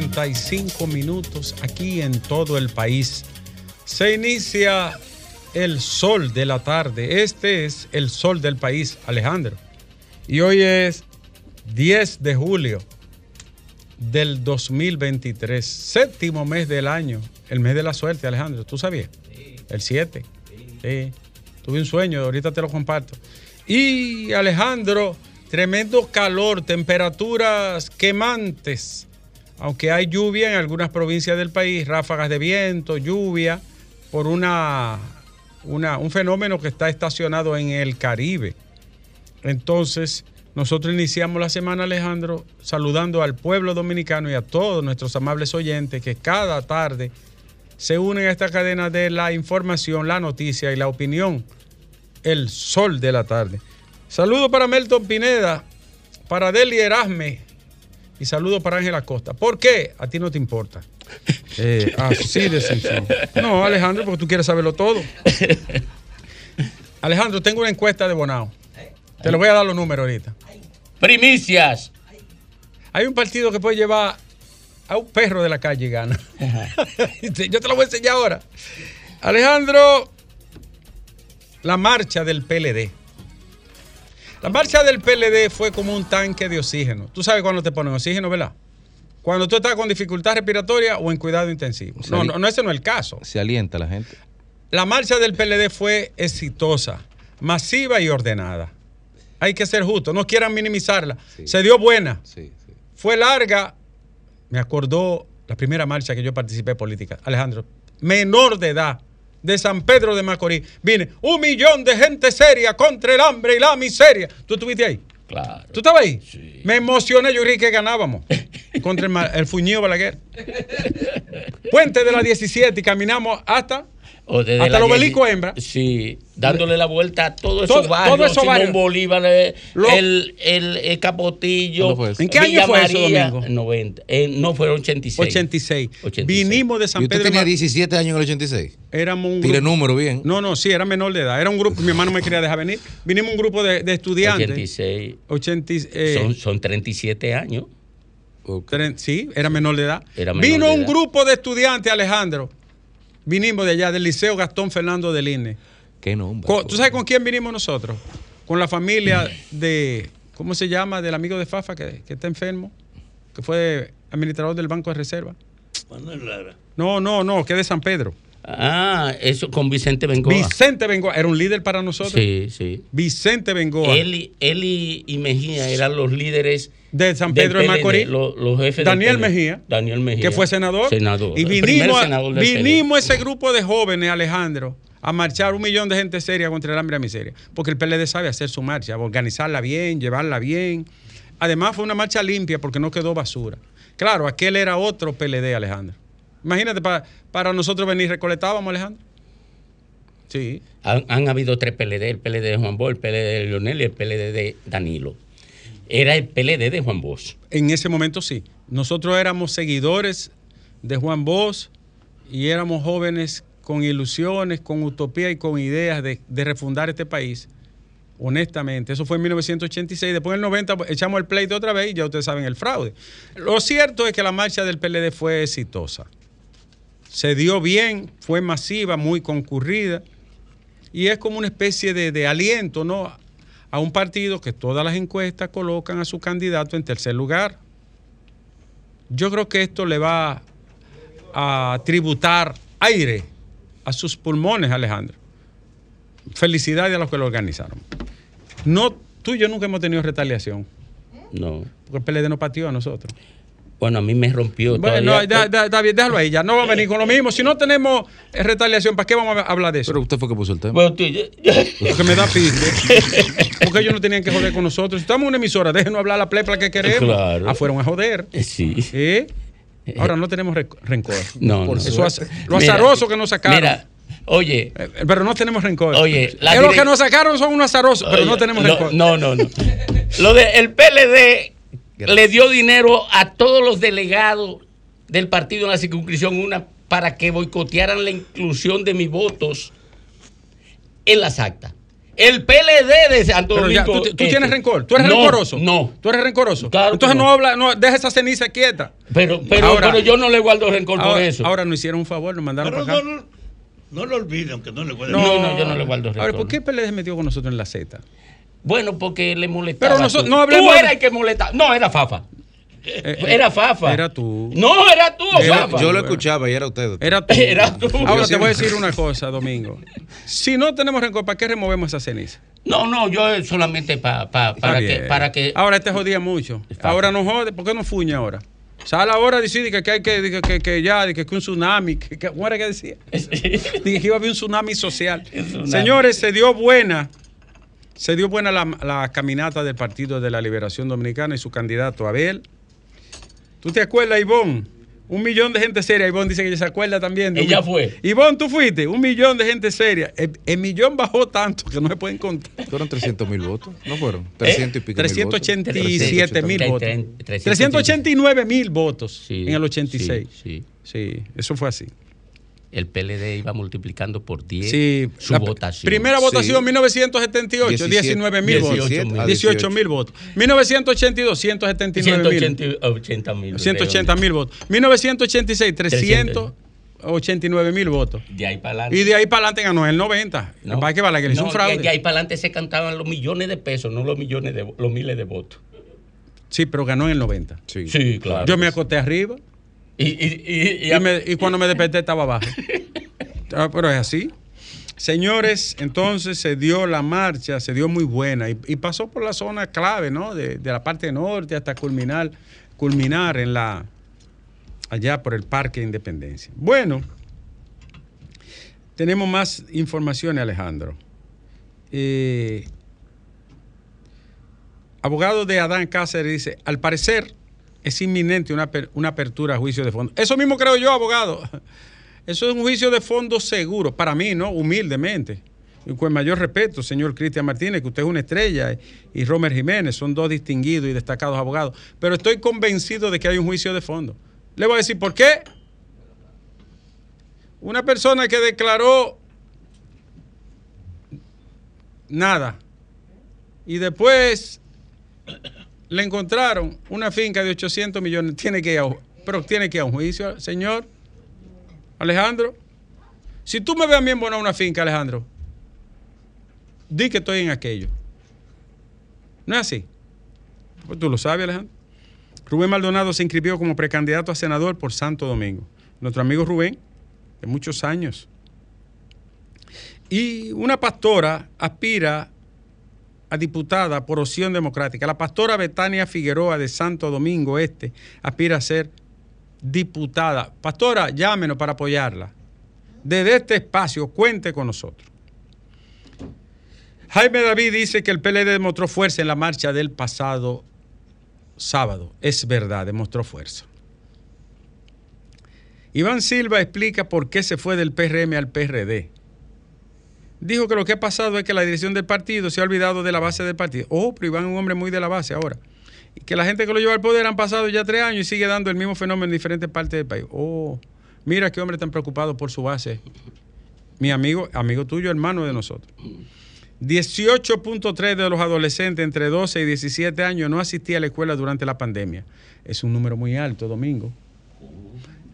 35 minutos aquí en todo el país. Se inicia el sol de la tarde. Este es el sol del país, Alejandro. Y hoy es 10 de julio del 2023, séptimo mes del año, el mes de la suerte, Alejandro. ¿Tú sabías? El 7. Sí. Tuve un sueño, ahorita te lo comparto. Y Alejandro, tremendo calor, temperaturas quemantes. Aunque hay lluvia en algunas provincias del país, ráfagas de viento, lluvia, por una, una- un fenómeno que está estacionado en el Caribe. Entonces, nosotros iniciamos la semana, Alejandro, saludando al pueblo dominicano y a todos nuestros amables oyentes que cada tarde se unen a esta cadena de la información, la noticia y la opinión. El sol de la tarde. Saludo para Melton Pineda, para Deli Erasme y saludo para Ángela Costa. ¿Por qué? A ti no te importa. Eh, así de sencillo. No, Alejandro, porque tú quieres saberlo todo. Alejandro, tengo una encuesta de Bonao. Te lo voy a dar los números ahorita. Primicias. Hay un partido que puede llevar a un perro de la calle y gana. Yo te lo voy a enseñar ahora. Alejandro, la marcha del PLD. La marcha del PLD fue como un tanque de oxígeno. Tú sabes cuando te ponen oxígeno, ¿verdad? Cuando tú estás con dificultad respiratoria o en cuidado intensivo. No, no, no, ese no es el caso. Se alienta la gente. La marcha del PLD fue exitosa, masiva y ordenada. Hay que ser justo, no quieran minimizarla. Se dio buena. Fue larga. Me acordó la primera marcha que yo participé política. Alejandro, menor de edad, de San Pedro de Macorís. Vine, un millón de gente seria contra el hambre y la miseria. ¿Tú estuviste ahí? Claro. ¿Tú estabas ahí? Me emocioné, yo creí que ganábamos contra el, el Fuñío Balaguer. Puente de la 17 y caminamos hasta, O desde hasta obelisco dieci- hembra. Sí, dándole la vuelta a todos Todo- esos barrios. todo esos Simón barrios. Bolívar, eh, Lo- el, el, el Capotillo. ¿Cuándo fue eso? ¿En qué año Villa fue eso, María, Domingo? 90. Eh, no, fueron 86. 86. 86. Vinimos de San ¿Y usted Pedro tenía Macorís. 17 años en el 86? Éramos un Tire número bien. No, no, sí, era menor de edad. Era un grupo, mi hermano me quería dejar venir. Vinimos un grupo de, de estudiantes. 86. 80, eh, Son, son 37 años. Tren- Sí, era menor de edad. Era menor Vino de un edad. grupo de estudiantes, Alejandro. Vinimos de allá, del Liceo Gastón Fernando del INE. ¿Qué nombre? Con- ¿Tú sabes con quién vinimos nosotros? Con la familia de, ¿cómo se llama? Del amigo de Fafa que, que está enfermo, que fue administrador del Banco de Reserva. Manuel Lara. No, no, no, que es de San Pedro. Ah, eso con Vicente Bengoa. Vicente Bengoa, era un líder para nosotros. Sí, sí. Vicente Bengoa. Él, y- él y, y Mejía eran los líderes de San del Pedro de Macorís. Los, los jefes Daniel. Mejía. Daniel Mejía. que fue senador. Senador. Y vinimos, a- senador vinimos ese grupo de jóvenes, Alejandro, a marchar un millón de gente seria contra el hambre y la miseria. Porque el PLD sabe hacer su marcha, organizarla bien, llevarla bien. Además fue una marcha limpia porque no quedó basura. Claro, aquel era otro PLD, Alejandro. Imagínate, pa- para nosotros venir recolectábamos, Alejandro. Sí. Han, han habido tres PLD, el PLD de Juan Bosch, el PLD de Leonel y el PLD de Danilo. Era el PLD de Juan Bosch. En ese momento sí. Nosotros éramos seguidores de Juan Bosch y éramos jóvenes con ilusiones, con utopía y con ideas de, de refundar este país. Honestamente, eso fue en 1986. Después en el 90 pues, echamos el pleito otra vez y ya ustedes saben el fraude. Lo cierto es que la marcha del PLD fue exitosa. Se dio bien, fue masiva, muy concurrida y es como una especie de, de aliento, ¿no? A un partido que todas las encuestas colocan a su candidato en tercer lugar. Yo creo que esto le va a tributar aire a sus pulmones, Alejandro. Felicidades a los que lo organizaron. No, tú y yo nunca hemos tenido retaliación. No. Porque el PLD no pateó a nosotros. Bueno, a mí me rompió. Bueno, da bien, déjalo ahí, ya no va a venir con lo mismo. Si no tenemos eh, retaliación, ¿para qué vamos a hablar de eso? Pero usted fue que puso el tema. Bueno, tú- yo- Porque me da pique. Porque ellos no tenían que joder con nosotros. Si estamos en una emisora, déjenos hablar la plepla que queremos. Claro. Ah, fueron a joder. Sí. ¿Eh? Ahora no tenemos rencor. No, Por no. eso lo Mira, azaroso que nos sacaron. Mira, Oye, Eh, Pero no tenemos rencor. Oye, la Es lo direc- que nos sacaron son unos azarosos, pero no tenemos lo- rencor. No, no, no. Lo de el Le dio dinero a todos los delegados del partido en la circunscripción una para que boicotearan la inclusión de mis votos en las actas. El PLD de Santo Pero ya, Domingo. tú, tú Este. tienes rencor. Tú eres No, rencoroso. No. Tú eres rencoroso. Claro Entonces no. no. habla, no, deja esa ceniza quieta. Pero, pero, Ahora- pero yo no le guardo rencor por eso. ahora nos hicieron un favor, nos mandaron Pero para acá. no, no, no lo olviden, aunque no le guarde. No, no, yo no le guardo rencor. Ahora, ¿por qué PLD se metió con nosotros en la Z? Bueno, porque le molestaba. Pero nosotros- tú. no hablemos Tú eras el que molestaba. No, era Fafa. Eh, Era Fafa. Era tú. No, era tú, Era- Fafa. Yo lo escuchaba y era usted. Era tú. Era tú. Ahora Yo te voy a decir una cosa, Domingo. Si no tenemos rencor, ¿para qué removemos esa ceniza? No, no, yo solamente pa- pa- para, que, para que. Ahora te jodía mucho. Ahora no jode. ¿Por qué no fuña ahora? Sale ahora a decir que, que hay que, que, que, que ya, que, que un tsunami. Que, que- ¿Cómo era que decía? Dije que iba a haber un tsunami social. tsunami. Señores, se dio buena. Se dio buena la, la caminata del Partido de la Liberación Dominicana y su candidato Abel. ¿Tú te acuerdas, Ivonne? Un millón de gente seria. Ivonne dice que ella se acuerda también. de un Ella fue. Ivonne, tú fuiste. Un millón de gente seria. El, el millón bajó tanto que no se pueden contar. Fueron 300 mil votos, ¿no fueron? 300 y pico mil votos. 387 mil 380. votos. 380. 389 mil votos Sí, en el 86. Sí, Sí, sí. eso fue así. El PLD iba multiplicando por 10 Sí, su la votación. Primera Sí. votación 1978, 19 mil votos. 18 a 18 mil votos. 1982, 179 mil. 180 mil. 180 mil votos. 1986, 389 mil votos. De ahí para adelante. Y de ahí para adelante ganó el 90. No. Para que vale que le hizo No, un fraude. De, de ahí para adelante se cantaban los millones de pesos, no los millones de los miles de votos. Sí, pero ganó en el 90. Sí. Sí, claro. Yo me acosté arriba Y, y, y- y- y, me- y cuando me desperté estaba abajo. Ah, pero es así. Señores, entonces se dio la marcha, se dio muy buena y, pasó por la zona clave, ¿no? De, de la parte norte hasta culminar, culminar en la allá por el Parque de Independencia. Bueno, tenemos más información, Alejandro. Eh, abogado de Adán Cáceres dice, al parecer es inminente una, una apertura a juicio de fondo. Eso mismo creo yo, abogado. Eso es un juicio de fondo seguro, para mí, ¿no? Humildemente. Y con mayor respeto, señor Cristian Martínez, que usted es una estrella, y Romer Jiménez, son dos distinguidos y destacados abogados. Pero estoy convencido de que hay un juicio de fondo. Le voy a decir por qué. Una persona que declaró nada y después le encontraron una finca de 800 millones, tiene que ir a, pero tiene que ir a un juicio, señor Alejandro. Si tú me ves a mí en Bona una finca, Alejandro, di que estoy en aquello. ¿No es así? Pues tú lo sabes, Alejandro. Rubén Maldonado se inscribió como precandidato a senador por Santo Domingo. Nuestro amigo Rubén, de muchos años. Y una pastora aspira a diputada por opción democrática. La pastora Betania Figueroa de Santo Domingo Este aspira a ser diputada. Pastora, llámenos para apoyarla. Desde este espacio, cuente con nosotros. Jaime David dice que el PLD demostró fuerza en la marcha del pasado sábado. Es verdad, demostró fuerza. Iván Silva explica por qué se fue del PRM al PRD. Dijo que lo que ha pasado es que la dirección del partido se ha olvidado de la base del partido. Oh, pero Iván es un hombre muy de la base ahora. Y que la gente que lo lleva al poder han pasado ya tres años y sigue dando el mismo fenómeno en diferentes partes del país. Oh, mira qué hombre tan preocupado por su base. Mi amigo, amigo tuyo, hermano de nosotros. 18.3 de los adolescentes entre 12 y 17 años no asistían a la escuela durante la pandemia. Es un número muy alto, Domingo.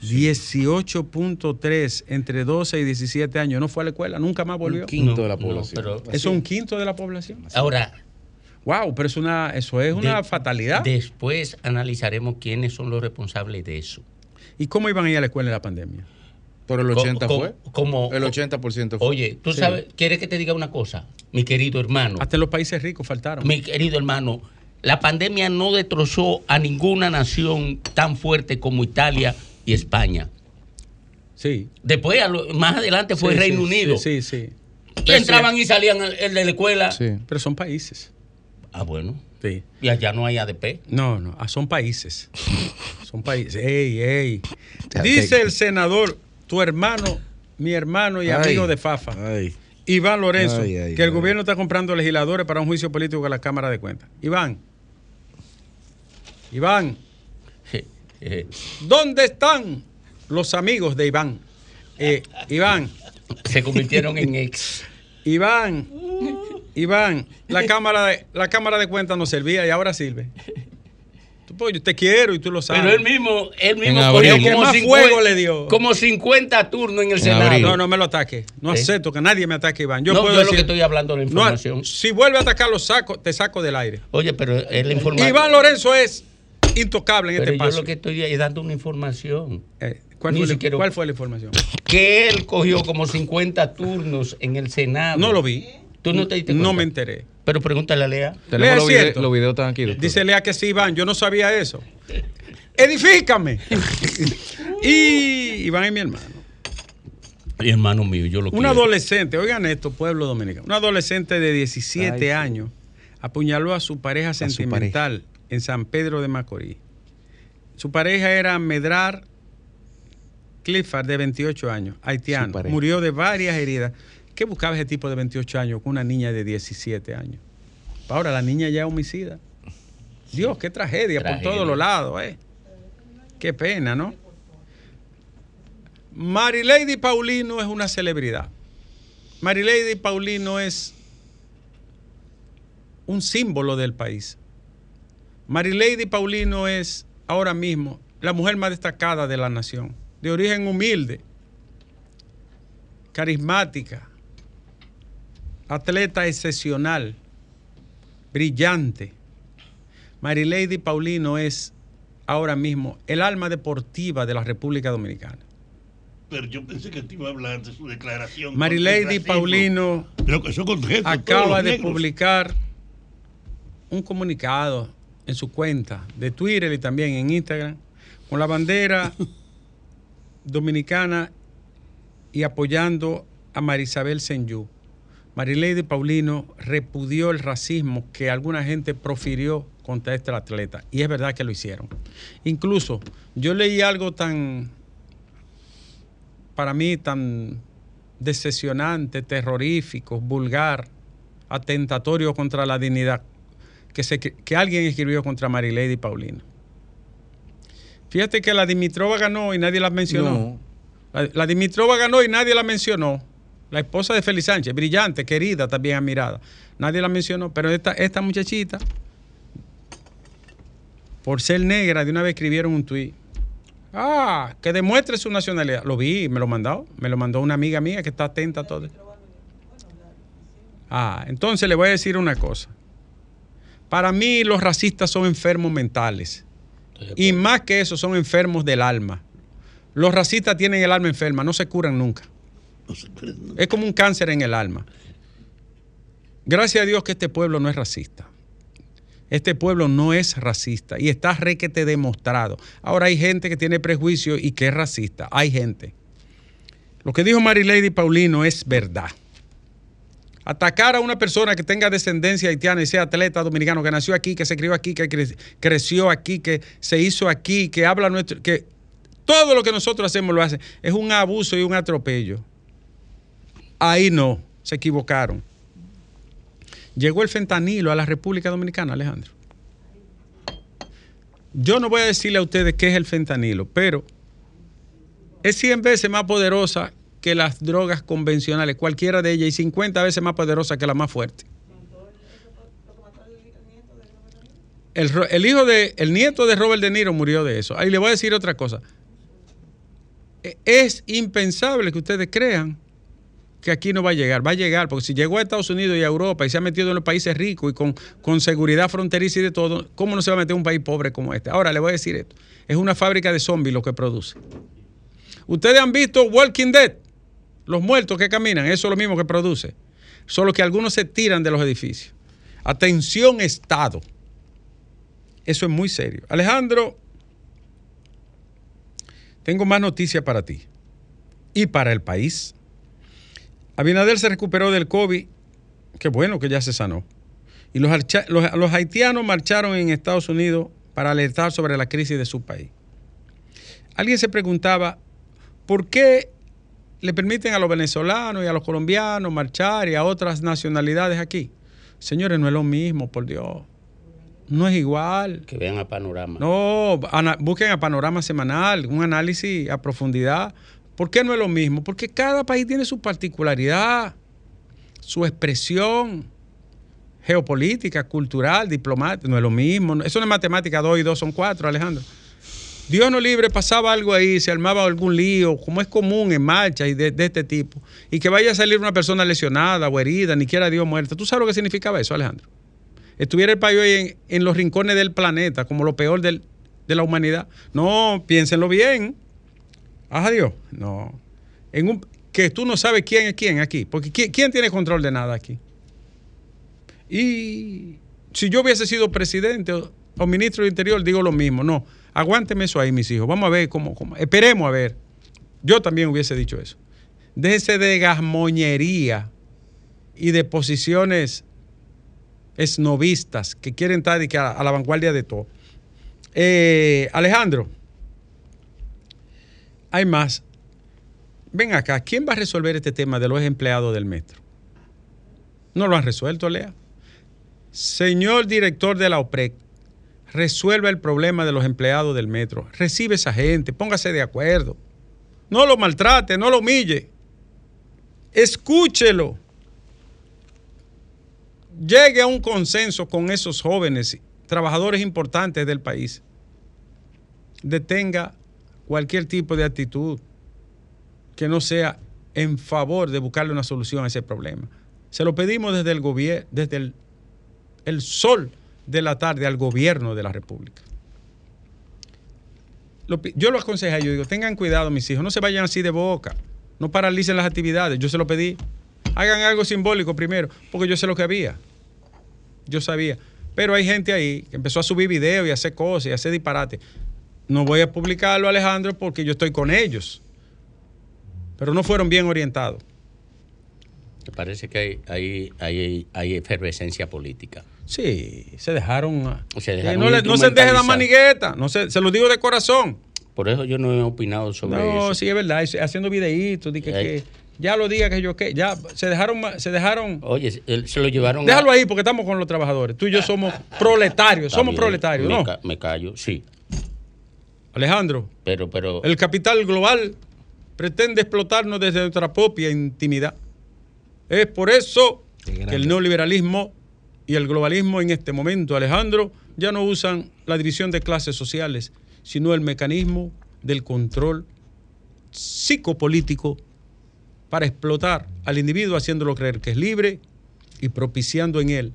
18.3 entre 12 y 17 años no fue a la escuela, nunca más volvió. Un quinto No, de la no, población. pero- Eso es un quinto de la población. Ahora, Wow, pero es una, eso es una de- fatalidad. Después analizaremos quiénes son los responsables de eso. ¿Y cómo iban a ir a la escuela en la pandemia? Pero el Co- 80 co- fue. como- el 80% fue. Oye, tú Sí. sabes, ¿quieres que te diga una cosa? Mi querido hermano, Hasta en los países ricos faltaron. mi querido hermano, la pandemia no destrozó a ninguna nación tan fuerte como Italia y España. Sí. Después, a más adelante fue Sí, Reino sí, Unido. Sí, sí. sí. Y entraban y salían el, de la escuela. Sí. Pero son países. Ah, bueno. Sí. Y allá no hay ADP. No, no, ah, son países. Son países. Ey, ey. Dice el senador, tu hermano mi hermano y amigo de Fafa, Iván Lorenzo, que el gobierno está comprando legisladores para un juicio político con la Cámara de Cuentas. Iván, Iván, ¿dónde están los amigos de Iván? Eh, Iván. Se convirtieron en ex. Iván, Iván, la cámara de, la cámara de cuentas no servía y ahora sirve. Pues, yo te quiero y tú lo sabes. Pero él mismo, él mismo cogió como, 50, le dio. como 50 turnos en el Senado. No, no me lo ataque. No acepto que nadie me ataque, Iván. Yo no, puedo yo decir, lo que estoy hablando de la información. si vuelve a atacar, los saco, te saco del aire. Oye, pero es la información. Iván Lorenzo es intocable en pero este paso. Yo lo que estoy es dando una información. Eh, ¿cuál, fue ¿Cuál fue la información? Que él cogió como 50 turnos en el Senado. No lo vi. ¿Tú no te diste cuenta? No me enteré. Pero pregúntale a Lea. Lea los, los videos están aquí. Dice Lea que sí, Iván. Yo no sabía eso. Edifícame. y Iván es mi hermano. Mi hermano mío, yo lo Un adolescente, oigan esto, pueblo dominicano. Un adolescente de 17 años apuñaló a su pareja sentimental en San Pedro de Macorís. Su pareja era Medrar Clifford, de 28 años, haitiano. Murió de varias heridas. ¿Qué buscaba ese tipo de 28 años con una niña de 17 años? Ahora la niña ya es homicida. Dios, qué tragedia, por todos los lados, ¿eh? Qué pena, ¿no? Marilady Paulino es una celebridad. Marilady Paulino es un símbolo del país. Marilady Paulino es ahora mismo la mujer más destacada de la nación, de origen humilde, carismática, atleta excepcional, brillante. Marilady Paulino es ahora mismo el alma deportiva de la República Dominicana. Pero yo pensé que te iba a hablar de su declaración. Marilady Paulino acaba de publicar un comunicado en su cuenta de Twitter y también en Instagram con la bandera dominicana y apoyando a Marisabel Senyú. Marilady Paulino repudió el racismo que alguna gente profirió contra este atleta. Y es verdad que lo hicieron. Incluso yo leí algo tan, para mí, tan decepcionante, terrorífico, vulgar, atentatorio contra la dignidad que, se, que alguien escribió contra Marilady Paulino. Fíjate que la Dimitrova ganó y nadie la mencionó. La, la Dimitrova ganó y nadie la mencionó la esposa de Félix Sánchez, brillante, querida, también admirada. Nadie la mencionó, pero esta, esta muchachita, por ser negra, de una vez escribieron un tuit. Ah, que demuestre su nacionalidad. Lo vi, me lo mandó. Me lo mandó una amiga mía que está atenta a todo. Ah, entonces le voy a decir una cosa. Para mí los racistas son enfermos mentales. Y más que eso, son enfermos del alma. Los racistas tienen el alma enferma, no se curan nunca. Es como un cáncer en el alma. Gracias a Dios que este pueblo no es racista. Este pueblo no es racista y está requete demostrado. Ahora hay gente que tiene prejuicio y que es racista. Hay gente. Lo que dijo Marilady Paulino es verdad. Atacar a una persona que tenga descendencia haitiana y sea atleta dominicano, que nació aquí, que se crió aquí, que creció aquí, que se hizo aquí, que habla nuestro, que todo lo que nosotros hacemos lo hace, es un abuso y un atropello. Ahí no, se equivocaron. Llegó el fentanilo a la República Dominicana, Alejandro. Yo no voy a decirle a ustedes qué es el fentanilo, pero es 100 veces más poderosa que las drogas convencionales, cualquiera de ellas, y 50 veces más poderosa que la más fuerte. El, el, hijo de, el nieto de Robert De Niro murió de eso. Ahí le voy a decir otra cosa. E, es impensable que ustedes crean que aquí no va a llegar. Va a llegar, porque si llegó a Estados Unidos y a Europa y se ha metido en los países ricos y con, con seguridad fronteriza y de todo, ¿cómo no se va a meter un país pobre como este? Ahora le voy a decir esto. Es una fábrica de zombies lo que produce. Ustedes han visto Walking Dead, los muertos que caminan, eso es lo mismo que produce. Solo que algunos se tiran de los edificios. Atención Estado. Eso es muy serio. Alejandro, tengo más noticias para ti y para el país. Abinader se recuperó del COVID, qué bueno que ya se sanó. Y los, los, haitianos marcharon en Estados Unidos para alertar sobre la crisis de su país. Alguien se preguntaba, ¿por qué le permiten a los venezolanos y a los colombianos marchar y a otras nacionalidades aquí. Señores, no es lo mismo, por Dios. No es igual. Que vean a Panorama. No, busquen a Panorama Semanal, un análisis a profundidad. ¿Por qué no es lo mismo? Porque cada país tiene su particularidad, su expresión geopolítica, cultural, diplomática. No es lo mismo. Eso no es matemática, dos y dos son cuatro, Alejandro. Dios no libre, pasaba algo ahí, se armaba algún lío, como es común en marcha y de, este tipo, y que vaya a salir una persona lesionada o herida, ni quiera Dios muerta. ¿Tú sabes lo que significaba eso, Alejandro? Estuviera el país hoy en, los rincones del planeta, como lo peor de la humanidad. No, piénsenlo bien. Ajá, Dios. No. En un, que tú no sabes quién es quién aquí, porque ¿quién, ¿quién tiene control de nada aquí? Y si yo hubiese sido presidente o ministro del Interior, digo lo mismo. No Aguánteme eso ahí, mis hijos. Vamos a ver cómo, Esperemos a ver. Yo también hubiese dicho eso. Déjese de gasmoñería y de posiciones esnovistas que quieren estar a, la vanguardia de todo. Eh, Alejandro, hay más. Ven acá, ¿quién va a resolver este tema de los empleados del metro? No lo han resuelto, Lea. Señor director de la OPREC, resuelva el problema de los empleados del metro. Recibe esa gente, póngase de acuerdo. No lo maltrate, no lo humille. Escúchelo. Llegue a un consenso con esos jóvenes, trabajadores importantes del país. Detenga cualquier tipo de actitud que no sea en favor de buscarle una solución a ese problema. Se lo pedimos desde el gobierno, desde el, el sol de la tarde al gobierno de la República. yo lo aconsejo, yo digo, tengan cuidado mis hijos, no se vayan así de boca, no paralicen las actividades, yo se lo pedí, hagan algo simbólico primero, porque yo sé lo que había, yo sabía, pero hay gente ahí que empezó a subir videos y a hacer cosas y a hacer disparate. No voy a publicarlo, Alejandro, porque yo estoy con ellos, pero no fueron bien orientados. Parece que hay, hay, hay efervescencia política. Sí, se dejaron. Ah, no, se deje la manigueta, no se, se lo digo de corazón. Por eso yo no he opinado sobre eso. No, sí, es verdad, haciendo videitos, que, ya lo diga que yo que ya se dejaron se dejaron Oye, se lo llevaron Déjalo ahí porque estamos con los trabajadores. Tú y yo somos proletarios, somos proletarios, me ¿no? me callo, sí. Alejandro. Pero pero el capital global pretende explotarnos desde nuestra propia intimidad. Es por eso que el neoliberalismo y el globalismo en este momento, Alejandro, ya no usan la división de clases sociales, sino el mecanismo del control psicopolítico para explotar al individuo haciéndolo creer que es libre y propiciando en él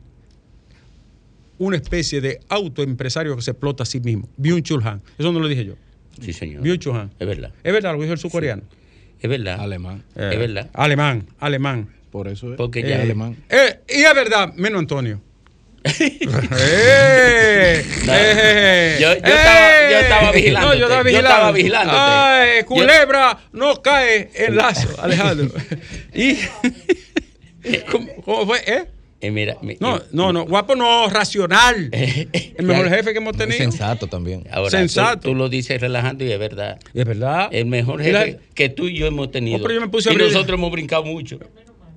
una especie de autoempresario que se explota a sí mismo. Byung Chul Han. Eso no lo dije yo. Sí, señor. Byung Chul Han. Es verdad. Es verdad lo dijo el surcoreano. Es verdad. Alemán. es verdad. Alemán, alemán. Por eso es. Porque ya es alemán. Eh, y es verdad, menos Antonio. Eh, eh, yo, estaba, yo, estaba, vigilando. No, yo estaba vigilando. Yo estaba vigilando. Ay, culebra, no cae en lazo, Alejandro. y, ¿cómo, fue? ¿Eh? Eh, mira, no, no, no, guapo no, racional. El mejor jefe que hemos tenido. sensato también. Ahora, sensato. Tú, lo dices relajando y es verdad. Es verdad. El mejor jefe que tú y yo hemos tenido. Oh, yo me puse y nosotros hemos brincado mucho.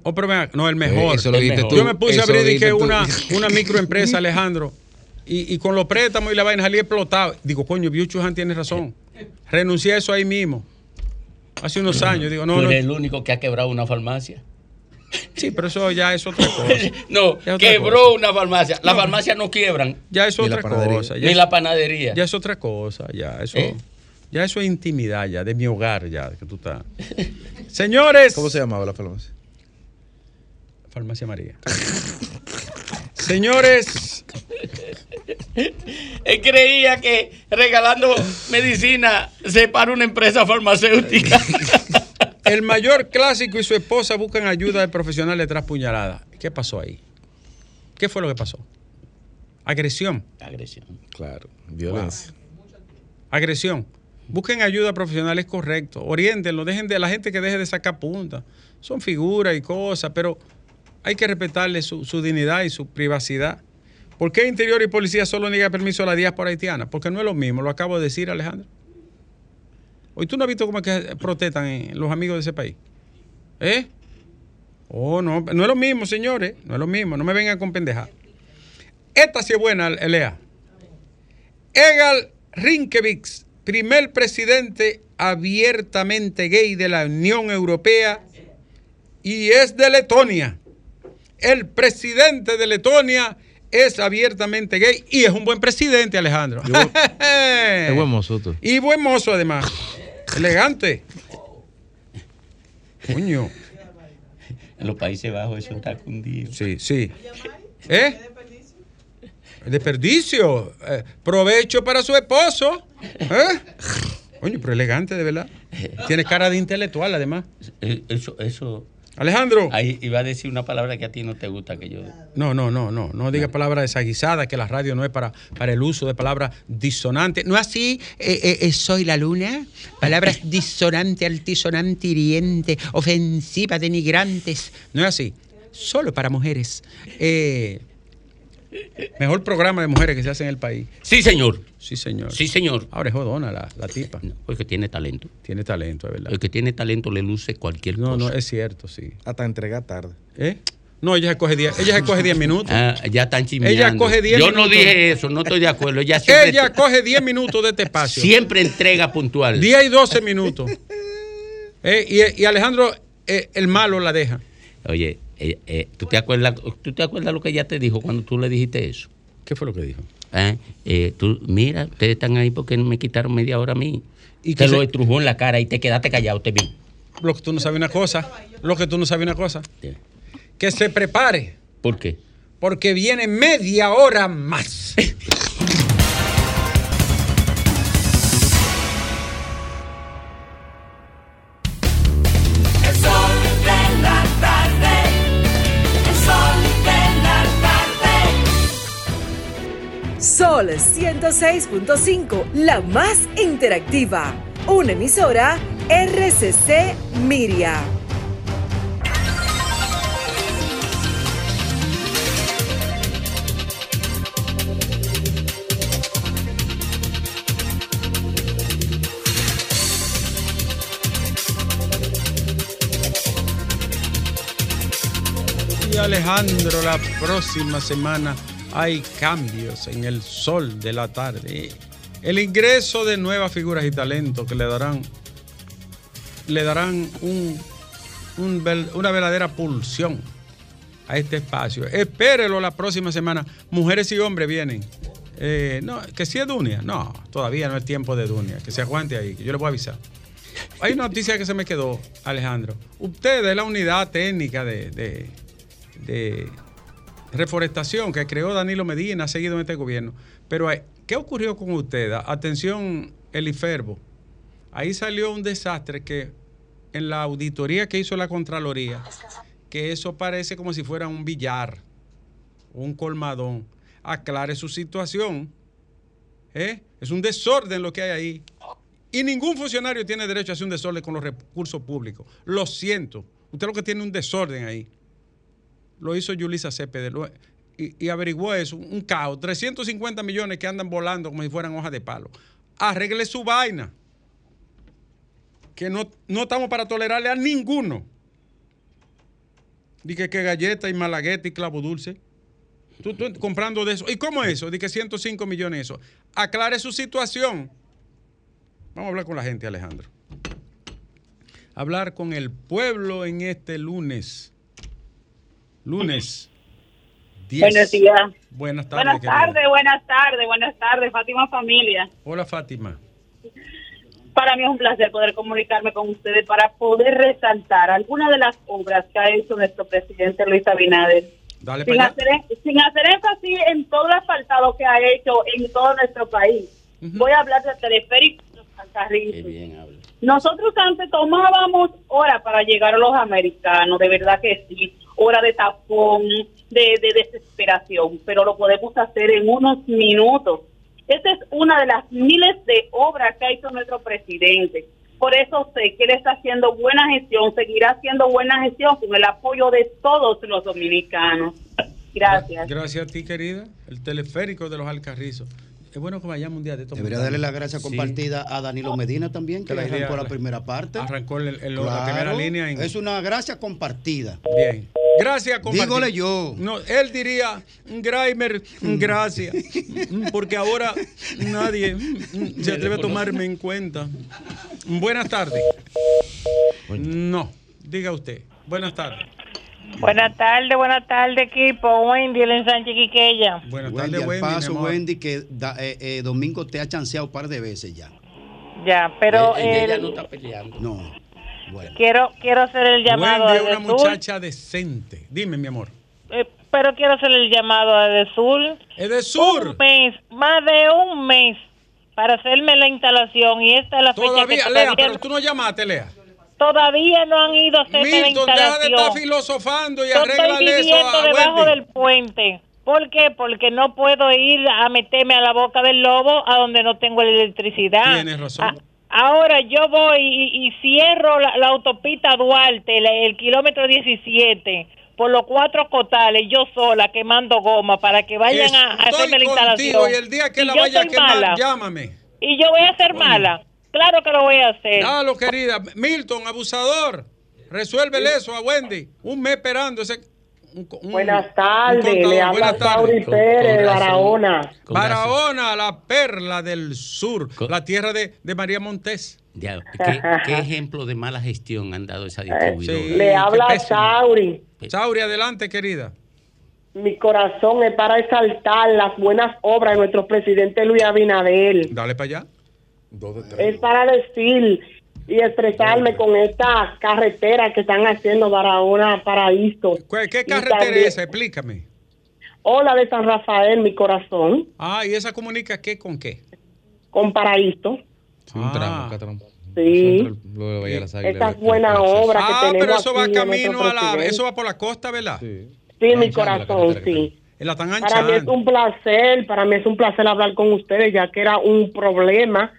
Oh, pero no, el mejor. Yo me puse a abrir una, una microempresa, Alejandro, y, y, con los préstamos y la vaina salí explotado. Digo, coño, Biuchuhan tiene razón. Renuncié a eso ahí mismo. Hace unos años. Digo, no, ¿Tú eres el único que ha quebrado una farmacia. Sí, pero eso ya es otra cosa. no, quebró una farmacia. Las farmacias no quiebran. Ya es otra cosa. Ni la panadería. Ya es otra cosa. Ya eso, ¿Eh? ya eso es intimidad ya, de mi hogar ya, que tú estás. Señores. ¿Cómo se llamaba la farmacia? Farmacia María. Señores. Él creía que regalando medicina se para una empresa farmacéutica. El mayor clásico y su esposa buscan ayuda de profesionales tras puñalada. ¿Qué pasó ahí? ¿Qué fue lo que pasó? Agresión. Agresión. Claro, violencia. Agresión. Busquen ayuda profesional, es correcto. Oriéntenlo, dejen de la gente que deje de sacar punta. Son figuras y cosas, pero hay que respetarle su, dignidad y su privacidad. ¿Por qué Interior y Policía solo niega permiso a la diáspora haitiana? Porque no es lo mismo, lo acabo de decir, Alejandro. Hoy tú no has visto cómo es que protestan los amigos de ese país. ¿Eh? Oh, no, no es lo mismo, señores. No es lo mismo. No me vengan con pendeja. Esta sí es buena, Elea. Egal Rinkevix, primer presidente abiertamente gay de la Unión Europea y es de Letonia. El presidente de Letonia es abiertamente gay y es un buen presidente, Alejandro. Es buen mozo tú. Y buen mozo además. Elegante. Coño. En los Países Bajos eso está cundido. Sí, sí. ¿Eh? Desperdicio. Eh, provecho para su esposo. ¿Eh? Coño, pero elegante, de verdad. Tiene cara de intelectual, además. Eh, Eso, eso. Alejandro. Ahí iba a decir una palabra que a ti no te gusta que yo. No, no, no, no. No diga palabras desaguisadas, que la radio no es para, para el uso de palabras disonantes. No es así, eh, eh, eh, soy la luna. Palabras disonante, altisonante, hiriente, ofensiva, denigrantes. No es así. Solo para mujeres. Eh, mejor programa de mujeres que se hace en el país. Sí, señor. Sí, señor. Sí, señor. Ahora es jodona la, la tipa. Porque tiene talento. Tiene talento, es verdad. El que tiene talento le luce cualquier No, cosa. no, es cierto, sí. Hasta entregar tarde. ¿Eh? No, ella se coge 10 ella se coge 10 minutos. Ah, ya están chismeando. Ella coge 10 Yo no dije eso, no estoy de acuerdo. Ella siempre, Ella coge 10 minutos de este espacio. siempre entrega puntual. 10 y 12 minutos. Eh, y, y Alejandro, eh, el malo la deja. Oye, eh, eh, ¿tú, te acuerdas, ¿tú te acuerdas lo que ella te dijo cuando tú le dijiste eso? ¿Qué fue lo que dijo? Eh, tú, mira, ustedes están ahí porque me quitaron media hora a mí. Y que te lo se- estrujó en la cara y te quedaste callado, te vi. Lo que tú no sabes una cosa. Lo que tú no sabes una cosa. Que se prepare. ¿Por qué? Porque viene media hora más. Sol 106.5, la más interactiva. Una emisora RCC Miria. Alejandro, la próxima semana hay cambios en el sol de la tarde. El ingreso de nuevas figuras y talentos que le darán, le darán una verdadera pulsión a este espacio. Espérelo la próxima semana. Mujeres y hombres vienen. Eh, no, que si es Dunia. No, todavía no es tiempo de Dunia. Que se aguante ahí, que yo le voy a avisar. Hay una noticia que se me quedó, Alejandro. Usted es la unidad técnica de, de- de reforestación que creó Danilo Medina, ha seguido en este gobierno. Pero, eh, ¿qué ocurrió con usted? Atención, Eliferbo. Ahí salió un desastre que en la auditoría que hizo la Contraloría, que eso parece como si fuera un billar, un colmadón. Aclare su situación. ¿eh? Es un desorden lo que hay ahí. Y ningún funcionario tiene derecho a hacer un desorden con los recursos públicos. Lo siento. Usted lo que tiene un desorden ahí. Lo hizo Yulisa Cepeda. lo- y, averiguó eso, un caos. 350 millones que andan volando como si fueran hojas de palo. Arregle su vaina. Que no, no estamos para tolerarle a ninguno. Dije que galleta y malagueta y clavo dulce. Tú comprando de eso. ¿Y cómo eso? Dije 105 millones eso. Aclare su situación. Vamos a hablar con la gente, Alejandro. Hablar con el pueblo en este lunes. Lunes. 10. Buenos días. Buenas tardes. Buenas tardes, buenas tardes, buenas tardes, Fátima Familia. Hola, Fátima. Para mí es un placer poder comunicarme con ustedes para poder resaltar algunas de las obras que ha hecho nuestro presidente Luis Abinader. Dale Sin hacer, sin hacer énfasis en todo el asfaltado que ha hecho en todo nuestro país. Voy a hablar teleférico de Alcarrizos. Nosotros antes tomábamos horas para llegar a los americanos, de verdad que sí, hora de tapón, de, de desesperación, pero lo podemos hacer en unos minutos. Esta es una de las miles de obras que ha hecho nuestro presidente. Por eso sé que él está haciendo buena gestión, seguirá haciendo buena gestión con el apoyo de todos los dominicanos. Gracias. Gracias a ti, querida. El teleférico de los Alcarrizos. Es bueno que vayamos un día de estos. Debería darle la gracia compartida a Danilo Medina también, que Que la arrancó la primera parte. Arrancó el- el- la primera línea. en- Es una gracia compartida. Bien. Gracias, compartir. Dígole yo. No, él diría, Grimer, gracias. Porque ahora nadie se atreve a tomarme en cuenta. Buenas tardes. No, diga usted. Buenas tardes. Buenas tardes, buenas tardes, equipo. Wendy, el ensanche Quiqueya. Buenas Wendy, tardes, Wendy. paso. Wendy, que da- eh, eh, Domingo te ha chanceado un par de veces ya. Ya, pero Ella, ella el- no está peleando. No. Bueno. quiero quiero hacer el llamado Wendy a es una muchacha decente. Dime, mi amor. eh, pero quiero hacer el llamado a Edesur. Edesur. Un mes, más de un mes para hacerme la instalación y esta es la fecha Todavía, que Lea, todavía, pero tú no llamaste, Lea. Todavía no han ido a hacerme la Milton, deja de instalación. estar filosofando y Yo estoy viviendo debajo Wendy. del puente. ¿Por qué? Porque no puedo ir a meterme a la boca del lobo a donde no tengo electricidad. Tienes razón. A- ahora yo voy y, y cierro la, la autopista Duarte, la- el kilómetro 17, por los cuatro cotales, yo sola quemando goma para que vayan a, hacerme la instalación. y el día que Y la vaya a quemar, mala. llámame. Y yo voy a ser mala. Claro que lo voy a hacer. Dalo, querida. Milton, abusador. Resuélvele eso a Wendy. Un mes esperando ese. un- un- Buenas tardes, le habla. Sauri Pérez de Barahona. Con. Barahona, la perla del sur, la tierra de, de María Montés. Ya, ¿qué, qué ejemplo de mala gestión han dado esa distribuidora? Sí, Le habla. Sauri. Sauri, adelante, querida. Mi corazón es para exaltar las buenas obras de nuestro presidente Luis Abinadel. Dale para allá. Es para decir y expresarme con esta carretera que están haciendo Barahona Paraíso. ¿Qué, carretera también- es esa? Explícame. Hola de San Rafael, mi corazón, Ah, ¿y esa comunica qué con qué? con Paraíso. Un Ah. tramo, acá tramo. Sí. De- obras que Ah, tenemos pero eso va aquí camino a la. Eso va por la costa, ¿verdad? Sí. Sí, mi la corazón, sí. La Para mí es un placer, para mí es un placer hablar con ustedes, ya que era un problema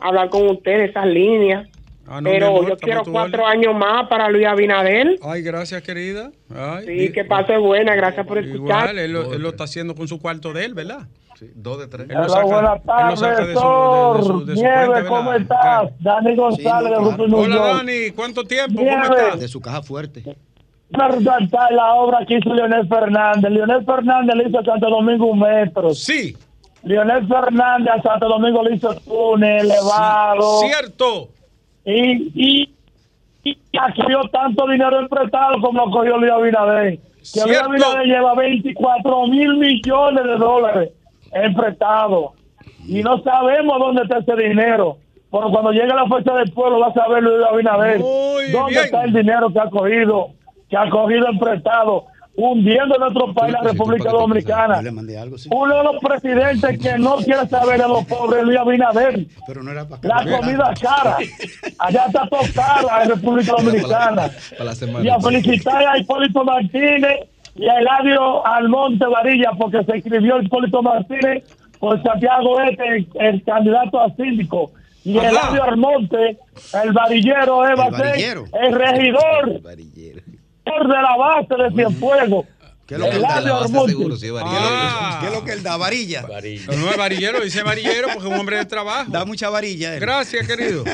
hablar con ustedes esas líneas. Ah, no, Pero amor, yo quiero cuatro años más para Luis Abinadel. Ay, gracias, querida. Ay, Sí, que pase buena, gracias por escuchar. Igual, él lo, él lo está haciendo con su cuarto de él, ¿verdad? Sí, dos de tres. Hola, saca- buenas tardes, de de- de de cuenta, ¿cómo estás? Dani González de claro. Grupo New Hola. Dani. ¿Cuánto tiempo? Nieve. ¿Cómo estás? De su caja fuerte. La obra que hizo Leonel Fernández. Leonel Fernández le hizo a Santo Domingo un metro. Sí, Leonel Fernández a Santo Domingo le hizo túnel elevado. cierto. Y, y, y cogió tanto dinero emprestado como cogió Luis Abinader. Que Luis. Abinader lleva 24 mil millones de dólares emprestados. Y no sabemos dónde está ese dinero. Pero cuando llegue la fuerza del pueblo va a saber Luis Abinader Muy dónde bien. está el dinero que ha cogido, que ha cogido emprestado, hundiendo nuestro país, la República Dominicana. Algo, sí. Uno de los presidentes que no quiere saber de los pobres, Luis Abinader. Pero no era para La comida cara. Allá está todo cara en República Dominicana. Para la Y a felicitar a Hipólito Martínez y a Eladio Almonte Varilla porque se escribió Hipólito Martínez por Santiago Este, el, el candidato a síndico. Y Ajá. Eladio Almonte, el varillero, eh, va El a varillero. el regidor Varillero. De la base de Cienfuegos. ¿Qué es lo que él La da? Seguro, sí, varillero. Ah. ¿Qué es lo que él da? Varilla. Varilla. No es varillero, dice varillero porque es un hombre de trabajo. Da mucha varilla. él. Gracias, querido.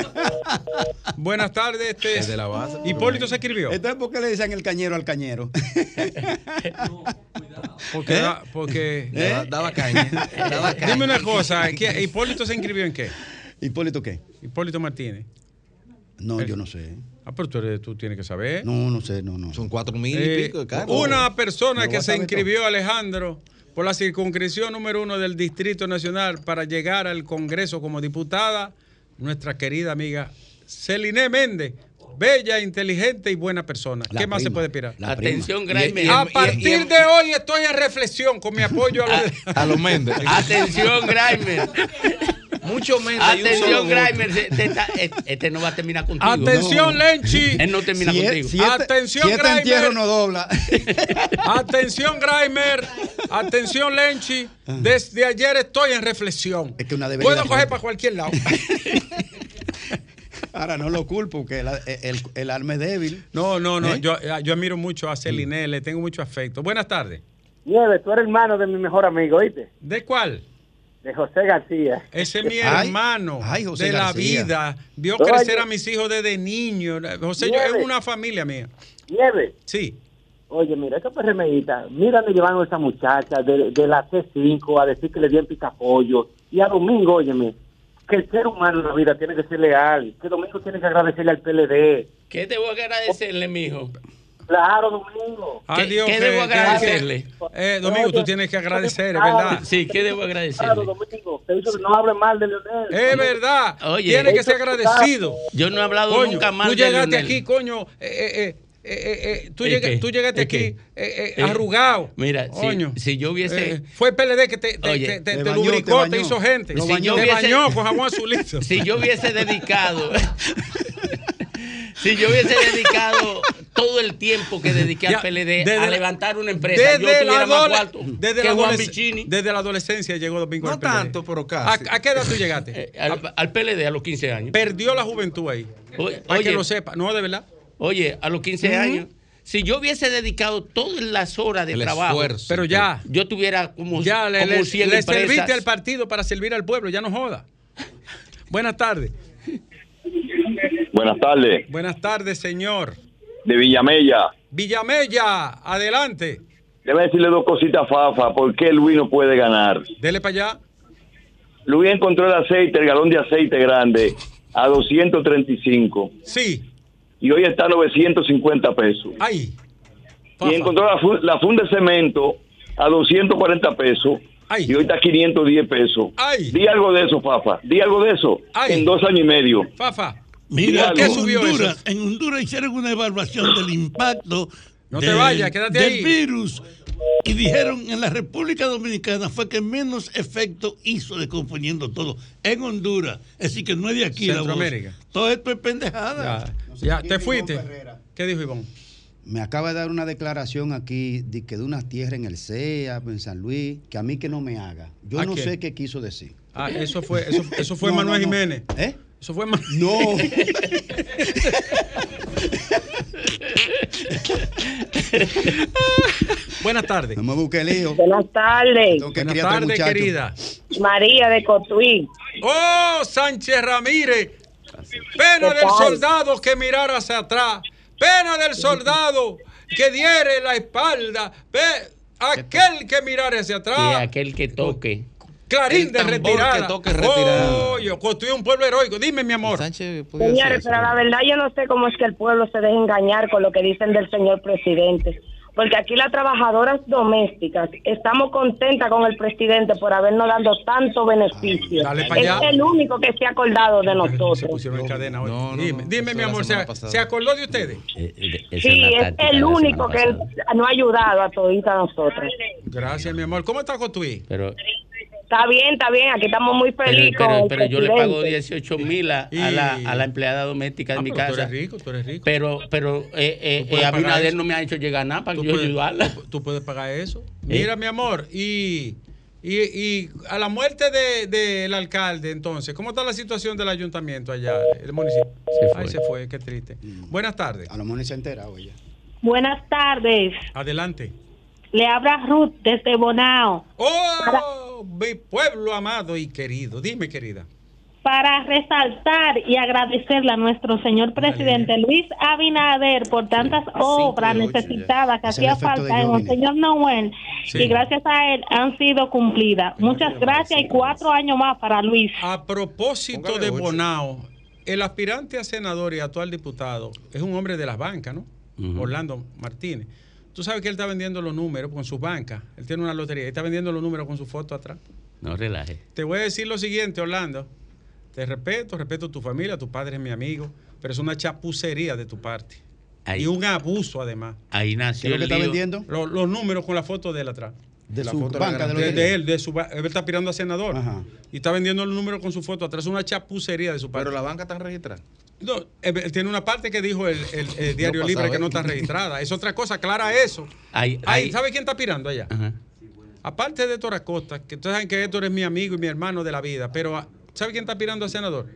Buenas tardes. Este Es de la base. Hipólito se escribió. Entonces, ¿por qué le dicen el cañero al cañero? Porque, ¿Eh? da- porque Daba, daba caña. Daba caña. dime una cosa, ¿qué- ¿Hipólito se inscribió en qué? ¿Hipólito qué? Hipólito Martínez. No, yo no sé. Ah, pero tú, eres- tú tienes que saber. No, no sé, no, no. Son cuatro mil y Eh, pico de carros. una persona que a se inscribió, Alejandro, por la circunscripción número uno del Distrito Nacional para llegar al Congreso como diputada, nuestra querida amiga Celine Méndez. Bella, inteligente y buena persona. La ¿Qué más se puede esperar? la Atención, y- A Y- partir de hoy estoy en reflexión con mi apoyo a los... A los Méndez. Atención, Graimer. Mucho solo Atención, voto. Graimer. Este, este no va a terminar contigo. Atención, No. Lenchi. Él no termina Si, contigo. es- si este, Atención, si este Graimer. entierro no dobla. Atención, Grimer. Atención, Lenchi. Desde ayer estoy en reflexión. Es que una debería Puedo coger para cualquier lado. Ahora no lo culpo, que el, el, el alma es débil. No, no, no. ¿Eh? Yo, yo admiro mucho a Celine, le tengo mucho afecto. Buenas tardes. Nieves, tú eres hermano de mi mejor amigo, ¿oíste? ¿De cuál? De José García. Ese es mi Ay, hermano ay, José de la vida. Vio Oye. crecer a mis hijos desde niño. José, yo, es una familia mía. Nieve. Sí. Oye, mira, esa PRMita, mira me llevan a esa muchacha de, de la T5 a decir que le dieron picapollo. Y a Domingo, óyeme, que el ser humano en la vida tiene que ser leal. Que Domingo tiene que agradecerle al PLD. ¿Qué debo agradecerle, mijo? Claro, Domingo. ¿Qué, Adiós, qué que- debo que- agradecerle? Eh, Domingo, tú tienes que agradecer, es Claro. verdad. Sí, ¿qué debo Claro, agradecerle? Domingo, te dicho que no hable mal de Leonel. Es verdad. Oye. Tiene que ser agradecido. Yo no he hablado Coño, nunca mal Tú de llegaste Leonel. aquí, coño. eh, eh, eh, eh, eh, eh, tú, ¿El llega- qué? tú llegaste ¿El aquí eh, eh, Eh, arrugado. Mira, si- Coño. si yo hubiese- Eh, fue el PLD que te, te, Oye, te- te- te te bañó, lubricó, te te, bañó. hizo gente. Te bañó. Si yo hubiese- bañó con jabón azulito. Si yo hubiese dedicado, si yo hubiese dedicado todo el tiempo que dediqué Ya, al PLD desde a levantar una empresa, yo Desde tuviera más cuarto desde, que la Juan adolesc- Vicini. desde la adolescencia llegó Domingo No al PLD. tanto, pero ¿A, casi. a qué edad tú llegaste? Eh, al, al PLD a los 15 años. Perdió la juventud ahí. Oye, Para que lo sepa. No, de verdad. Oye, a los 15 Ujú. años, si yo hubiese dedicado todas las horas de El trabajo, esfuerzo. Pero ya. yo tuviera como, Ya le, como le- 100 le serviste al partido para servir al pueblo, ya no joda. Buenas tardes. Buenas tardes, Buenas tardes, señor. De Villamella. Villamella, adelante. Debe decirle dos cositas a Fafa, ¿por qué Luis no puede ganar? Dele para allá. Luis encontró el aceite, el galón de aceite grande, a 235. Sí. Y hoy está a 950 pesos. Ay. Y encontró la, la funda de cemento a 240 pesos. Y hoy está a 510 pesos. Ay. Di algo de eso, Fafa. Di algo de eso. En dos años y medio. Fafa. Mira, ¿Por qué en Honduras, eso? en Honduras hicieron una evaluación del impacto No te del- vayas, quédate del ahí. virus y dijeron en la República Dominicana fue que menos efecto hizo de componiendo todo. En Honduras, es decir que no es de aquí la voz. Centroamérica. Todo esto es pendejada. Ya, te fuiste. ¿Qué dijo Iván? Me acaba de dar una declaración aquí de que de una tierra en el CEA, en San Luis, que a mí que no me haga. Yo ¿A no sé qué quiso decir. Ah, eso fue, eso, eso fue No, Manuel no, no. Jiménez. ¿Eh? Eso fue Manuel. No. Buenas tardes. No me busque lío. Buenas tardes. Tengo que Buenas tardes, querida. María de Cotuí. Oh, Sánchez Ramírez. Pena ¿Qué del soldado que mirara hacia atrás. Pena del soldado que diere la espalda. Pe- aquel que mirara hacia Y atrás. aquel que toque. Clarín El de retirada. que toque retirada. Oh, yo construí un pueblo heroico. Dime, mi amor. Señores, pero la verdad yo no sé cómo es que el pueblo se deja engañar con lo que dicen del señor presidente. Porque aquí las trabajadoras domésticas estamos contentas con el presidente por habernos dado tanto beneficio. Dale pa' es allá. el único que se ha acordado de nosotros. pusieron en cadena hoy. dime, dime Eso mi amor, ¿se, acordó de ustedes? Sí, es el único que nos ha ayudado a todita nosotros. Gracias, mi amor. ¿Cómo está Cotuí? Pero, Está bien, está bien, aquí estamos muy felices pero, yo le pago presidente. 18 mil a, a la, a la empleada doméstica de Ah, mi pero tú casa. eres rico, tú eres rico. Pero, pero eh, eh, eh, Abinader no me ha hecho llegar nada para Tú yo puedes- ayudarla. Tú puedes pagar eso. Mira, mi amor, y, y, y a la muerte del de, del alcalde, entonces, ¿cómo está la situación del ayuntamiento allá, el municipio? Se fue. Ay, se fue, qué triste. Buenas tardes. A lo mejor se ha enterado ella. Buenas tardes. Adelante. Le habla Ruth desde Bonao. ¡Oh! Mi pueblo amado y querido. Dime, querida. Para resaltar y agradecerle a nuestro señor presidente Luis Abinader por tantas obras ya. necesitadas que el hacía falta en Johnny. Monseñor Noel Sí. y gracias a él han sido cumplidas. Muchas gracias y cuatro años más para Luis. A propósito Póngale de ocho. Bonao, el aspirante a senador y actual diputado es un hombre de las bancas, ¿no? Orlando Martínez. Tú sabes que él está vendiendo los números con sus bancas. Él tiene una lotería y está vendiendo los números con su foto atrás. No relaje. Te voy a decir lo siguiente, Orlando. Te respeto, respeto tu familia, tu padre es mi amigo, pero es una chapucería de tu parte. Ahí. Y un abuso además. Ahí nació el lío. Los, los números con la foto de él atrás. De La su foto banca de de, de él, de su, él está aspirando a senador. Y está vendiendo los números con su foto atrás. Una chapucería de su parte. Pero la banca está registrada. No, él, él tiene una parte que dijo el, el- el Diario No Libre que ¿eh? no está registrada. Es otra cosa, aclara eso. Ahí, ahí- ¿Sabe quién está aspirando allá? Aparte de Héctor Acosta, que ustedes saben que Héctor es mi amigo y mi hermano de la vida, pero ah, ¿sabe quién está aspirando a senador?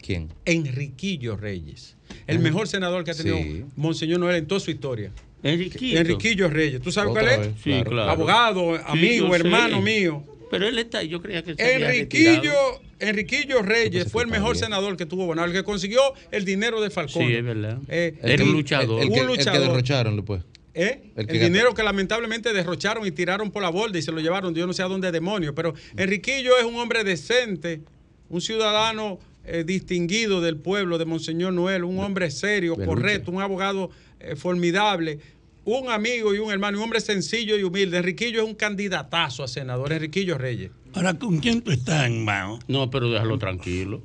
¿Quién? Enriquillo Reyes. El mejor senador que ha tenido Sí. Monseñor Noel en toda su historia. Enriquillo. Enriquillo Reyes. ¿Tú sabes Otra cuál es? vez, Sí, claro. claro. Abogado, Sí, amigo, sé. hermano mío. Pero él está, yo creía que él. Enriquillo, Enriquillo Reyes fue el mejor senador que tuvo Bonao, el que consiguió el dinero de Falcón. Sí, es verdad. Eh, Era un luchador. El, que, Un el que derrocharon después. ¿Eh? El El, dinero que lamentablemente derrocharon y tiraron por la borda y se lo llevaron, yo no sé a dónde demonios, pero Enriquillo es un hombre decente, un ciudadano eh, distinguido del pueblo de Monseñor Noel, un hombre serio, de correcto, un abogado eh, formidable, un amigo y un hermano, un hombre sencillo y humilde. Enriquillo es un candidatazo a senador, Enriquillo Reyes. Ahora, ¿con quién tú estás, Mao? No, pero déjalo tranquilo.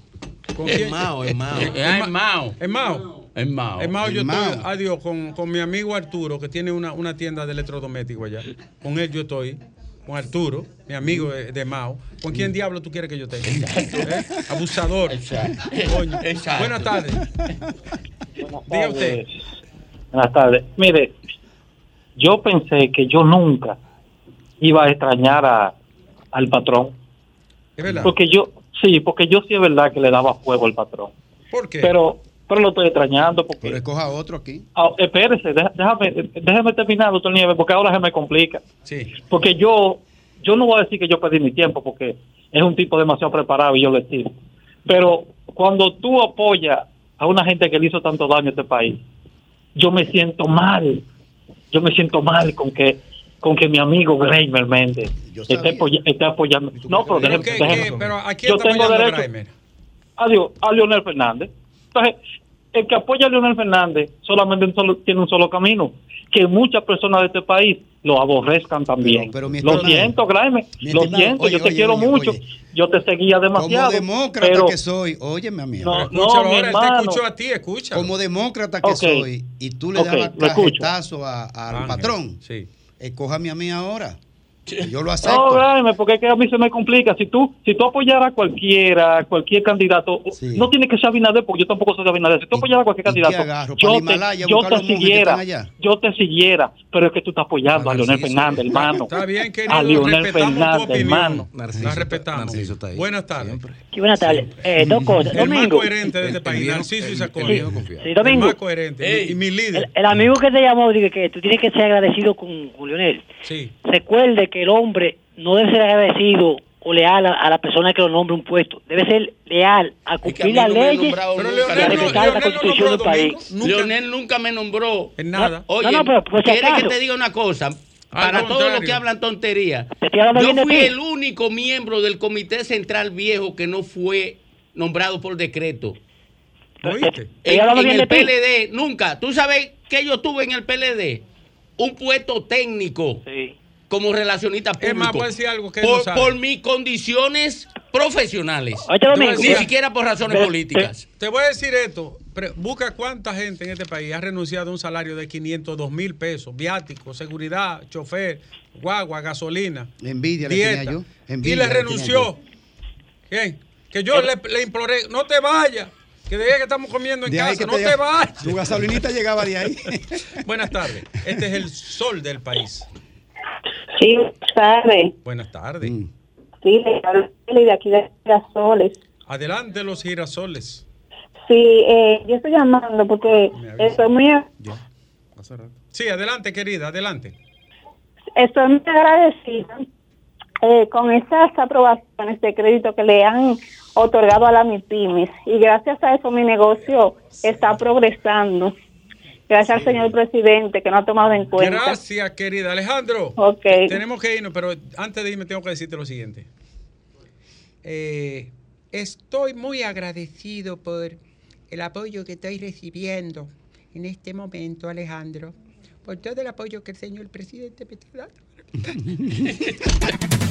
¿Con Es quién? Mao, es Mao. Es Ah, es Mao. Es Mao. Es Mao. Es Mao, yo Es estoy, adiós, con, con mi amigo Arturo, que tiene una, una tienda de electrodomésticos allá. Con él yo estoy. Con Arturo, mi amigo de, de Mao. ¿Con quién diablo tú quieres que yo esté? ¿Eh? Abusador. Coño. Buenas tardes. Diga usted. Buenas tardes. Mire, yo pensé que yo nunca iba a extrañar a, al patrón. ¿Es verdad? Porque yo, sí, porque yo sí es verdad que le daba fuego al patrón. ¿Por qué? Pero, pero lo estoy extrañando porque... Pero escoja otro aquí. Ah, espérese, déjame, déjame terminar, doctor Nieves, porque ahora se me complica. Sí. Porque yo, yo no voy a decir que yo perdí mi tiempo, porque es un tipo demasiado preparado y yo lo estimo. Pero cuando tú apoyas a una gente que le hizo tanto daño a este país, yo me siento mal. Yo me siento mal con que con que mi amigo Greimer Méndez esté, apoya- esté apoyando. No, pero, Pero, déjeme- ¿qué- déjeme- qué? Pero ¿a quién yo está tengo derecho Grimer? a, Dios- a Leonel Fernández. Entonces, el que apoya a Leonel Fernández solamente un solo- tiene un solo camino, que muchas personas de este país lo aborrezcan también. Pero, mi lo siento, Graeme, lo siento, oye, yo te oye, quiero oye, mucho, oye. yo te seguía demasiado. Como demócrata pero, que soy, óyeme, amigo. No, no, Escúchalo mi ahora, él te escuchó a ti, escucha. Como demócrata que soy, y tú le Ok, dabas cajetazo a- al patrón, Sí. escójame a mí ahora. Yo lo acepto. No, Graeme, porque es que a mí se me complica. Si tú, si tú apoyaras a cualquiera, cualquier candidato, no tiene que ser Abinader, porque yo tampoco soy de Abinader. Si tú apoyaras a cualquier candidato, yo te, yo te siguiera, yo te siguiera, pero es que tú estás apoyando a Leonel Fernández, hermano. Está bien, querido. A Leonel respetamos tu Fernández, opinión. hermano. La respetamos. Buenas tardes. Sí, buenas tardes. Eh, dos cosas. El más coherente de este país, Narciso y Sacón. Sí, sí, Domingo. El más coherente. y mi líder. El amigo que te llamó dice que tú tienes que ser agradecido con, con Leonel. Sí. Recuerde que el hombre no debe ser agradecido o leal a, a la persona que lo nombre un puesto. Debe ser leal a cumplir las leyes y a respetar la constitución del país. Leonel nunca me nombró. En nada. Oye, No, no, pero por si ¿quiere que te diga una cosa? Para todos los que hablan tontería. Yo fui el único miembro del Comité Central Viejo que no fue nombrado por decreto. ¿Oíste? En, el. PLD, nunca. ¿Tú sabes que yo tuve en el PLD? Un puesto técnico como relacionista público. Es más, voy a decir algo que por, no sabe. por mis condiciones profesionales. Oye, Domingo, Ni siquiera por razones te- políticas. Te, te voy a decir esto. Busca cuánta gente en este país ha renunciado a un salario de 502 mil pesos, viático, seguridad, chofer, guagua, gasolina. Envidia le dieta, tenía yo. y Envidia le le renunció. ¿Quién? Que yo le, le imploré, no te vayas. Que de ahí que estamos comiendo en De casa, no te- te vayas. Tu gasolinita llegaba de ahí. Buenas tardes. Este es el sol del país. Sí, buenas tardes. Buenas tardes. Mm. Sí, de aquí de Girasoles. Adelante los girasoles. Sí, eh, yo estoy llamando porque estoy muy, Sí, adelante, querida, adelante. estoy muy agradecida eh, con esas aprobaciones de crédito que le han otorgado a la MIPIMES y gracias a eso mi negocio está progresando. Gracias al señor presidente que no ha tomado en cuenta. Gracias, querida. Alejandro, Ok. tenemos que irnos, pero antes de irme tengo que decirte lo siguiente. Eh, estoy muy agradecido por el apoyo que estoy recibiendo en este momento, Alejandro, por todo el apoyo que el señor presidente me está dando.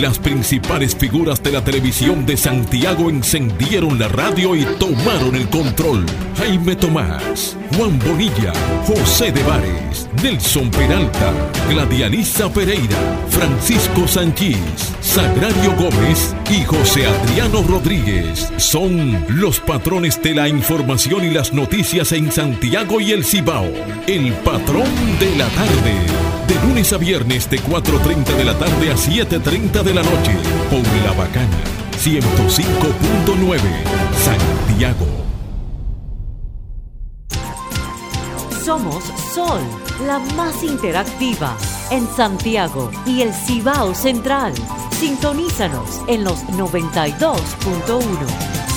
Las principales figuras de la televisión de Santiago encendieron la radio y tomaron el control. Jaime Tomás, Juan Bonilla, José de Vares, Nelson Peralta, Gladialisa Pereira, Francisco Sanchís, Sagrario Gómez y José Adriano Rodríguez son los patrones de la información y las noticias en Santiago y el Cibao. El patrón de la tarde. De lunes a viernes de 4.30 de la tarde a 7.30 de la noche. Por La Bacana. 105.9. Santiago. Somos Sol, la más interactiva en Santiago y el Cibao Central. Sintonízanos en los 92.1.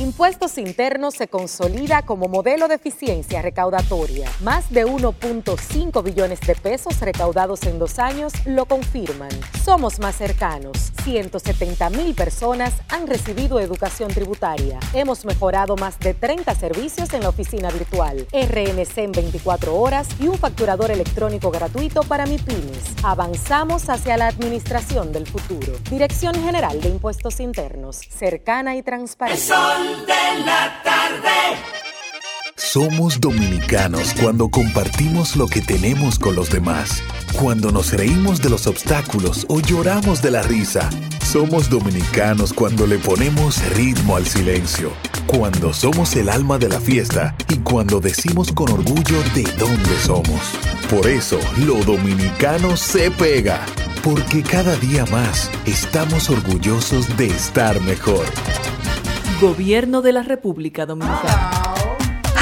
Impuestos Internos se consolida como modelo de eficiencia recaudatoria. Más de 1.5 billones de pesos recaudados en dos años lo confirman. Somos más cercanos. 170 mil personas han recibido educación tributaria. Hemos mejorado más de 30 servicios en la oficina virtual, RNC en 24 horas y un facturador electrónico gratuito para MIPIMES. Avanzamos hacia la administración del futuro. Dirección General de Impuestos Internos, cercana y transparente. De la tarde. Somos dominicanos cuando compartimos lo que tenemos con los demás, cuando nos reímos de los obstáculos o lloramos de la risa. Somos dominicanos cuando le ponemos ritmo al silencio, cuando somos el alma de la fiesta y cuando decimos con orgullo de dónde somos. Por eso, lo dominicano se pega, porque cada día más estamos orgullosos de estar mejor. Gobierno de la República Dominicana.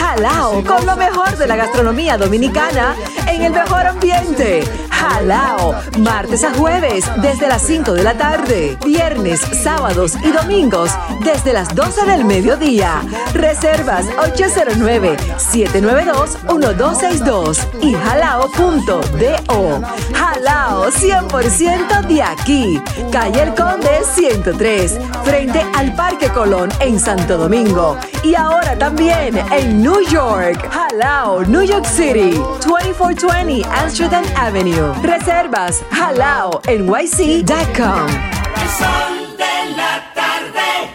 Jalao con lo mejor de la gastronomía dominicana en el mejor ambiente. Jalao, martes a jueves desde las 5 de la tarde, viernes, sábados y domingos desde las 12 del mediodía. Reservas 809-792-1262 y jalao.do. Jalao 100% de aquí. Calle El Conde 103, frente al Parque Colón en Santo Domingo. Y ahora también en New York. Jalao, New York City. 2420 Amsterdam Avenue. Reservas jalao nyc.com. El sol de la tarde.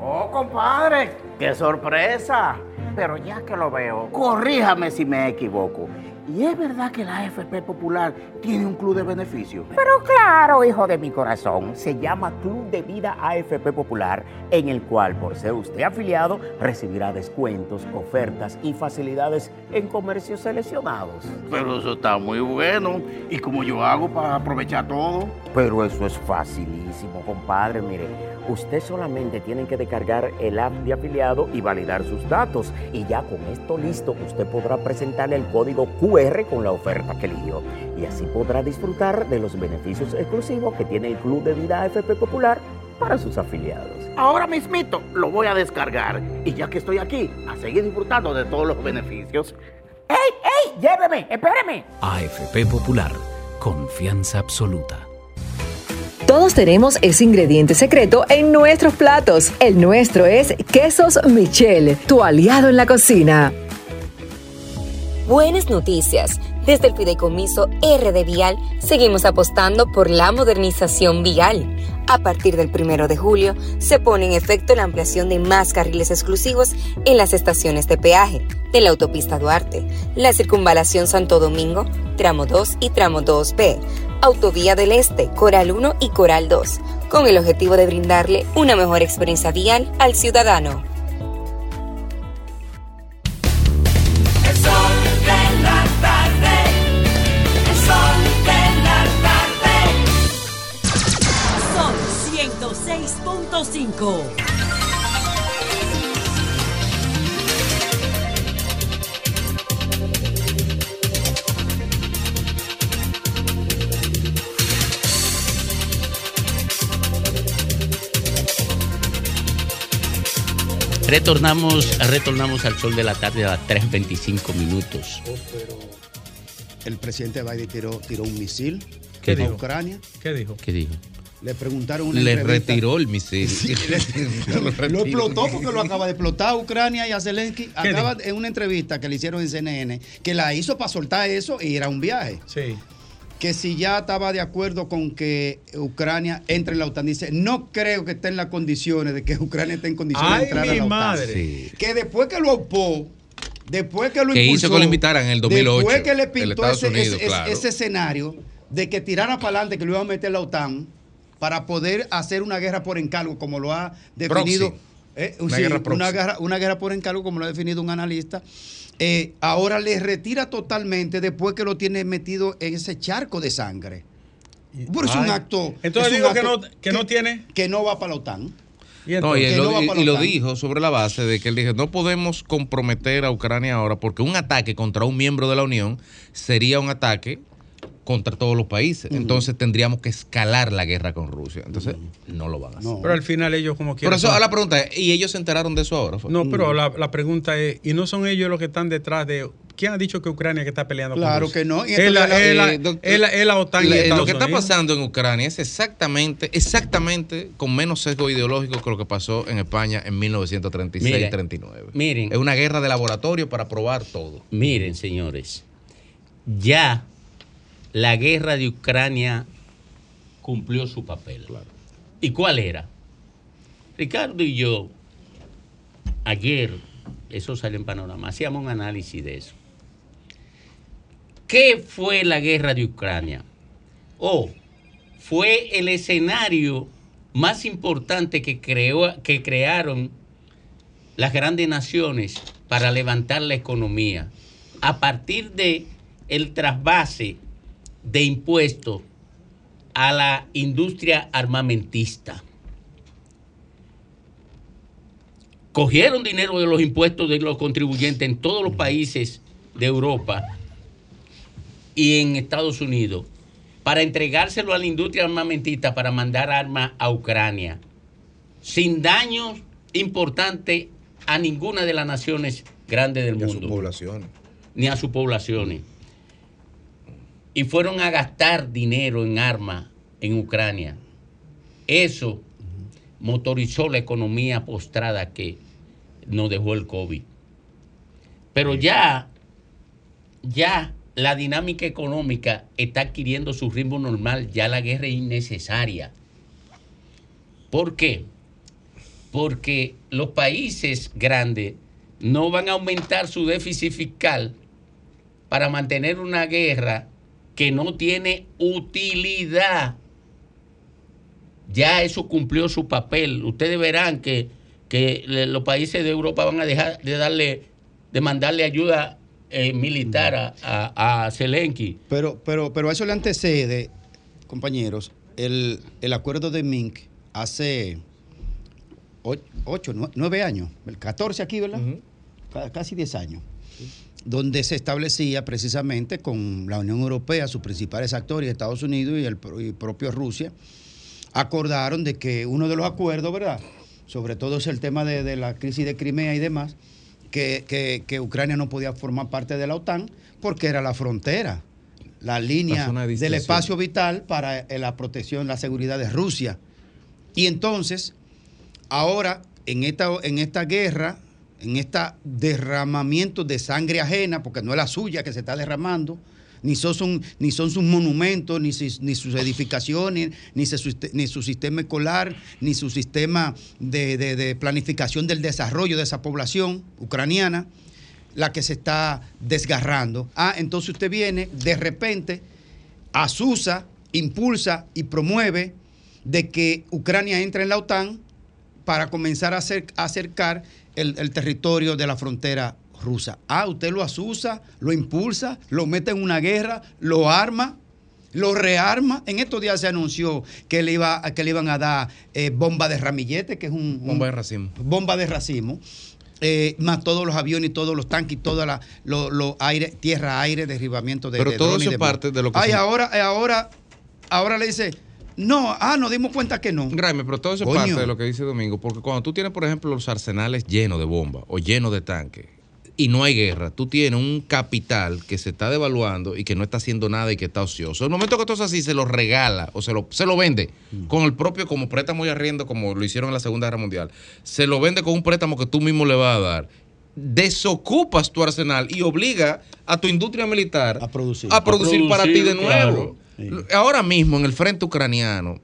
Oh, compadre, qué sorpresa. Pero ya que lo veo, corríjame si me equivoco. ¿Y es verdad que la AFP Popular tiene un club de beneficios? Pero claro, hijo de mi corazón, se llama Club de Vida AFP Popular, en el cual, por ser usted afiliado, recibirá descuentos, ofertas y facilidades en comercios seleccionados. Pero eso está muy bueno. ¿Y cómo yo hago para aprovechar todo? Pero eso es facilísimo, compadre. Mire, usted solamente tiene que descargar el app de afiliado y validar sus datos. Y ya con esto listo, usted podrá presentarle el código QR con la oferta que eligió. Y así podrá disfrutar de los beneficios exclusivos que tiene el Club de Vida AFP Popular para sus afiliados. Ahora mismito lo voy a descargar. Y ya que estoy aquí, a seguir disfrutando de todos los beneficios. ¡Ey, ey! ¡Lléveme! ¡Espéreme! AFP Popular, confianza absoluta. Todos tenemos ese ingrediente secreto en nuestros platos. El nuestro es Quesos Michel, tu aliado en la cocina. Buenas noticias. Desde el Fideicomiso RD Vial seguimos apostando por la modernización vial. A partir del primero de julio se pone en efecto la ampliación de más carriles exclusivos en las estaciones de peaje de la autopista Duarte, la circunvalación Santo Domingo, tramo 2 y tramo 2B, Autovía del Este, Coral 1 y Coral 2, con el objetivo de brindarle una mejor experiencia vial al ciudadano. Son 106.5 Retornamos, retornamos al sol de la tarde a las 3.25 minutos. El presidente Biden tiró, tiró un misil ¿Qué a dijo? Ucrania. ¿Qué dijo? ¿Qué dijo? Le preguntaron una Le entrevista- retiró el misil. Sí, le- lo explotó porque lo acaba de explotar a Ucrania y a Zelensky. ¿Qué Acaba en una entrevista que le hicieron en CNN que la hizo para soltar eso y era un viaje. Sí. Que si ya estaba de acuerdo con que Ucrania entre en la OTAN. Dice, no creo que esté en las condiciones de que Ucrania esté en condiciones Ay, de entrar a mi la OTAN. madre. Sí. Que después que lo opó, después que lo Que hizo que lo invitaran en el 2008, Después que le pintó ese, Unidos, ese- claro. ese escenario de que tirara para adelante, que lo iba a meter la OTAN para poder hacer una guerra por encargo, como lo ha definido. Proxy. Eh, Una sí, guerra una guerra, una guerra por encargo, como lo ha definido un analista. eh, ahora le retira totalmente después que lo tiene metido en ese charco de sangre. Pero es un acto. Entonces digo que no, que no tiene. que no va para la OTAN. Y No, y entonces- él lo, no va y- lo dijo sobre la base de que él dijo, no podemos comprometer a Ucrania ahora porque un ataque contra un miembro de la Unión sería un ataque contra todos los países. Entonces tendríamos que escalar la guerra con Rusia. Entonces no lo van a hacer. Pero al final ellos como Por quieren. eso ahora la pregunta es, ¿y ellos se enteraron de eso ahora? fue? No, pero la, la pregunta es, ¿y no son ellos los que están detrás de... ¿Quién ha dicho que Ucrania que está peleando con Claro Rusia? que no. Es la, entonces es la- Eh, doctor, es la- es la OTAN y la- Estados lo que está Unidos. pasando en Ucrania es exactamente, exactamente con menos sesgo ideológico que lo que pasó en España en 1936 Mire, y 39. miren. Es una guerra de laboratorio para probar todo. Miren, señores, ya la guerra de Ucrania cumplió su papel. ¿Y cuál era? Ricardo y yo, ayer, eso sale en panorama, hacíamos un análisis de eso. ¿Qué fue la guerra de Ucrania? O fue el escenario más importante que, creó, que crearon las grandes naciones para levantar la economía a partir de el trasvase de impuestos a la industria armamentista. Cogieron dinero de los impuestos de los contribuyentes en todos los países de Europa y en Estados Unidos para entregárselo a la industria armamentista para mandar armas a Ucrania sin daños importantes a ninguna de las naciones grandes del a mundo sus poblaciones. ni a sus poblaciones. Y fueron a gastar dinero en armas en Ucrania. Eso motorizó la economía postrada que nos dejó el COVID. Pero ya, ya la dinámica económica está adquiriendo su ritmo normal. Ya la guerra es innecesaria. ¿Por qué? Porque los países grandes no van a aumentar su déficit fiscal para mantener una guerra que no tiene utilidad. Ya eso cumplió su papel. Ustedes verán que, que los países de Europa van a dejar de darle, de mandarle ayuda eh, militar a, a, a Zelensky. Pero, pero, pero a eso le antecede, compañeros, el, el acuerdo de Minsk hace o- ocho, nue- nueve años, el 14 aquí, ¿verdad? Ca- Casi 10 años. Donde se establecía precisamente con la Unión Europea, sus principales actores, Estados Unidos y el y propio Rusia, acordaron de que uno de los acuerdos, ¿verdad? Sobre todo es el tema de, de la crisis de Crimea y demás, que, que- que Ucrania no podía formar parte de la OTAN porque era la frontera, la línea de del espacio vital para eh, la protección, la seguridad de Rusia. Y entonces, ahora, en esta, en esta guerra, en este derramamiento de sangre ajena, porque no es la suya que se está derramando, ni son, ni son sus monumentos, ni, sus- ni sus edificaciones, ni, su, ni su sistema escolar, ni su sistema de, de- planificación del desarrollo de esa población ucraniana, la que se está desgarrando. Ah, entonces usted viene de repente, asusa, impulsa y promueve de que Ucrania entre en la OTAN para comenzar a acercar el, el territorio de la frontera rusa. Ah, usted lo asusa, lo impulsa, lo mete en una guerra, lo arma, lo rearma. En estos días se anunció que le, iba, que le iban a dar eh, bomba de ramillete, que es un... Bomba de racimo. Bomba de racimo. eh, más todos los aviones y todos los tanques y toda la lo, lo aire, tierra, aire, derribamiento de Pero de todo eso es demás. parte de lo que Ay, ahora, eh, ahora, ahora le dice, no, ah, nos dimos cuenta que no. Graeme, pero todo eso es parte de lo que dice Domingo, porque cuando tú tienes, por ejemplo, los arsenales llenos de bombas o llenos de tanques y no hay guerra, tú tienes un capital que se está devaluando y que no está haciendo nada y que está ocioso. El momento que todo es así, se lo regala o se lo, se lo vende con el propio, como préstamo y arriendo, como lo hicieron en la Segunda Guerra Mundial. Se lo vende con un préstamo que tú mismo le vas a dar. Desocupas tu arsenal y obliga a tu industria militar a producir, A para ti de producir, nuevo. claro. Ahora mismo en el frente ucraniano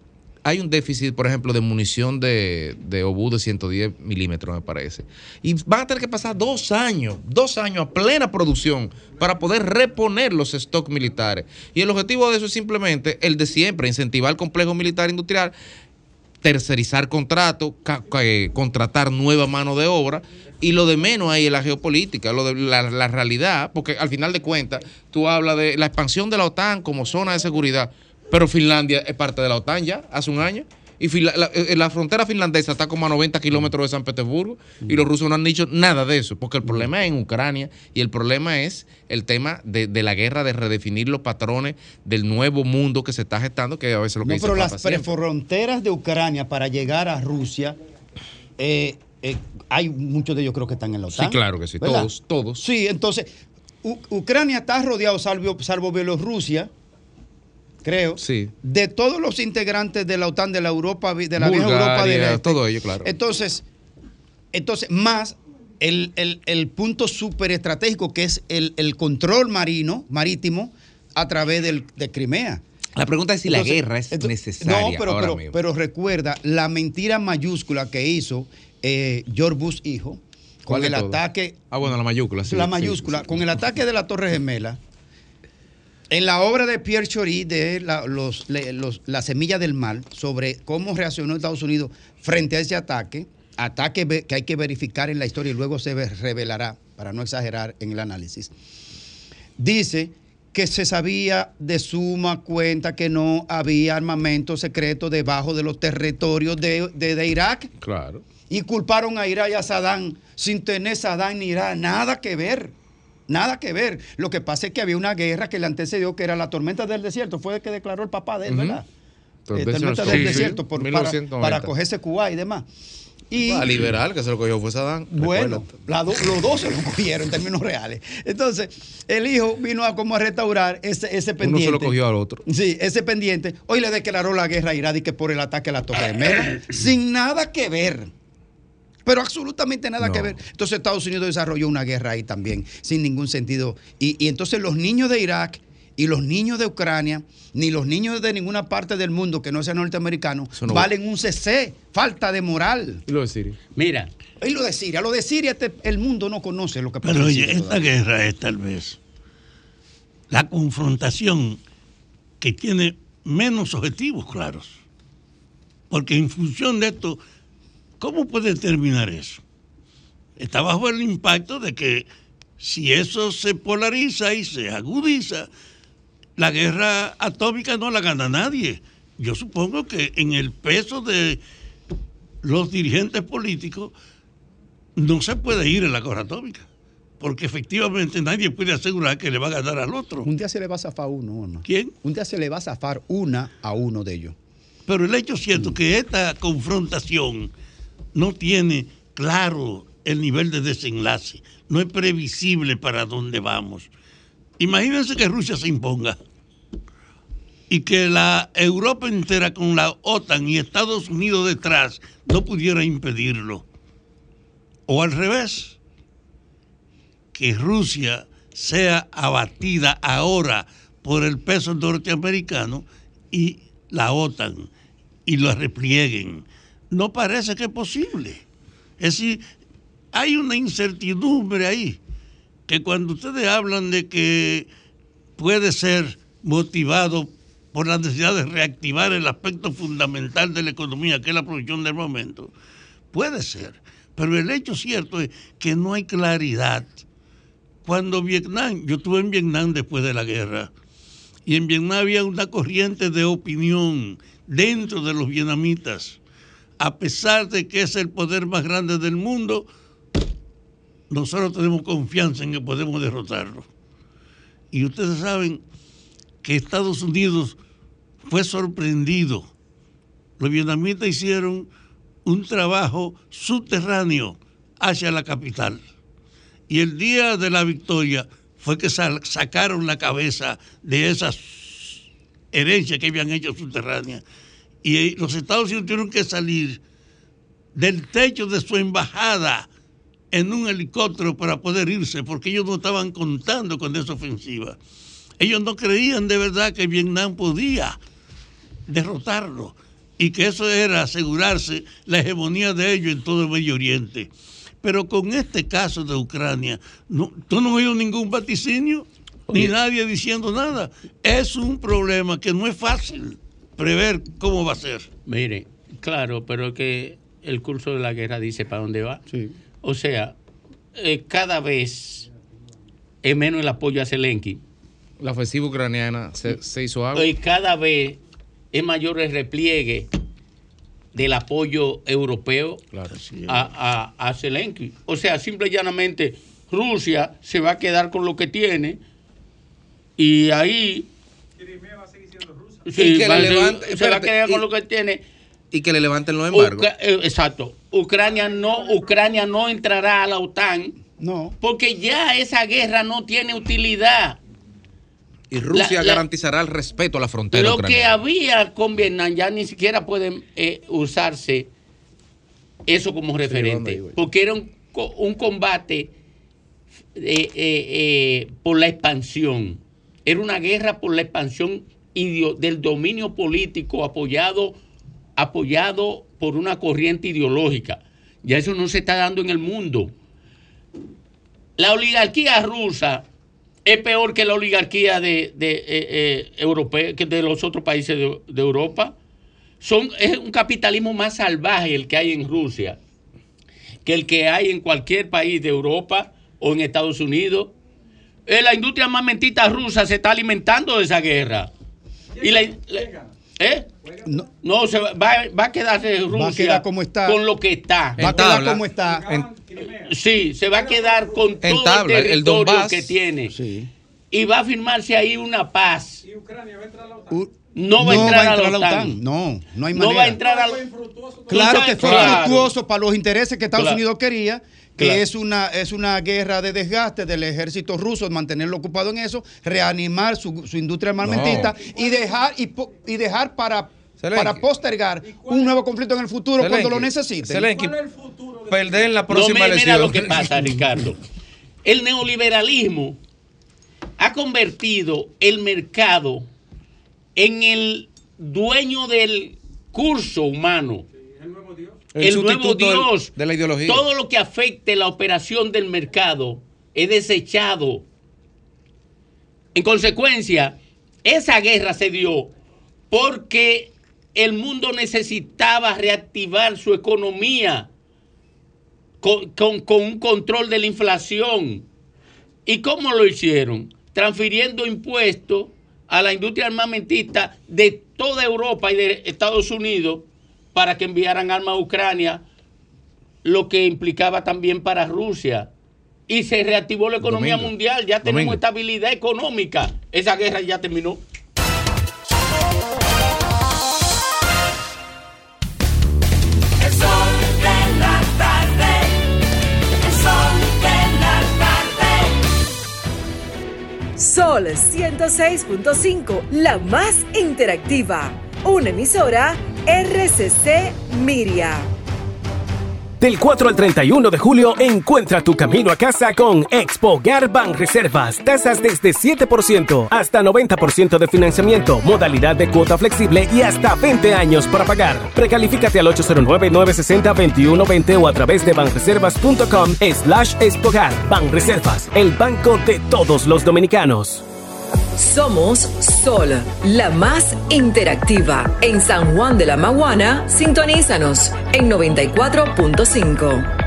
hay un déficit, por ejemplo, de munición de, de obús de 110 milímetros, me parece. Y van a tener que pasar dos años, dos años a plena producción para poder reponer los stocks militares. Y el objetivo de eso es simplemente el de siempre, incentivar el complejo militar industrial, tercerizar contratos, eh, contratar nueva mano de obra. Y lo de menos ahí es la geopolítica, lo de la, la realidad, porque al final de cuentas tú hablas de la expansión de la OTAN como zona de seguridad, pero Finlandia es parte de la OTAN ya, hace un año. Y la, eh, la frontera finlandesa está como a 90 kilómetros de San Petersburgo y los rusos no han dicho nada de eso, porque el problema es en Ucrania y el problema es el tema de, de la guerra, de redefinir los patrones del nuevo mundo que se está gestando, que a veces lo que No, dice pero Papa las prefronteras de Ucrania para llegar a Rusia, eh, eh, hay muchos de ellos creo que están en la OTAN. Sí, claro que sí, ¿verdad? todos, todos. Sí, entonces, U- Ucrania está rodeado, salvo, salvo Bielorrusia, creo, Sí. de todos los integrantes de la OTAN, de la Europa, de la vieja Bulgaria, Europa del Este. todo ello, claro. Entonces, entonces más el, el- el punto súper estratégico que es el, el control marino, marítimo, a través del, de Crimea. La pregunta es si la guerra es entonces, necesaria No, pero, ahora pero, mismo. pero recuerda la mentira mayúscula que hizo eh, George Bush hijo con ¿Cuál de el ataque Ah, bueno, la mayúscula, sí. la mayúscula, sí. con el ataque de la Torre Gemela, en la obra de Pierre Chory de la, los, la semilla del mal, sobre cómo reaccionó Estados Unidos frente a ese ataque, ataque que hay que verificar en la historia y luego se ve- revelará, para no exagerar en el análisis, dice que se sabía de suma cuenta que no había armamento secreto debajo de los territorios de, de- de Irak Claro. Y culparon a Irak y a Saddam sin tener Saddam ni Irak nada que ver. Nada que ver. Lo que pasa es que había una guerra que le antecedió, que era la tormenta del desierto. Fue el que declaró el papá de él. ¿verdad? Eh, Tormenta tormenta del Desierto. Sí, por- para, 1990. para cogerse Cuba y demás. Y, Ah, liberal, que se lo cogió fue Saddam. bueno, recuérdate. la do- los dos se lo cogieron en términos reales. Entonces, el hijo vino a como a restaurar ese, ese Uno pendiente. se lo cogió al otro. Sí, ese pendiente. Hoy le declaró la guerra a Irak y que por el ataque a la Torre Gemela, sin nada que ver. Pero absolutamente nada No. que ver. Entonces Estados Unidos desarrolló una guerra ahí también, sin ningún sentido. Y, y entonces los niños de Irak y los niños de Ucrania, ni los niños de ninguna parte del mundo que no sea norteamericano, no va- valen un CC. Falta de moral. ¿Y lo de Siria? Mira. Y lo de Siria. Lo de Siria, este- el mundo no conoce lo que pasa Pero oye, esta todavía. guerra es tal vez la confrontación que tiene menos objetivos claros. Porque en función de esto, ¿cómo puede terminar eso? Está bajo el impacto de que si eso se polariza y se agudiza, la guerra atómica no la gana nadie. Yo supongo que en el peso de los dirigentes políticos no se puede ir en la guerra atómica, porque efectivamente nadie puede asegurar que le va a ganar al otro. Un día se le va a zafar uno, ¿o no? ¿Quién? Un día se le va a zafar una a uno de ellos. Pero el hecho es cierto que esta confrontación no tiene claro el nivel de desenlace, no es previsible para dónde vamos. Imagínense que Rusia se imponga y que la Europa entera con la OTAN y Estados Unidos detrás no pudiera impedirlo. O al revés, que Rusia sea abatida ahora por el peso norteamericano y la OTAN y lo replieguen. No parece que es posible. Es decir, hay una incertidumbre ahí, que cuando ustedes hablan de que puede ser motivado por la necesidad de reactivar el aspecto fundamental de la economía, que es la producción del momento, puede ser. Pero el hecho cierto es que no hay claridad. Cuando Vietnam, yo estuve en Vietnam después de la guerra, y en Vietnam había una corriente de opinión dentro de los vietnamitas. A pesar de que es el poder más grande del mundo, nosotros tenemos confianza en que podemos derrotarlo. Y ustedes saben que Estados Unidos fue sorprendido. Los vietnamitas hicieron un trabajo subterráneo hacia la capital. Y el día de la victoria fue que sacaron la cabeza de esas herencias que habían hecho subterráneas. Y los Estados Unidos tuvieron que salir del techo de su embajada en un helicóptero para poder irse, porque ellos no estaban contando con esa ofensiva. Ellos no creían de verdad que Vietnam podía derrotarlo y que eso era asegurarse la hegemonía de ellos en todo el Medio Oriente. Pero con este caso de Ucrania, no, tú no oído ningún vaticinio, ni nadie diciendo nada. Es un problema que no es fácil prever cómo va a ser. Mire, claro, pero que el curso de la guerra dice para dónde va. O sea, eh, cada vez es menos el apoyo a Zelensky. La ofensiva ucraniana se, se hizo algo. Y cada vez es mayor el repliegue del apoyo europeo a, a, a Zelensky. O sea, simple y llanamente, Rusia se va a quedar con lo que tiene y ahí... Sí, Y que va- le levante- se va a quedar con y- lo que tiene. Y que le levanten los embargos. Ucra- eh, exacto. Ucrania no, Ucrania no entrará a la OTAN. No. Porque ya esa guerra no tiene utilidad. y Rusia la- la- garantizará el respeto a la frontera Lo que había con Vietnam ya ni siquiera pueden eh, usarse eso como referente. porque era un, un combate eh, eh, eh, por la expansión. Era una guerra por la expansión del dominio político apoyado, apoyado por una corriente ideológica. Ya eso no se está dando en el mundo. La oligarquía rusa es peor que la oligarquía de, eh, eh, europea, que de los otros países de, de Europa. Son, es un capitalismo más salvaje el que hay en Rusia que el que hay en cualquier país de Europa o en Estados Unidos. Eh, la industria armamentista rusa se está alimentando de esa guerra. Y la, la- ¿eh? No, se va, va- va a quedarse Rusia Va a quedar como está. con lo que está. Va a quedar como está. Sí, se va a quedar con todo tabla, el el territorio Donbass. que tiene. Y va a firmarse ahí una paz. No va a entrar a la OTAN. No, no hay No manera. va a entrar a la Claro que fue claro. fructuoso para los intereses que Estados Claro. Unidos quería, que Claro. es una es una guerra de desgaste del ejército ruso, mantenerlo ocupado en eso, reanimar su, su industria armamentista y dejar y, po- y dejar para para postergar un nuevo conflicto en el futuro cuando lo. Zelensky, perder en la No, próxima mira, elección. mira lo que pasa, Ricardo. El neoliberalismo ha convertido el mercado en el dueño del curso humano. El El, nuevo Dios. de la ideología. Todo lo que afecte la operación del mercado es desechado. En consecuencia, esa guerra se dio porque el mundo necesitaba reactivar su economía con, con- con un control de la inflación. ¿Y cómo lo hicieron? Transfiriendo impuestos a la industria armamentista de toda Europa y de Estados Unidos para que enviaran armas a Ucrania, lo que implicaba también para Rusia. Y se reactivó la economía Domingo. mundial, ya tenemos Domingo. estabilidad económica. Esa guerra ya terminó. El sol de la tarde. El sol de la tarde. Sol 106.5, la más interactiva. Una emisora RCC Miria. Del 4 al 31 de julio, encuentra tu camino a casa con Expo Garban Reservas. Tasas desde 7% hasta 90% de financiamiento, modalidad de cuota flexible y hasta 20 años para pagar. Precalifícate al 809-960-2120 o a través de banreservas.com slash expogar. Banreservas, el banco de todos los dominicanos. Somos Sol, la más interactiva. En San Juan de la Maguana, sintonízanos en 94.5.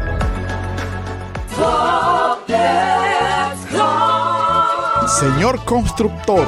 Señor constructor,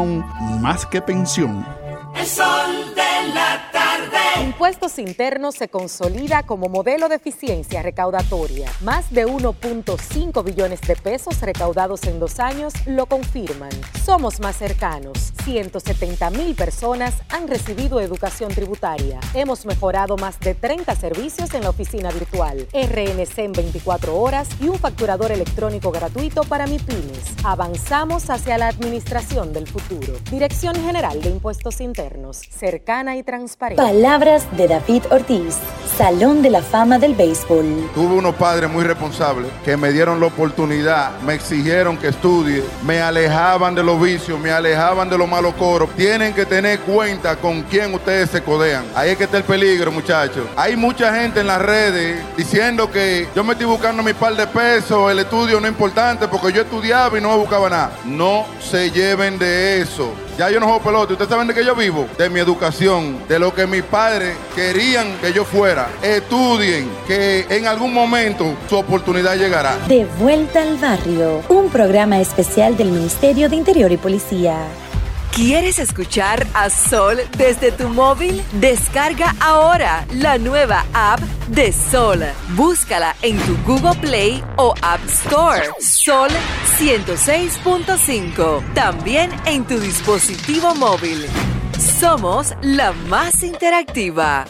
más que pensión. Impuestos Internos se consolida como modelo de eficiencia recaudatoria. Más de 1.5 billones de pesos recaudados en dos años lo confirman. Somos más cercanos. 170 mil personas han recibido educación tributaria. Hemos mejorado más de 30 servicios en la oficina virtual, RNC en 24 horas y un facturador electrónico gratuito para MIPIMES. Avanzamos hacia la administración del futuro. Dirección General de Impuestos Internos, cercana y transparente. De David Ortiz, Salón de la Fama del Béisbol. Tuve unos padres muy responsables que me dieron la oportunidad, me exigieron que estudie, me alejaban de los vicios, me alejaban de los malos coros. Tienen que tener cuenta con quién ustedes se codean. Ahí es que está el peligro, muchachos. Hay mucha gente en las redes diciendo que yo me estoy buscando mi par de pesos, el estudio no es importante porque yo estudiaba y no buscaba nada. No se lleven de eso. Ya yo no juego pelota. ¿Ustedes saben de qué yo vivo? De mi educación, de lo que mis padres querían que yo fuera. Estudien, que en algún momento su oportunidad llegará. De vuelta al barrio, un programa especial del Ministerio de Interior y Policía. ¿Quieres escuchar a Sol desde tu móvil? Descarga ahora la nueva app de Sol. Búscala en tu Google Play o App Store. Sol 106.5. También en tu dispositivo móvil. Somos la más interactiva.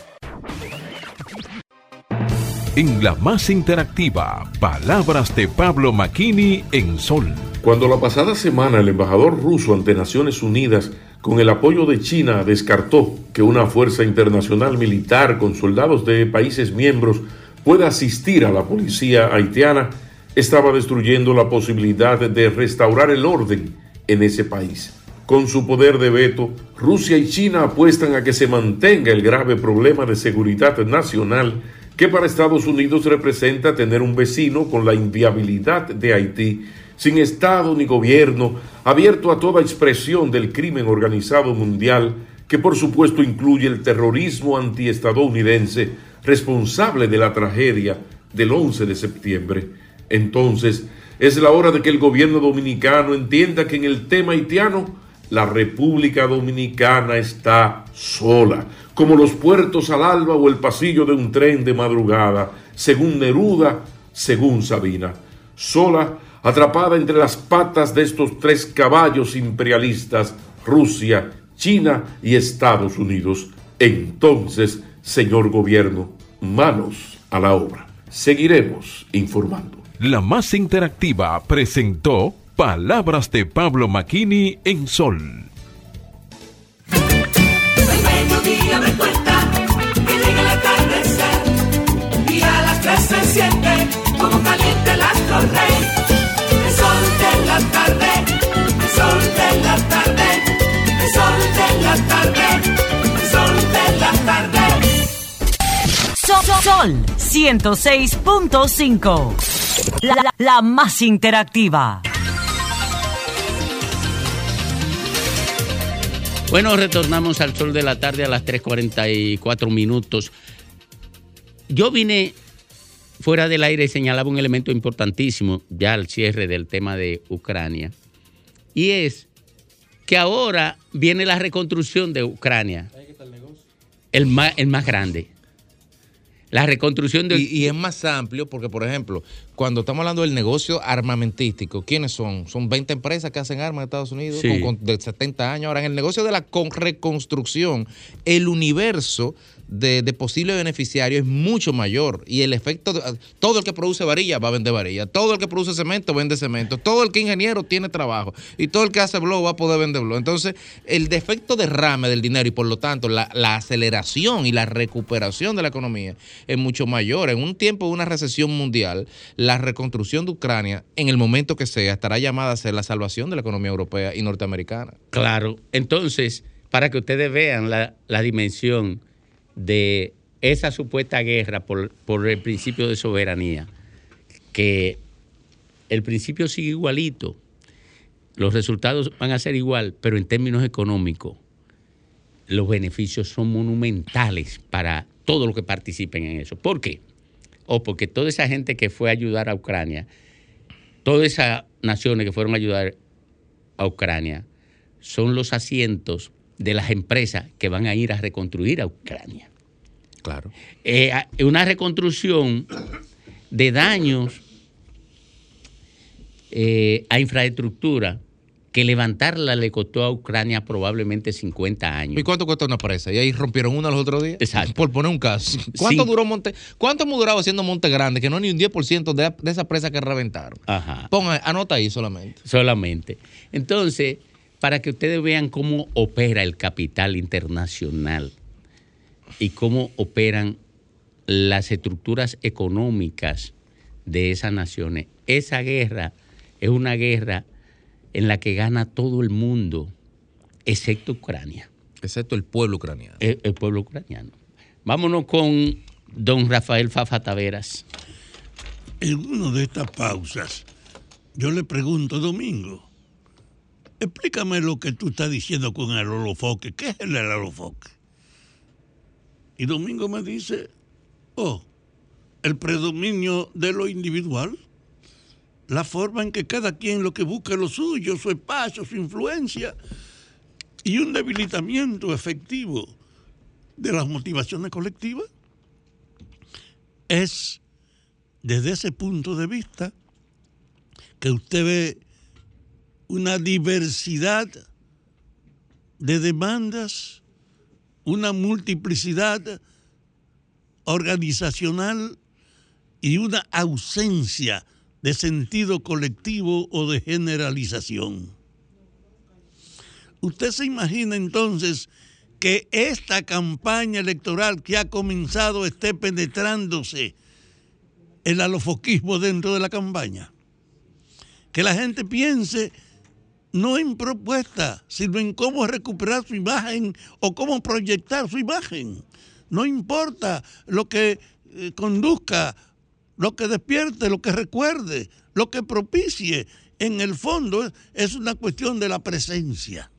En la más interactiva, palabras de Pablo Makini en Sol. Cuando la pasada semana el embajador ruso ante Naciones Unidas, con el apoyo de China, descartó que una fuerza internacional militar con soldados de países miembros pueda asistir a la policía haitiana, estaba destruyendo la posibilidad de restaurar el orden en ese país. Con su poder de veto, Rusia y China apuestan a que se mantenga el grave problema de seguridad nacional que para Estados Unidos representa tener un vecino con la inviabilidad de Haití, sin Estado ni gobierno, abierto a toda expresión del crimen organizado mundial, que por supuesto incluye el terrorismo antiestadounidense responsable de la tragedia del 11 de septiembre. Entonces, es la hora de que el gobierno dominicano entienda que en el tema haitiano la República Dominicana está sola, como los puertos al alba o el pasillo de un tren de madrugada, según Neruda, según Sabina. Sola, atrapada entre las patas de estos tres caballos imperialistas, Rusia, China y Estados Unidos. Entonces, señor gobierno, manos a la obra. Seguiremos informando. La más interactiva presentó Palabras de Pablo Makini en Sol. El mediodía me cuenta que llega el atardecer y a las tres se siente como caliente el astro rey. Sol la tarde, el sol de la tarde, el sol de la tarde, el sol de la tarde. Sol, Sol 106.5. La, la- la más interactiva. Bueno, retornamos al sol de la tarde a las 3.44 minutos. Yo vine fuera del aire señalaba un elemento importantísimo ya al cierre del tema de Ucrania. Y es que ahora viene la reconstrucción de Ucrania. El más, el más grande. La reconstrucción de... Y, y es más amplio porque, por ejemplo, cuando estamos hablando del negocio armamentístico, ¿quiénes son? Son 20 empresas que hacen armas en Estados Unidos Sí. con- con- de 70 años. Ahora, en el negocio de la con- reconstrucción, el universo de, de posibles beneficiarios es mucho mayor y el efecto, todo el que produce varilla va a vender varilla, todo el que produce cemento vende cemento, todo el que ingeniero tiene trabajo y todo el que hace blow va a poder vender blow. Entonces, el defecto derrame del dinero y por lo tanto la, la aceleración y la recuperación de la economía es mucho mayor. En un tiempo de una recesión mundial, la reconstrucción de Ucrania, en el momento que sea, estará llamada a ser la salvación de la economía europea y norteamericana. Claro, entonces, para que ustedes vean la, la dimensión de esa supuesta guerra por, por el principio de soberanía, que el principio sigue igualito, los resultados van a ser igual, pero en términos económicos, los beneficios son monumentales para todos los que participen en eso. ¿Por qué? O porque toda esa gente que fue a ayudar a Ucrania, todas esas naciones que fueron a ayudar a Ucrania, son los asientos de las empresas que van a ir a reconstruir a Ucrania. Claro. Eh, una reconstrucción de daños eh, a infraestructura que levantarla le costó a Ucrania probablemente 50 años. ¿Y cuánto cuesta una presa? Y ahí rompieron una los otros días. Exacto. Por poner un caso. ¿Cuánto Sí. duró Monte? ¿Cuánto hemos durado haciendo Monte Grande? Que no es ni un 10% de, de esa presa que reventaron. Ajá. Ponga, anota ahí solamente. Solamente. Entonces, para que ustedes vean cómo opera el capital internacional y cómo operan las estructuras económicas de esas naciones, esa guerra es una guerra en la que gana todo el mundo, excepto Ucrania. Excepto el pueblo ucraniano. El, el pueblo ucraniano. Vámonos con don Rafael Fafa Taveras. En una de estas pausas, yo le pregunto, Domingo, explícame lo que tú estás diciendo con el holofoque. ¿Qué es el holofoque? Y Domingo me dice, oh, el predominio de lo individual, la forma en que cada quien lo que busca es lo suyo, su espacio, su influencia, y un debilitamiento efectivo de las motivaciones colectivas. Es desde ese punto de vista que usted ve una diversidad de demandas, una multiplicidad organizacional y una ausencia de sentido colectivo o de generalización. Usted se imagina entonces que esta campaña electoral que ha comenzado esté penetrándose el alofoquismo dentro de la campaña. Que la gente piense no en propuesta, sino en cómo recuperar su imagen o cómo proyectar su imagen. No importa lo que eh, conduzca, lo que despierte, lo que recuerde, lo que propicie. En el fondo es- es una cuestión de la presencia.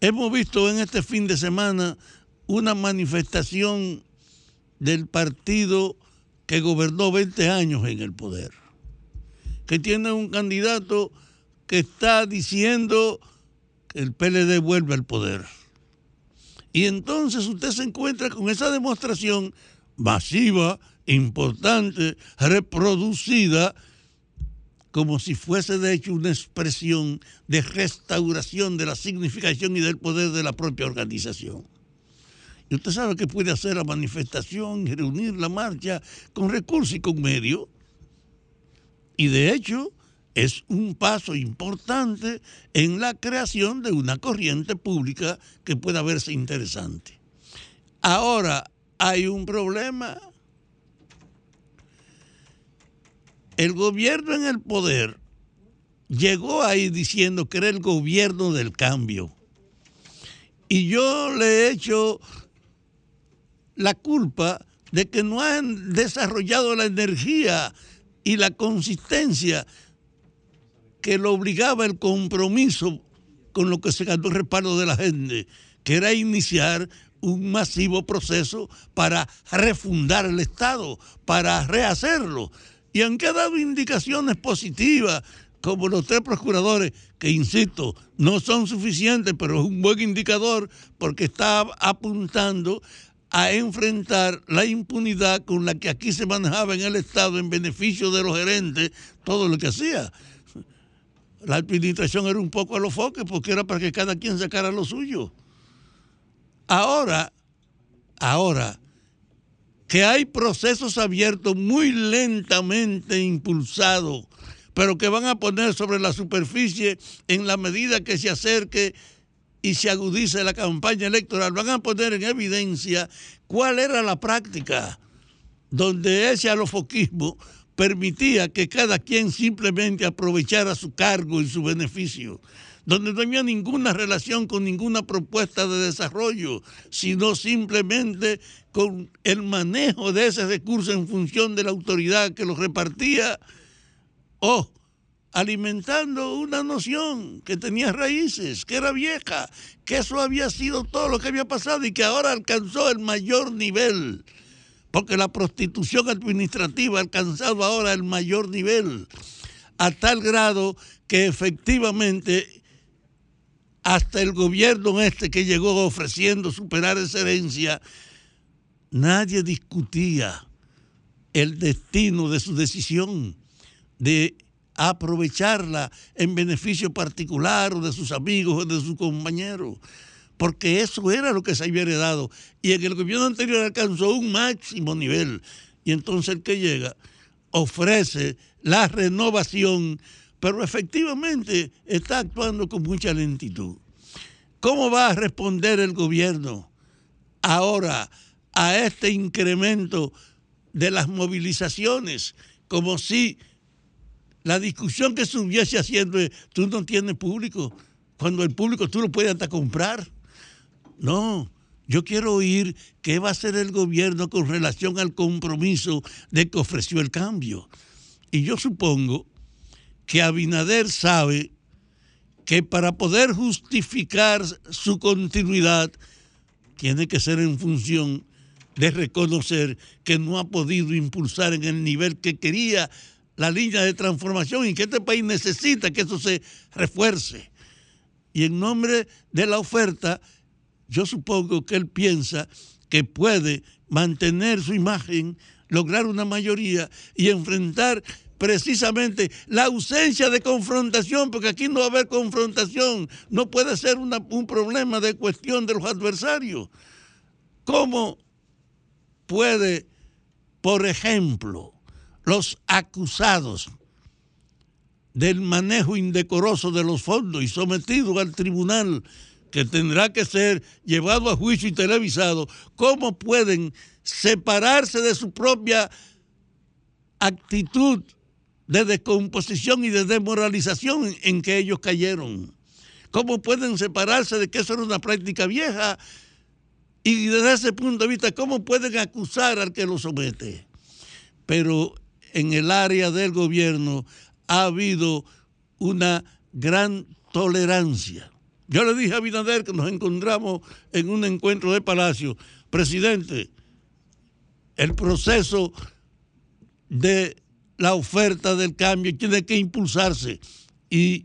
Hemos visto en este fin de semana una manifestación del partido que gobernó 20 años en el poder, que tiene un candidato que está diciendo que el PLD vuelve al poder. Y entonces usted se encuentra con esa demostración masiva, importante, reproducida, como si fuese de hecho una expresión de restauración de la significación y del poder de la propia organización. Y usted sabe que puede hacer la manifestación, reunir la marcha con recursos y con medios. Y de hecho es un paso importante en la creación de una corriente pública que pueda verse interesante. Ahora hay un problema. El gobierno en el poder llegó ahí diciendo que era el gobierno del cambio. Y yo le he hecho la culpa de que no han desarrollado la energía y la consistencia que lo obligaba el compromiso con lo que se ganó el respaldo de la gente, que era iniciar un masivo proceso para refundar el Estado, para rehacerlo. Y aunque ha dado indicaciones positivas, como los tres procuradores, que insisto, no son suficientes, pero es un buen indicador porque está apuntando a enfrentar la impunidad con la que aquí se manejaba en el Estado en beneficio de los gerentes todo lo que hacía. La administración era un poco a los foques porque era para que cada quien sacara lo suyo. Ahora, ahora, que hay procesos abiertos muy lentamente impulsados, pero que van a poner sobre la superficie en la medida que se acerque y se agudice la campaña electoral, van a poner en evidencia cuál era la práctica donde ese alofoquismo permitía que cada quien simplemente aprovechara su cargo y su beneficio, donde no había ninguna relación con ninguna propuesta de desarrollo, sino simplemente con el manejo de ese recurso en función de la autoridad que los repartía o alimentando una noción que tenía raíces, que era vieja, que eso había sido todo lo que había pasado y que ahora alcanzó el mayor nivel porque la prostitución administrativa ha alcanzado ahora el mayor nivel, a tal grado que efectivamente hasta el gobierno este que llegó ofreciendo superar esa nadie discutía el destino de su decisión de aprovecharla en beneficio particular o de sus amigos o de sus compañeros, porque eso era lo que se había heredado y en el gobierno anterior alcanzó un máximo nivel y entonces el que llega ofrece la renovación, pero efectivamente está actuando con mucha lentitud. ¿Cómo va a responder el gobierno ahora a este incremento de las movilizaciones? Como si la discusión que estuviese haciendo es, tú no tienes público, cuando el público tú lo puedes hasta comprar. No, yo quiero oír qué va a hacer el gobierno con relación al compromiso de que ofreció el cambio. Y yo supongo que Abinader sabe que para poder justificar su continuidad tiene que ser en función de reconocer que no ha podido impulsar en el nivel que quería la línea de transformación y que este país necesita que eso se refuerce. Y en nombre de la oferta, yo supongo que él piensa que puede mantener su imagen, lograr una mayoría y enfrentar precisamente la ausencia de confrontación, porque aquí no va a haber confrontación, no puede ser un problema de cuestión de los adversarios. ¿Cómo puede, por ejemplo, los acusados del manejo indecoroso de los fondos y sometidos al tribunal que tendrá que ser llevado a juicio y televisado, cómo pueden separarse de su propia actitud de descomposición y de desmoralización en que ellos cayeron. ¿Cómo pueden separarse de que eso era una práctica vieja? Y desde ese punto de vista, ¿cómo pueden acusar al que lo somete? Pero en el área del gobierno ha habido una gran tolerancia. Yo le dije a Binader que nos encontramos en un encuentro de Palacio. Presidente, el proceso de la oferta del cambio tiene que impulsarse y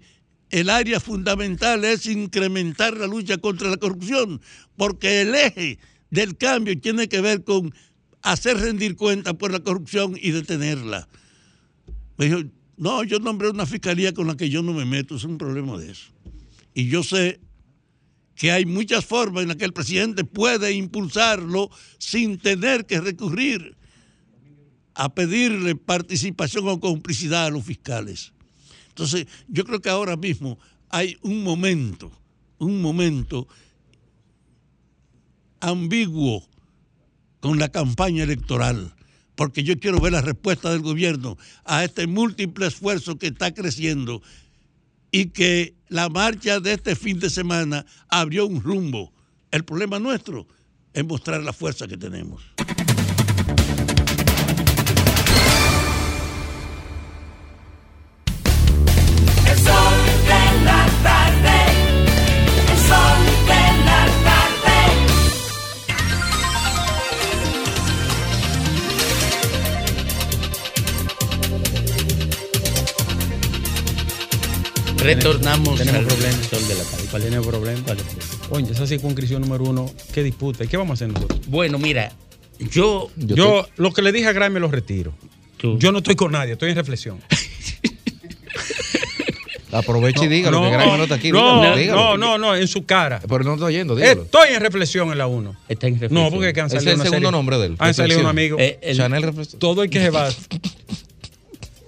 el área fundamental es incrementar la lucha contra la corrupción, porque el eje del cambio tiene que ver con hacer rendir cuenta por la corrupción y detenerla. Me dijo, no, yo nombré una fiscalía con la que yo no me meto, es un problema de eso. Y yo sé que hay muchas formas en las que el presidente puede impulsarlo sin tener que recurrir a pedirle participación o complicidad a los fiscales. Entonces, yo creo que ahora mismo hay un momento, un momento ambiguo con la campaña electoral, porque yo quiero ver la respuesta del gobierno a este múltiple esfuerzo que está creciendo y que la marcha de este fin de semana abrió un rumbo. El problema nuestro es mostrar la fuerza que tenemos. Retornamos Tenemos al problemas. sol de la tarde. ¿Cuál es Tiene problemas. Oye, esa circunscripción número uno, ¿qué disputa? ¿Y qué vamos a hacer nosotros? Bueno, mira, yo. Yo, lo que le dije a Graham me lo retiro. Yo no estoy con nadie, estoy en reflexión. Aproveche y dígalo, no, que no está aquí. No, dígalo, dígalo. no, no, no, en su cara. Pero no está oyendo, dígalo. Estoy en reflexión en la 1. Está en reflexión. No, porque que han salido es el segundo serie- nombre de él, Han salido un amigo. Eh, el- Chanel Reflexión. Todo el que se va.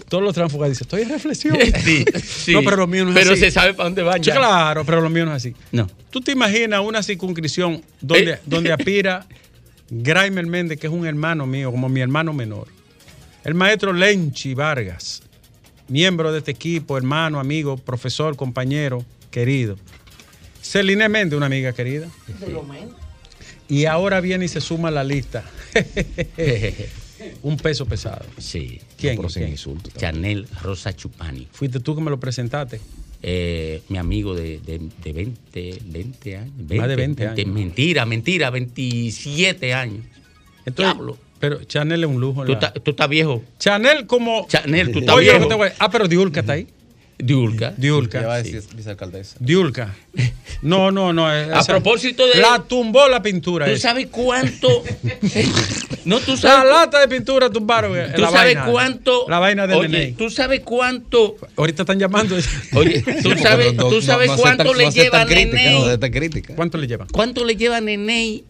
Todos los tránsfugas dicen, estoy en reflexión. Sí, sí. No, pero lo mío no es Pero así. se sabe para dónde va Sí, ya. claro, pero lo mío no es así. No. ¿Tú te imaginas una circunscripción donde, Eh. donde aspira Graimer Méndez, que es un hermano mío, como mi hermano menor? El maestro Lenchi Vargas, miembro de este equipo, hermano, amigo, profesor, compañero, querido. Celine Méndez, una amiga querida. Y ahora viene y se suma a la lista. un peso pesado. Sí. ¿Quién? pero sin ¿Quién? insulto. Chanel Rosa Chupani. Fuiste tú que me lo presentaste. Eh, mi amigo de, de, de 20, 20 años. Más de 20 años. Mentira, mentira, 27 años. Entonces, Diablo. pero Chanel es un lujo. Tú estás viejo. Chanel como... Chanel, tú estás Diulca. Diulca. Sí. Diulca. No, no, no. Eh, a propósito de. La tumbó la pintura. ¿Tú eh. sabes cuánto? no, tú sabes. La lata de pintura tumbaron. Eh, ¿Tú sabes cuánto? La vaina de Oye, Nene. ¿Tú sabes cuánto? Ahorita están llamando. Oye, ¿tú sabes, cuánto le lleva a Nene? ¿Cuánto le lleva? ¿Cuánto le lleva Nene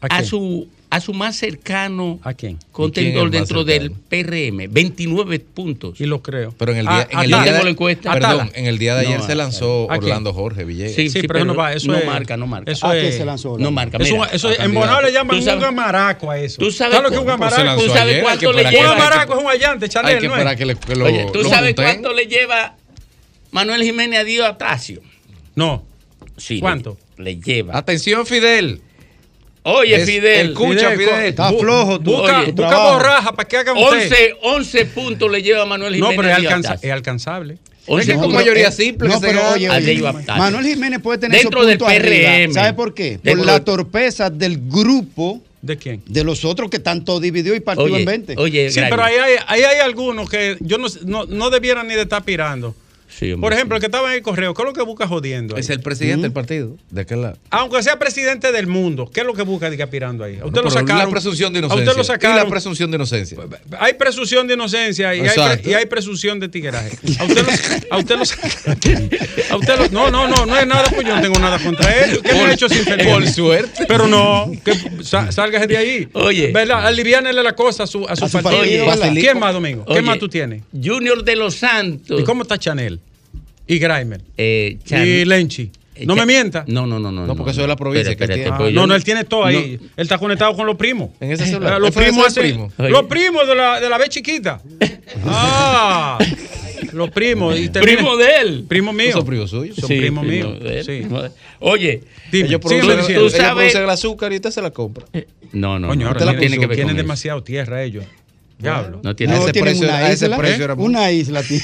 a su a su más cercano ¿A quién? contendor dentro del PRM, 29 puntos. Y lo creo. Pero en el ah, día, a, en el día de. Perdón, en el día de ayer se lanzó Orlando Jorge Villegas. Sí, sí, pero, pero, no va, eso no marca, no marca. Eso es, se lanzó? No marca. Eso, en Bonao le llaman un gamaraco a eso. ¿Tú sabes, ¿sabes un gamaraco? ¿Tú sabes le lleva? Un gamaraco es un allante, Chanel, ¿no? Oye, ¿tú sabes cuánto le lleva Manuel Jiménez a Dios Atasio? No. Sí. ¿Cuánto? Le lleva. Atención, Fidel. Oye, Fidel. Escucha, Fidel. Está flojo tú. Busca, oye, busca borraja para que hagan 11, 11 puntos le lleva a Manuel Jiménez. No, pero es, alcanza, es alcanzable. O sea, no, con mayoría simple. No, pero pues. Manuel Jiménez puede tener dentro del PRM. Arriba, ¿Sabe por qué? Por la torpeza del grupo. ¿De quién? De los otros que tanto dividió y partió en 20. Oye, sí, pero ahí hay, ahí hay, algunos que yo no, no, no debieran ni de estar pirando. Por ejemplo, sí. el que estaba en el correo, ¿qué es lo que busca jodiendo? Es el presidente del mm. partido. ¿De qué lado? Aunque sea presidente del mundo, ¿qué es lo que busca diga, aspirando ahí? Usted lo sacaron. La presunción de inocencia. Usted lo sacaron. Y la presunción de inocencia. Hay presunción de inocencia y, hay, presunción de tigueraje. A usted lo, a usted lo usted lo, no, no, no, no es nada, pues yo no tengo nada contra él. ¿Qué me hecho sin feliz? Por suerte. Pero no, que sálgase de ahí. Oye. ¿Verdad? Aliviánele la cosa a su, a su, a su partido. ¿Quién más, Domingo? Oye, ¿Qué más tú tienes? Junior de los Santos. ¿Y cómo está Chanel? Y Grimer. Eh, y Lenchi. No me mienta. No, no, no, no. No, porque no, soy de la provincia. Pero, pero, ah, no, no, él tiene todo ahí. No. Él está conectado con los primos. En ese celular. Los primos, hacen, primo? los primos de la, de la vez chiquita. ah. Los primos. Y primo de él. Primo mío. Son primos suyos. Son sí, primos primo míos. Sí. Oye, Dime, ellos producen, sí, tú, tú ellos sabes... el azúcar y usted se la compra. No, no. Coño, no, ahora tienen, tienen demasiado tierra ellos. Diablo. No tiene, ese precio, una ese precio era ¿Eh? Una isla tiene.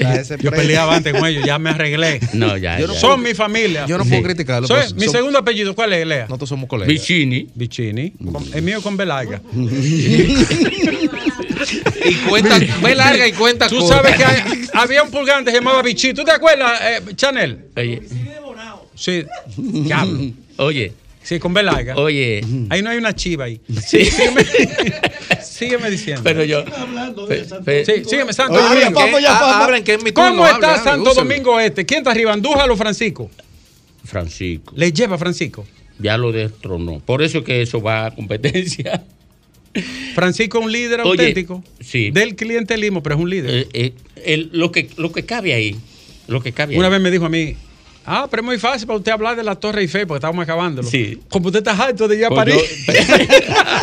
Yo peleaba antes con ellos, ya me arreglé. No, ya, Son mi familia. Yo no sí. puedo criticarlo. Soy, mi segundo apellido, ¿cuál es, Lea? Nosotros somos colegas. Vicini. Vicini. El mío con Belaiga. y cuenta, ve larga y cuenta Tú sabes que había un pulgante que se llamaba Vichy. ¿Tú te acuerdas, eh, Chanel? Oye. Sí, Oye, Sí, con velaga. Oye. Ahí no hay una chiva ahí. Sí. Sígueme, diciendo. Pero yo. Sígueme, Santo Domingo. Ya, ah, ¿Cómo está Santo Domingo este? ¿Quién está arriba? ¿Andújar o Francisco? Francisco. ¿Le lleva Francisco? Ya lo destronó. Por eso que eso va a competencia. Francisco es un líder auténtico sí. del clientelismo, pero es un líder. Eh, eh, el, lo, que, lo que cabe ahí. Lo que cabe Una vez me dijo a mí, Ah, pero es muy fácil para usted hablar de la Torre Eiffel, porque estamos acabándolo. Sí. Como usted está harto de ir a pues París.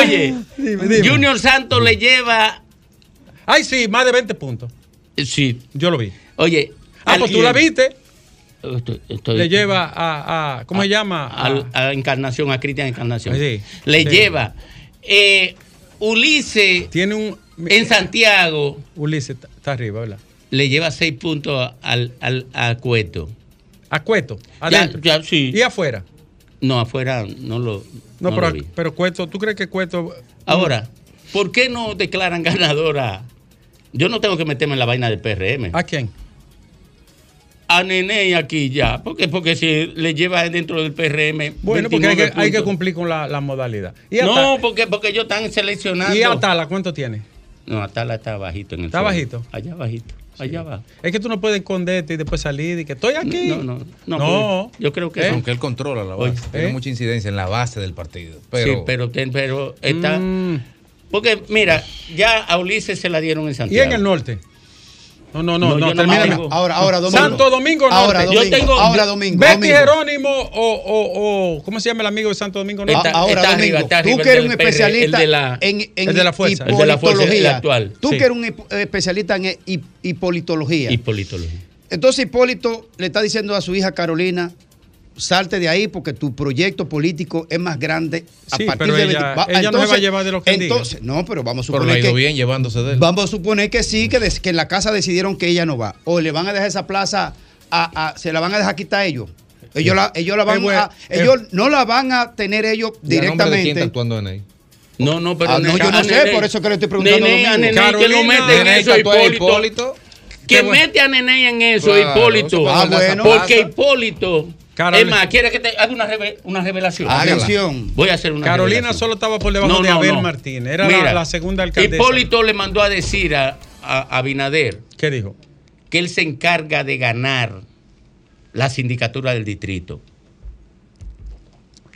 Oye. Junior Santos le lleva. Ay, sí, más de 20 puntos. Eh, sí. Yo lo vi. Oye. Ah, pues tú la viste. Oh, estoy, le lleva a, ¿cómo se llama? A, a, Encarnación, a Cristian Encarnación. Ah, sí, le lleva. Eh, Ulises. Tiene un en Santiago. Ulises está arriba, ¿verdad? Le lleva seis puntos al, al, a Cueto. ¿A Cueto? Adentro. Ya, ya, sí. ¿Y afuera? No, afuera no lo. No, no pero, pero Cueto, ¿tú crees que Cueto. Mm? Ahora, ¿por qué no declaran ganadora? Yo no tengo que meterme en la vaina del PRM. ¿A quién? a Nene aquí ya, porque, porque si le lleva dentro del PRM. Bueno, porque hay que, cumplir con la, modalidad. Y no, porque, porque ellos están seleccionando. ¿Y Atala cuánto tiene? No, Atala está bajito en el ¿Está bajito? Allá bajito. Allá abajo. Es que tú no puedes esconderte y después salir y que estoy aquí. No, no, no. no. Yo creo que. ¿Eh? Aunque él controla la base. ¿Eh? Tiene mucha incidencia en la base del partido. Sí, pero, pero está. Mm. Porque, mira, ya a Ulises se la dieron en Santiago. ¿Y en el norte? No, no, no, no, no termina. Ahora, ahora, domingo. Santo Domingo Norte. Ahora, domingo. Yo tengo. Betty. Jerónimo o, o, o, ¿Cómo se llama el amigo de Santo Domingo Norte? Está, ahora, está domingo. Arriba, está arriba, tú que eres un eh, especialista en, en actual. Tú que eres un especialista en hipolitología. Hipolitología. Entonces Hipólito le está diciendo a su hija Carolina salte de ahí porque tu proyecto político es más grande a sí, partir pero de ella, 20, va, ella entonces, no se va a llevar de lo que entonces, diga. no, pero vamos a suponer pero ha ido que bien llevándose de él. Vamos a suponer que sí, que, des, que en la casa decidieron que ella no va o le van a dejar esa plaza a, a se la van a dejar quitar ellos. Ellos, sí. la, ellos la eh, van eh, bueno, a, eh, ellos eh, no la van a tener ellos directamente. No, no, pero ah, no, yo no sé, nene, por eso que le estoy preguntando nene, lo mismo. Nene, lo en eso, Hipólito. Que mete a Nene en eso, Hipólito. Ah, bueno. Porque Hipólito Carolina. Es más, quiere que te haga una, reve- una revelación. Atención. Voy a hacer una Carolina revelación. solo estaba por debajo No, de no, Abel no. Martínez. Era la, Mira, la segunda alcaldesa. Hipólito le mandó a decir a, a Abinader ¿Qué dijo? que él se encarga de ganar la sindicatura del distrito.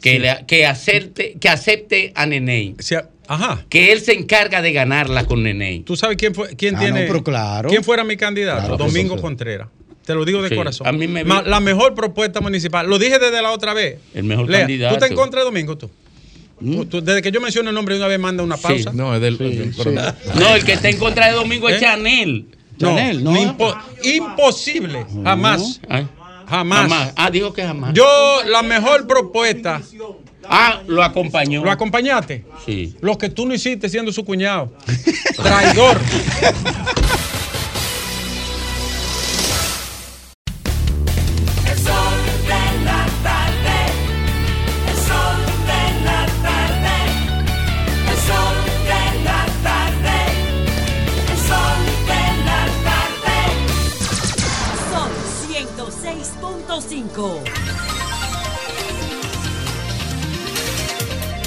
Que, Sí. le- que, acepte, que acepte a Neney. O sea, ajá. Que él se encarga de ganarla con Neney. ¿Tú sabes quién fue, quién Ah, tiene? no, pero claro. ¿Quién fuera mi candidato? Claro, Domingo Contreras. Te lo digo de Sí, corazón. a mí me Ma- vi- la mejor propuesta municipal. Lo dije desde la otra vez. El mejor Lea, candidato. ¿Tú te en contra de Domingo tú? Desde que yo menciono el nombre de una vez manda una Sí. pausa. No, es del. pero- No, el que está en contra de Domingo es ¿Eh? Chanel. No, Chanel, no. impo- imposible. Jamás. Ay, Jamás. jamás. Ah, dijo que jamás. Yo, la mejor propuesta. Ah, lo acompañó. ¿Lo acompañaste? Sí. Lo que tú no hiciste siendo su cuñado. Traidor.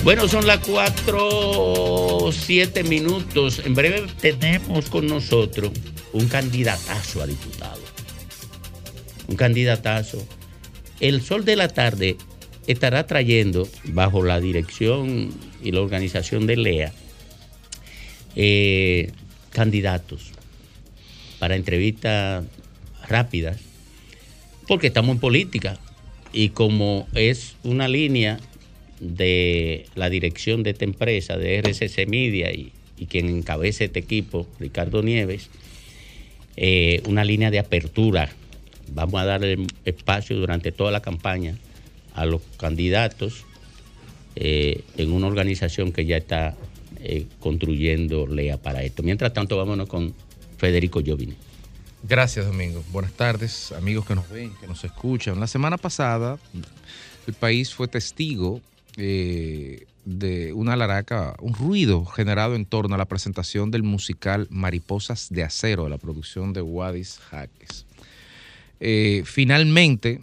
Bueno, son las 4, 7 minutos. En breve tenemos con nosotros un candidatazo a diputado. Un candidatazo. El Sol de la Tarde estará trayendo, bajo la dirección y la organización de LEA, eh, candidatos para entrevistas rápidas, porque estamos en política. Y como es una línea de la dirección de esta empresa, de RCC Media, y, quien encabeza este equipo, Ricardo Nieves, eh, una línea de apertura. Vamos a darle espacio durante toda la campaña a los candidatos eh, en una organización que ya está eh, construyendo LEA para esto. Mientras tanto, vámonos con Federico Jovine. Gracias, Domingo. Buenas tardes, amigos que nos ven, que nos escuchan. La semana pasada, el país fue testigo eh, de una laraca, un ruido generado en torno a la presentación del musical Mariposas de Acero, de la producción de Wadis Jaques. Eh, finalmente,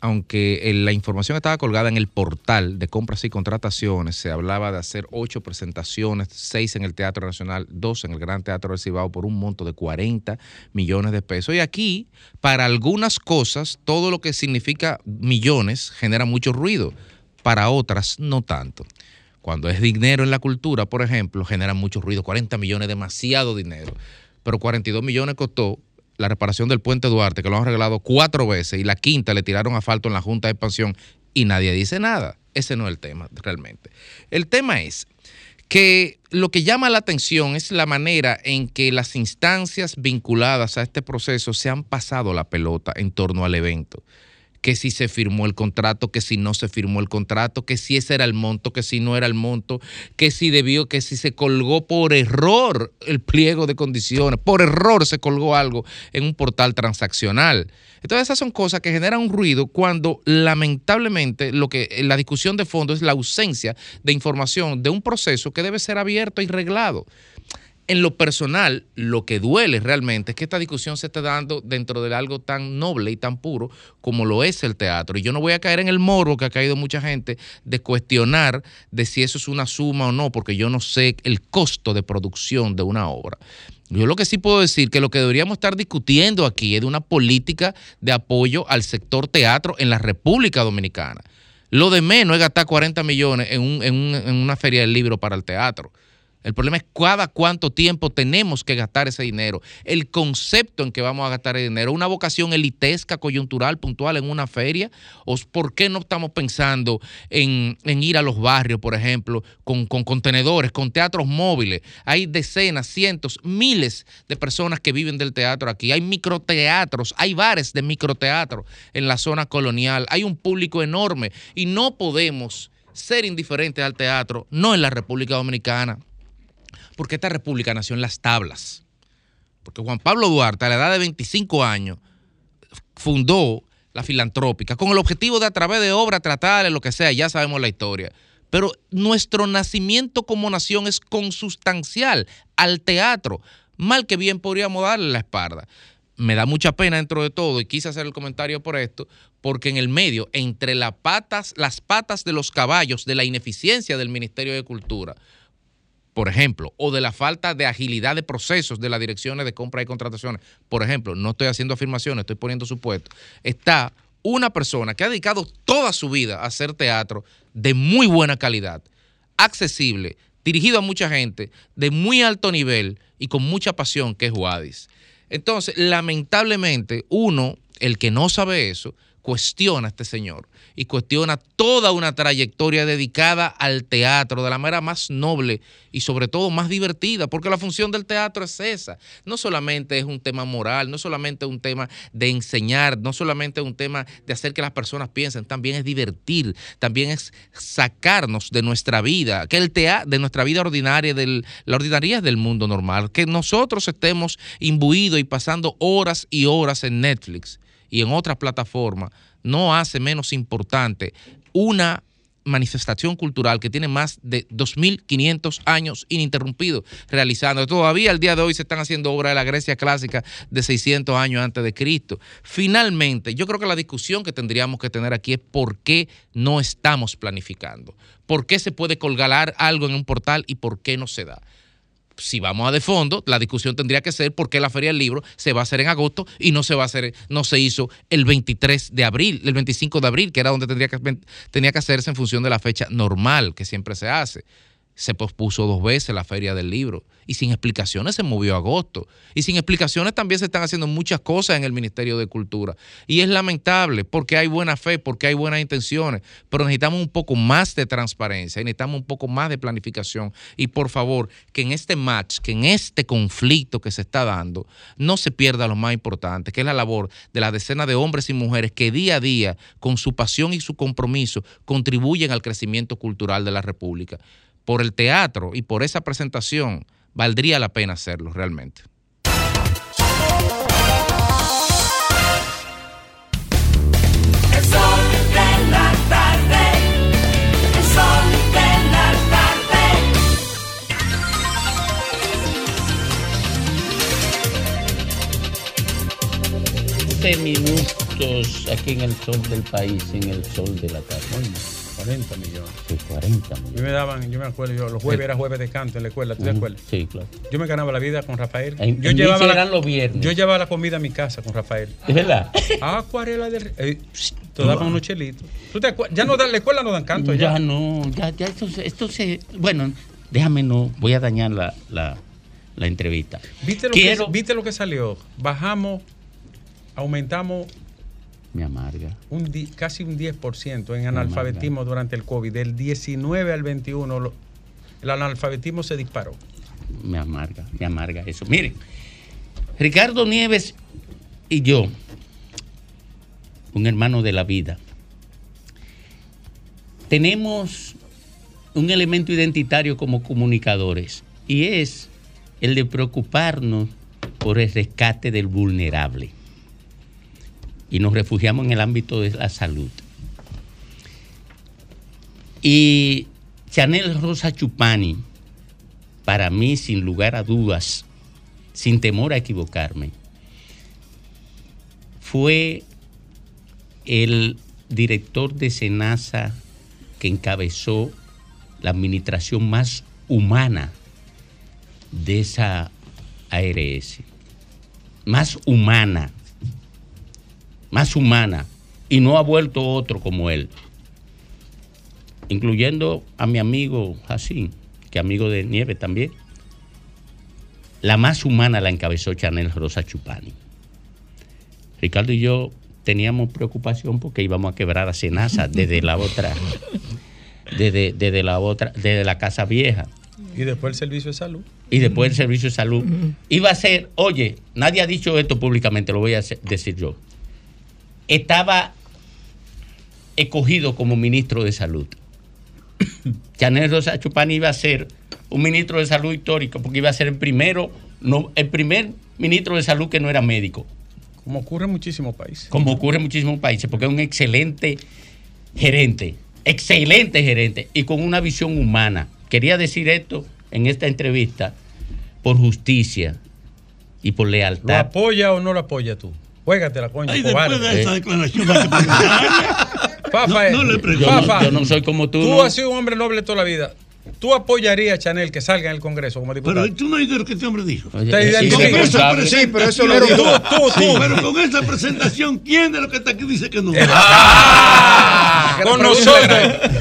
aunque la información estaba colgada en el portal de compras y contrataciones, se hablaba de hacer ocho presentaciones, seis en el Teatro Nacional, dos en el Gran Teatro del Cibao por un monto de 40 millones de pesos. Y aquí, para algunas cosas, todo lo que significa millones genera mucho ruido, para otras no tanto. Cuando es dinero en la cultura, por ejemplo, genera mucho ruido. 40 millones, demasiado dinero. Pero 42 millones costó la reparación del puente Duarte, que lo han regalado cuatro veces, y la quinta le tiraron asfalto en la Junta de Expansión y nadie dice nada. Ese no es el tema realmente. El tema es que lo que llama la atención es la manera en que las instancias vinculadas a este proceso se han pasado la pelota en torno al evento que si se firmó el contrato, que si no se firmó el contrato, que si ese era el monto, que si no era el monto, que si debió, que si se colgó por error el pliego de condiciones, por error se colgó algo en un portal transaccional. Entonces esas son cosas que generan un ruido cuando lamentablemente lo que la discusión de fondo es la ausencia de información de un proceso que debe ser abierto y reglado en lo personal, lo que duele realmente es que esta discusión se esté dando dentro de algo tan noble y tan puro como lo es el teatro. Y yo no voy a caer en el morbo que ha caído mucha gente de cuestionar de si eso es una suma o no, porque yo no sé el costo de producción de una obra. Yo lo que sí puedo decir que lo que deberíamos estar discutiendo aquí es de una política de apoyo al sector teatro en la República Dominicana. Lo de menos es gastar 40 millones en, en una feria del libro para el teatro. El problema es cada cuánto tiempo tenemos que gastar ese dinero, el concepto en que vamos a gastar el dinero, una vocación elitesca, coyuntural, puntual en una feria, o por qué no estamos pensando en, ir a los barrios, por ejemplo, con, con contenedores, con teatros móviles. Hay decenas, cientos, miles de personas que viven del teatro aquí. Hay microteatros, hay bares de microteatro en la zona colonial, hay un público enorme y no podemos ser indiferentes al teatro, no en la República Dominicana porque esta república nació en las tablas. Porque Juan Pablo Duarte, a la edad de 25 años, fundó la filantrópica con el objetivo de a través de obras tratar lo que sea, ya sabemos la historia. pero nuestro nacimiento como nación es consustancial al teatro. Mal que bien podríamos darle la espalda. Me da mucha pena dentro de todo y quise hacer el comentario por esto, porque en el medio, entre las patas, las patas de los caballos de la ineficiencia del Ministerio de Cultura, por ejemplo, o de la falta de agilidad de procesos de las direcciones de compra y contrataciones, por ejemplo, no estoy haciendo afirmaciones, estoy poniendo supuestos, está una persona que ha dedicado toda su vida a hacer teatro de muy buena calidad, accesible, dirigido a mucha gente, de muy alto nivel y con mucha pasión, que es Wadis. Entonces, lamentablemente, uno, el que no sabe eso, cuestiona a este señor y cuestiona toda una trayectoria dedicada al teatro de la manera más noble y sobre todo más divertida, porque la función del teatro es esa. No solamente es un tema moral, no solamente es un tema de enseñar, no solamente es un tema de hacer que las personas piensen, también es divertir, también es sacarnos de nuestra vida, que el teatro, de nuestra vida ordinaria, de la ordinaria del mundo normal, que nosotros estemos imbuidos y pasando horas y horas en Netflix y en otras plataformas, no hace menos importante una manifestación cultural que tiene más de 2.500 años ininterrumpidos realizando. Todavía al día de hoy se están haciendo obras de la Grecia clásica de 600 años antes de Cristo. Finalmente, yo creo que la discusión que tendríamos que tener aquí es por qué no estamos planificando. ¿Por qué se puede colgar algo en un portal y por qué no se da? Si vamos a de fondo, la discusión tendría que ser por qué la Feria del Libro se va a hacer en agosto y no se va a hacer, no se hizo el 23 de abril, el 25 de abril, que era donde tendría que, tenía que hacerse en función de la fecha normal que siempre se hace se pospuso dos veces la feria del libro y sin explicaciones se movió a agosto. Y sin explicaciones también se están haciendo muchas cosas en el Ministerio de Cultura. Y es lamentable porque hay buena fe, porque hay buenas intenciones, pero necesitamos un poco más de transparencia y necesitamos un poco más de planificación. Y por favor, que en este match, que en este conflicto que se está dando, no se pierda lo más importante, que es la labor de la decena de hombres y mujeres que día a día, con su pasión y su compromiso, contribuyen al crecimiento cultural de la República por el teatro y por esa presentación, valdría la pena hacerlo realmente. El sol de la tarde, el sol de la tarde. 12 minutos aquí en el sol del país, en el sol de la tarde. 40 millones. Sí, 40 millones. Yo me daban, yo me acuerdo, yo, los jueves era jueves de canto en la escuela, ¿tú te Ujú, acuerdas? Sí, claro. Yo me ganaba la vida con Rafael. En- yo en llevaba la, los viernes. Yo llevaba la comida a mi casa con Rafael. ¿Es verdad? Acuarela del eh, te daban unos chelitos. ¿Tú te acuer- ya no dan, la escuela no dan canto ya. Ya no, ya, ya esto, se- esto se. Bueno, déjame no, voy a dañar la, la, la entrevista. ¿Viste lo, Quiero. que, ¿Viste lo que salió? Bajamos, aumentamos Me amarga. un di- casi un 10% en analfabetismo durante el COVID. Del 19 al 21, lo- el analfabetismo se disparó. me amarga, me amarga eso. Miren, Ricardo Nieves y yo, un hermano de la vida, tenemos un elemento identitario como comunicadores y es el de preocuparnos por el rescate del vulnerable. Y nos refugiamos en el ámbito de la salud. Y Chanel Rosa Chupani, para mí, sin lugar a dudas, sin temor a equivocarme, fue el director de Senasa que encabezó la administración más humana de esa ARS. Más humana. Más humana. Y no ha vuelto otro como él. Incluyendo a mi amigo Jacín, que amigo de Nieve también. La más humana la encabezó Chanel Rosa Chupani. Ricardo y yo teníamos preocupación porque íbamos a quebrar a Senasa desde la otra, desde, desde la otra, desde la casa vieja. Y después el servicio de salud. Y después el servicio de salud. Iba a ser, oye, nadie ha dicho esto públicamente, lo voy a decir yo. Estaba escogido como ministro de salud. Chanel Rosa Chupani iba a ser un ministro de salud histórico porque iba a ser el primero, no, el primer ministro de salud que no era médico. Como ocurre en muchísimos países. Como ocurre en muchísimos países, porque es un excelente gerente excelente gerente y con una visión humana. Quería decir esto en esta entrevista por justicia y por ¿Lo lealtad. apoya o no lo apoya tú? Juégatela, coño. Ay, cobarde. después de esa declaración No, no le Yo no- yo no soy como tú, Tú no. has sido un hombre noble toda la vida. ¿Tú apoyarías a Chanel que salga en el Congreso como diputado? Pero tú no oíste lo que este hombre dijo. Te identificas. Con esa Sí, pero eso lo dijo. Tú, tú, tú. Pero con esa presentación, ¿quién de los que está aquí dice que no? Ah, con nosotros,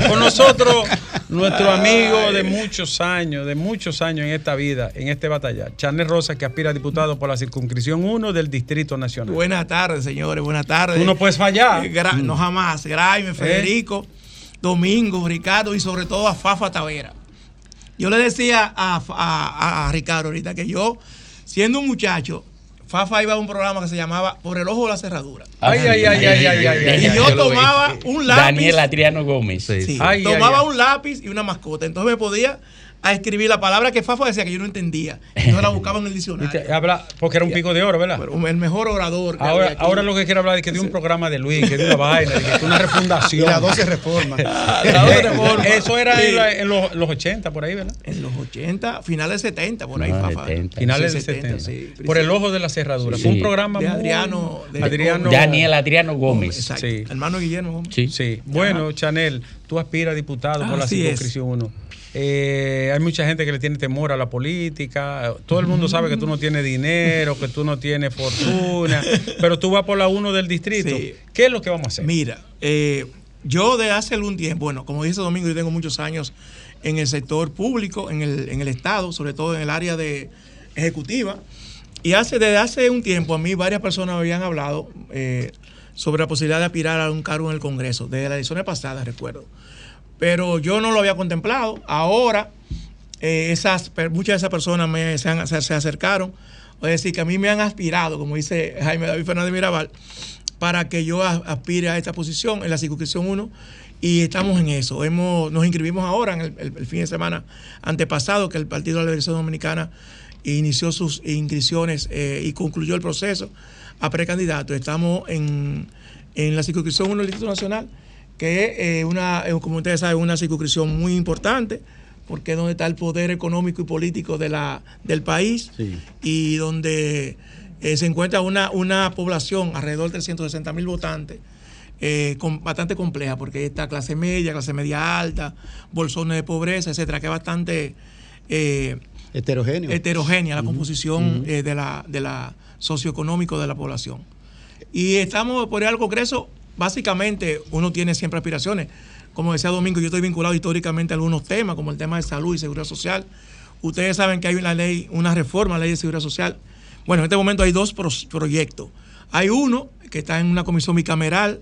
con nosotros, nuestro amigo de muchos años, de muchos años en esta vida, en este batallar, Chanel Rosa, que aspira a diputado por la circunscripción 1 del Distrito Nacional. Buenas tardes, señores, buenas tardes. Tú no puedes fallar. Eh, No jamás. Graime, Federico, Domingo, Ricardo y sobre todo a Fafa Tavera. Yo le decía a, a- a Ricardo ahorita que yo, siendo un muchacho, Fafa iba a un programa que se llamaba Por el ojo de la cerradura. Ay, ay, ay, ay, ay, ay, ay, Y ay, yo tomaba un lápiz. Daniel Adriano Gómez. Sí, tomaba un lápiz y una mascota. Entonces me podía a escribir la palabra que Fafa decía que yo no entendía. Entonces la buscaba en el diccionario. Habla, porque era un pico de oro, ¿verdad? El mejor orador. que Ahora, lo que quiere hablar es que de un programa de Luis, que de una vaina, de que de una refundación. Y las 12 reformas. La 12 reformas. Eso era Sí. en, la- en los, los 80, por ahí, ¿verdad? En los 80, finales 70, por ahí, Ah, Fafa. 70. Finales Sí, del 70. sí. Por el ojo de la cerradura. Fue un programa de Adriano. de- Adriano- Daniel Adriano Gómez. Exacto. Sí. Hermano Guillermo Gómez. Sí. Sí. Bueno, Chanel, tú aspiras a diputado por la Así es. circunscripción 1. Eh, hay mucha gente que le tiene temor a la política. Todo el mundo sabe que tú no tienes dinero, que tú no tienes fortuna, pero tú vas por la 1 del distrito. Sí. ¿Qué es lo que vamos a hacer? Mira, eh, yo de hace algún tiempo, bueno, como dice Domingo, yo tengo muchos años en el sector público, en el, en el Estado, sobre todo en el área de ejecutiva. Y hace, desde hace un tiempo a mí varias personas me habían hablado eh, sobre la posibilidad de aspirar a un cargo en el Congreso, desde las elecciones pasadas, recuerdo. Pero yo no lo había contemplado. Ahora, eh, esas, muchas de esas personas me, se, han- se- se acercaron. Es decir, que a mí me han aspirado, como dice Jaime David Fernández Mirabal, para que yo aspire a esta posición en la circunscripción 1 y estamos en eso. Hemos, nos inscribimos ahora en el, fin de semana antepasado que el Partido de la Liberación Dominicana inició sus inscripciones eh, y concluyó el proceso a precandidato. Estamos en, en la circunscripción 1 del Distrito Nacional, que es eh, una, eh, como ustedes saben, una circunscripción muy importante porque es donde está el poder económico y político de la, del país y donde eh, se encuentra una, una población alrededor de 360 mil votantes. eh, con- bastante compleja porque ahí está clase media, clase media alta, bolsones de pobreza, etcétera, que es bastante Heterogéneo. heterogénea la composición eh, de la, de la socioeconómico de la población. Y estamos por ir al Congreso, básicamente uno tiene siempre aspiraciones. Como decía Domingo, yo estoy vinculado históricamente a algunos temas, como el tema de salud y seguridad social. Ustedes saben que hay una ley, una reforma a la ley de seguridad social. Bueno, en este momento hay dos proyectos. Hay uno que está en una comisión bicameral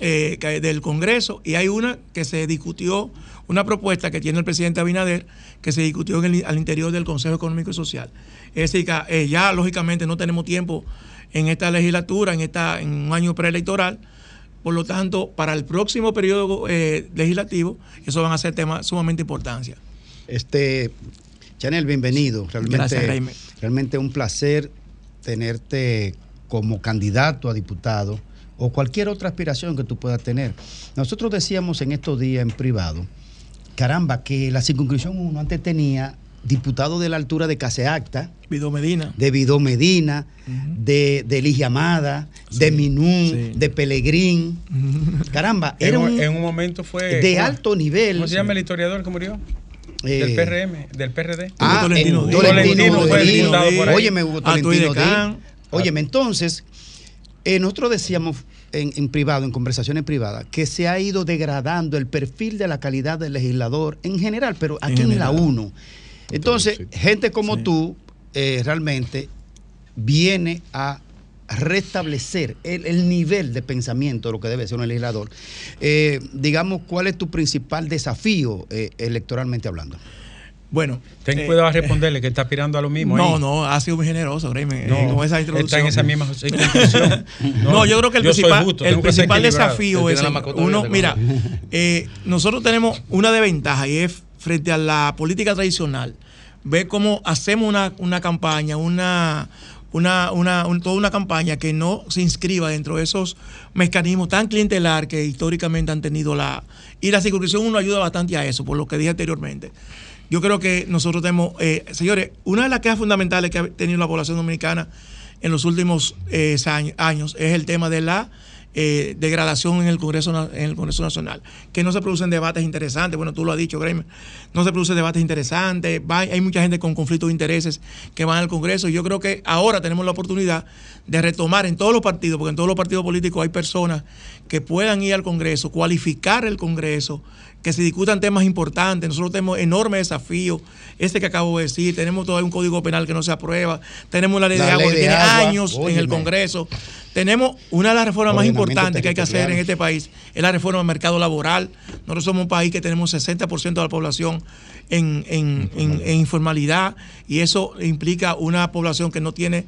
eh, del Congreso y hay una que se discutió, una propuesta que tiene el presidente Abinader, que se discutió al interior del Consejo Económico y Social. Es decir, que eh, ya lógicamente no tenemos tiempo en esta legislatura, en, esta, en un año preelectoral. Por lo tanto, para el próximo periodo eh, legislativo, eso van a ser temas sumamente importancia. Este, Chanel, bienvenido. Realmente, Gracias, realmente un placer tenerte como candidato a diputado o cualquier otra aspiración que tú puedas tener. Nosotros decíamos en estos días en privado, caramba, que la circunscripción 1 antes tenía diputado de la altura de Caseacta, Vido Medina. de Vidó Medina, de, de Ligia Amada, de Minún, de Pelegrín. Caramba, En era un, en un momento fue. de ¿cómo- alto nivel. ¿Cómo se llama el historiador que murió? Eh, del PRM, del PRD. Ah, Tolentino en- Díaz. Tolentino fue Díaz. diputado por ahí. Óyeme, Hugo Tolentino Díaz. Óyeme, entonces, eh, nosotros decíamos en, en privado, en conversaciones privadas, que se ha ido degradando el perfil de la calidad del legislador en general, pero aquí en, la general. 1. Entonces, gente como tú eh, realmente viene a restablecer el, el nivel de pensamiento de lo que debe ser un legislador. Eh, digamos, ¿cuál es tu principal desafío eh, electoralmente hablando? Bueno. Ten eh, cuidado a responderle que está aspirando a lo mismo. No, ahí. no, ha sido muy generoso, créeme, No, eh, con esa está introducción. en esa misma conclusión. No, yo creo que el principal, justo, el principal desafío es, uno, mira, ¿no? eh, nosotros tenemos una desventaja y es frente a la política tradicional, ver cómo hacemos una, una campaña, una, una, una, un- toda una campaña que no se inscriba dentro de esos mecanismos tan clientelar que históricamente han tenido la... Y la circunscripción uno ayuda bastante a eso, por lo que dije anteriormente. Yo creo que nosotros tenemos, eh, señores, una de las quejas fundamentales que ha tenido la población dominicana en los últimos eh, años es el tema de la eh, degradación en el Congreso en el Congreso Nacional, que no se producen debates interesantes, bueno, tú lo has dicho, Graham, no se producen debates interesantes, hay mucha gente con conflictos de intereses que van al Congreso. Y yo creo que ahora tenemos la oportunidad de retomar en todos los partidos, porque en todos los partidos políticos hay personas que puedan ir al Congreso, cualificar el Congreso, que se discutan temas importantes. Nosotros tenemos enormes desafíos, este que acabo de decir, tenemos todavía un código penal que no se aprueba, tenemos la ley La de agua ley que de tiene agua, años en el. Congreso. Tenemos una de las reformas más importantes que hay que hacer en este país, es la reforma del mercado laboral. Nosotros somos un país que tenemos 60% de la población en, en- en- en informalidad y eso implica una población que no tiene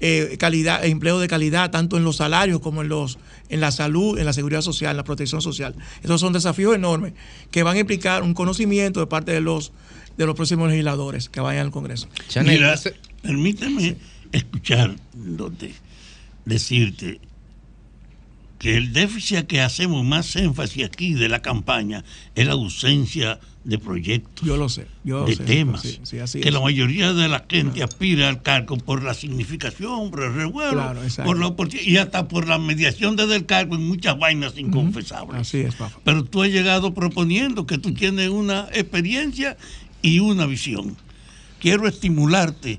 eh, calidad, empleo de calidad, tanto en los salarios como en los en la salud, en la seguridad social, en la protección social. Esos son desafíos enormes que van a implicar un conocimiento de parte de los de los próximos legisladores que vayan al Congreso. Mira, permíteme escuchar, donde decirte que el déficit que hacemos más énfasis aquí de la campaña es la ausencia de proyectos. Yo lo sé, yo lo de sé, temas. sí, sí, así que es. la mayoría de la gente aspira al cargo por la significación, por el revuelo, Claro, por la oportun- y hasta por la mediación desde el cargo en muchas vainas inconfesables. Así es, papá. Pero tú has llegado proponiendo que tú tienes una experiencia y una visión. Quiero estimularte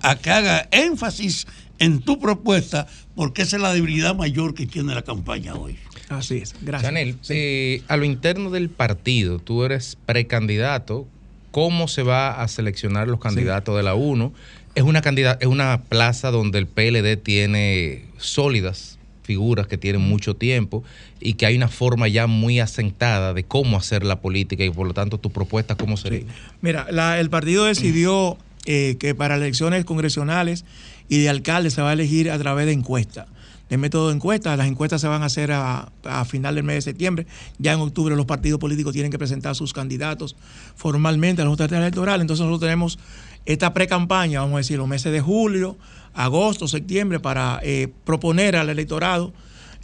a que haga énfasis en tu propuesta porque esa es la debilidad mayor que tiene la campaña hoy. Así es, gracias. Chanel, eh, a lo interno del partido, tú eres precandidato. ¿Cómo se va a seleccionar los candidatos de la 1? Es una, candida- es una plaza donde el PLD tiene sólidas figuras que tienen mucho tiempo y que hay una forma ya muy asentada de cómo hacer la política y por lo tanto tu propuesta cómo sería. Mira, la- el partido decidió eh, que para elecciones congresionales y de alcalde se va a elegir a través de encuesta. De método de encuesta, las encuestas se van a hacer a, a final del mes de septiembre. Ya en octubre los partidos políticos tienen que presentar sus candidatos formalmente a la Junta Electoral. Entonces nosotros tenemos esta pre-campaña, vamos a decir, los meses de julio, agosto, septiembre, para eh, proponer al electorado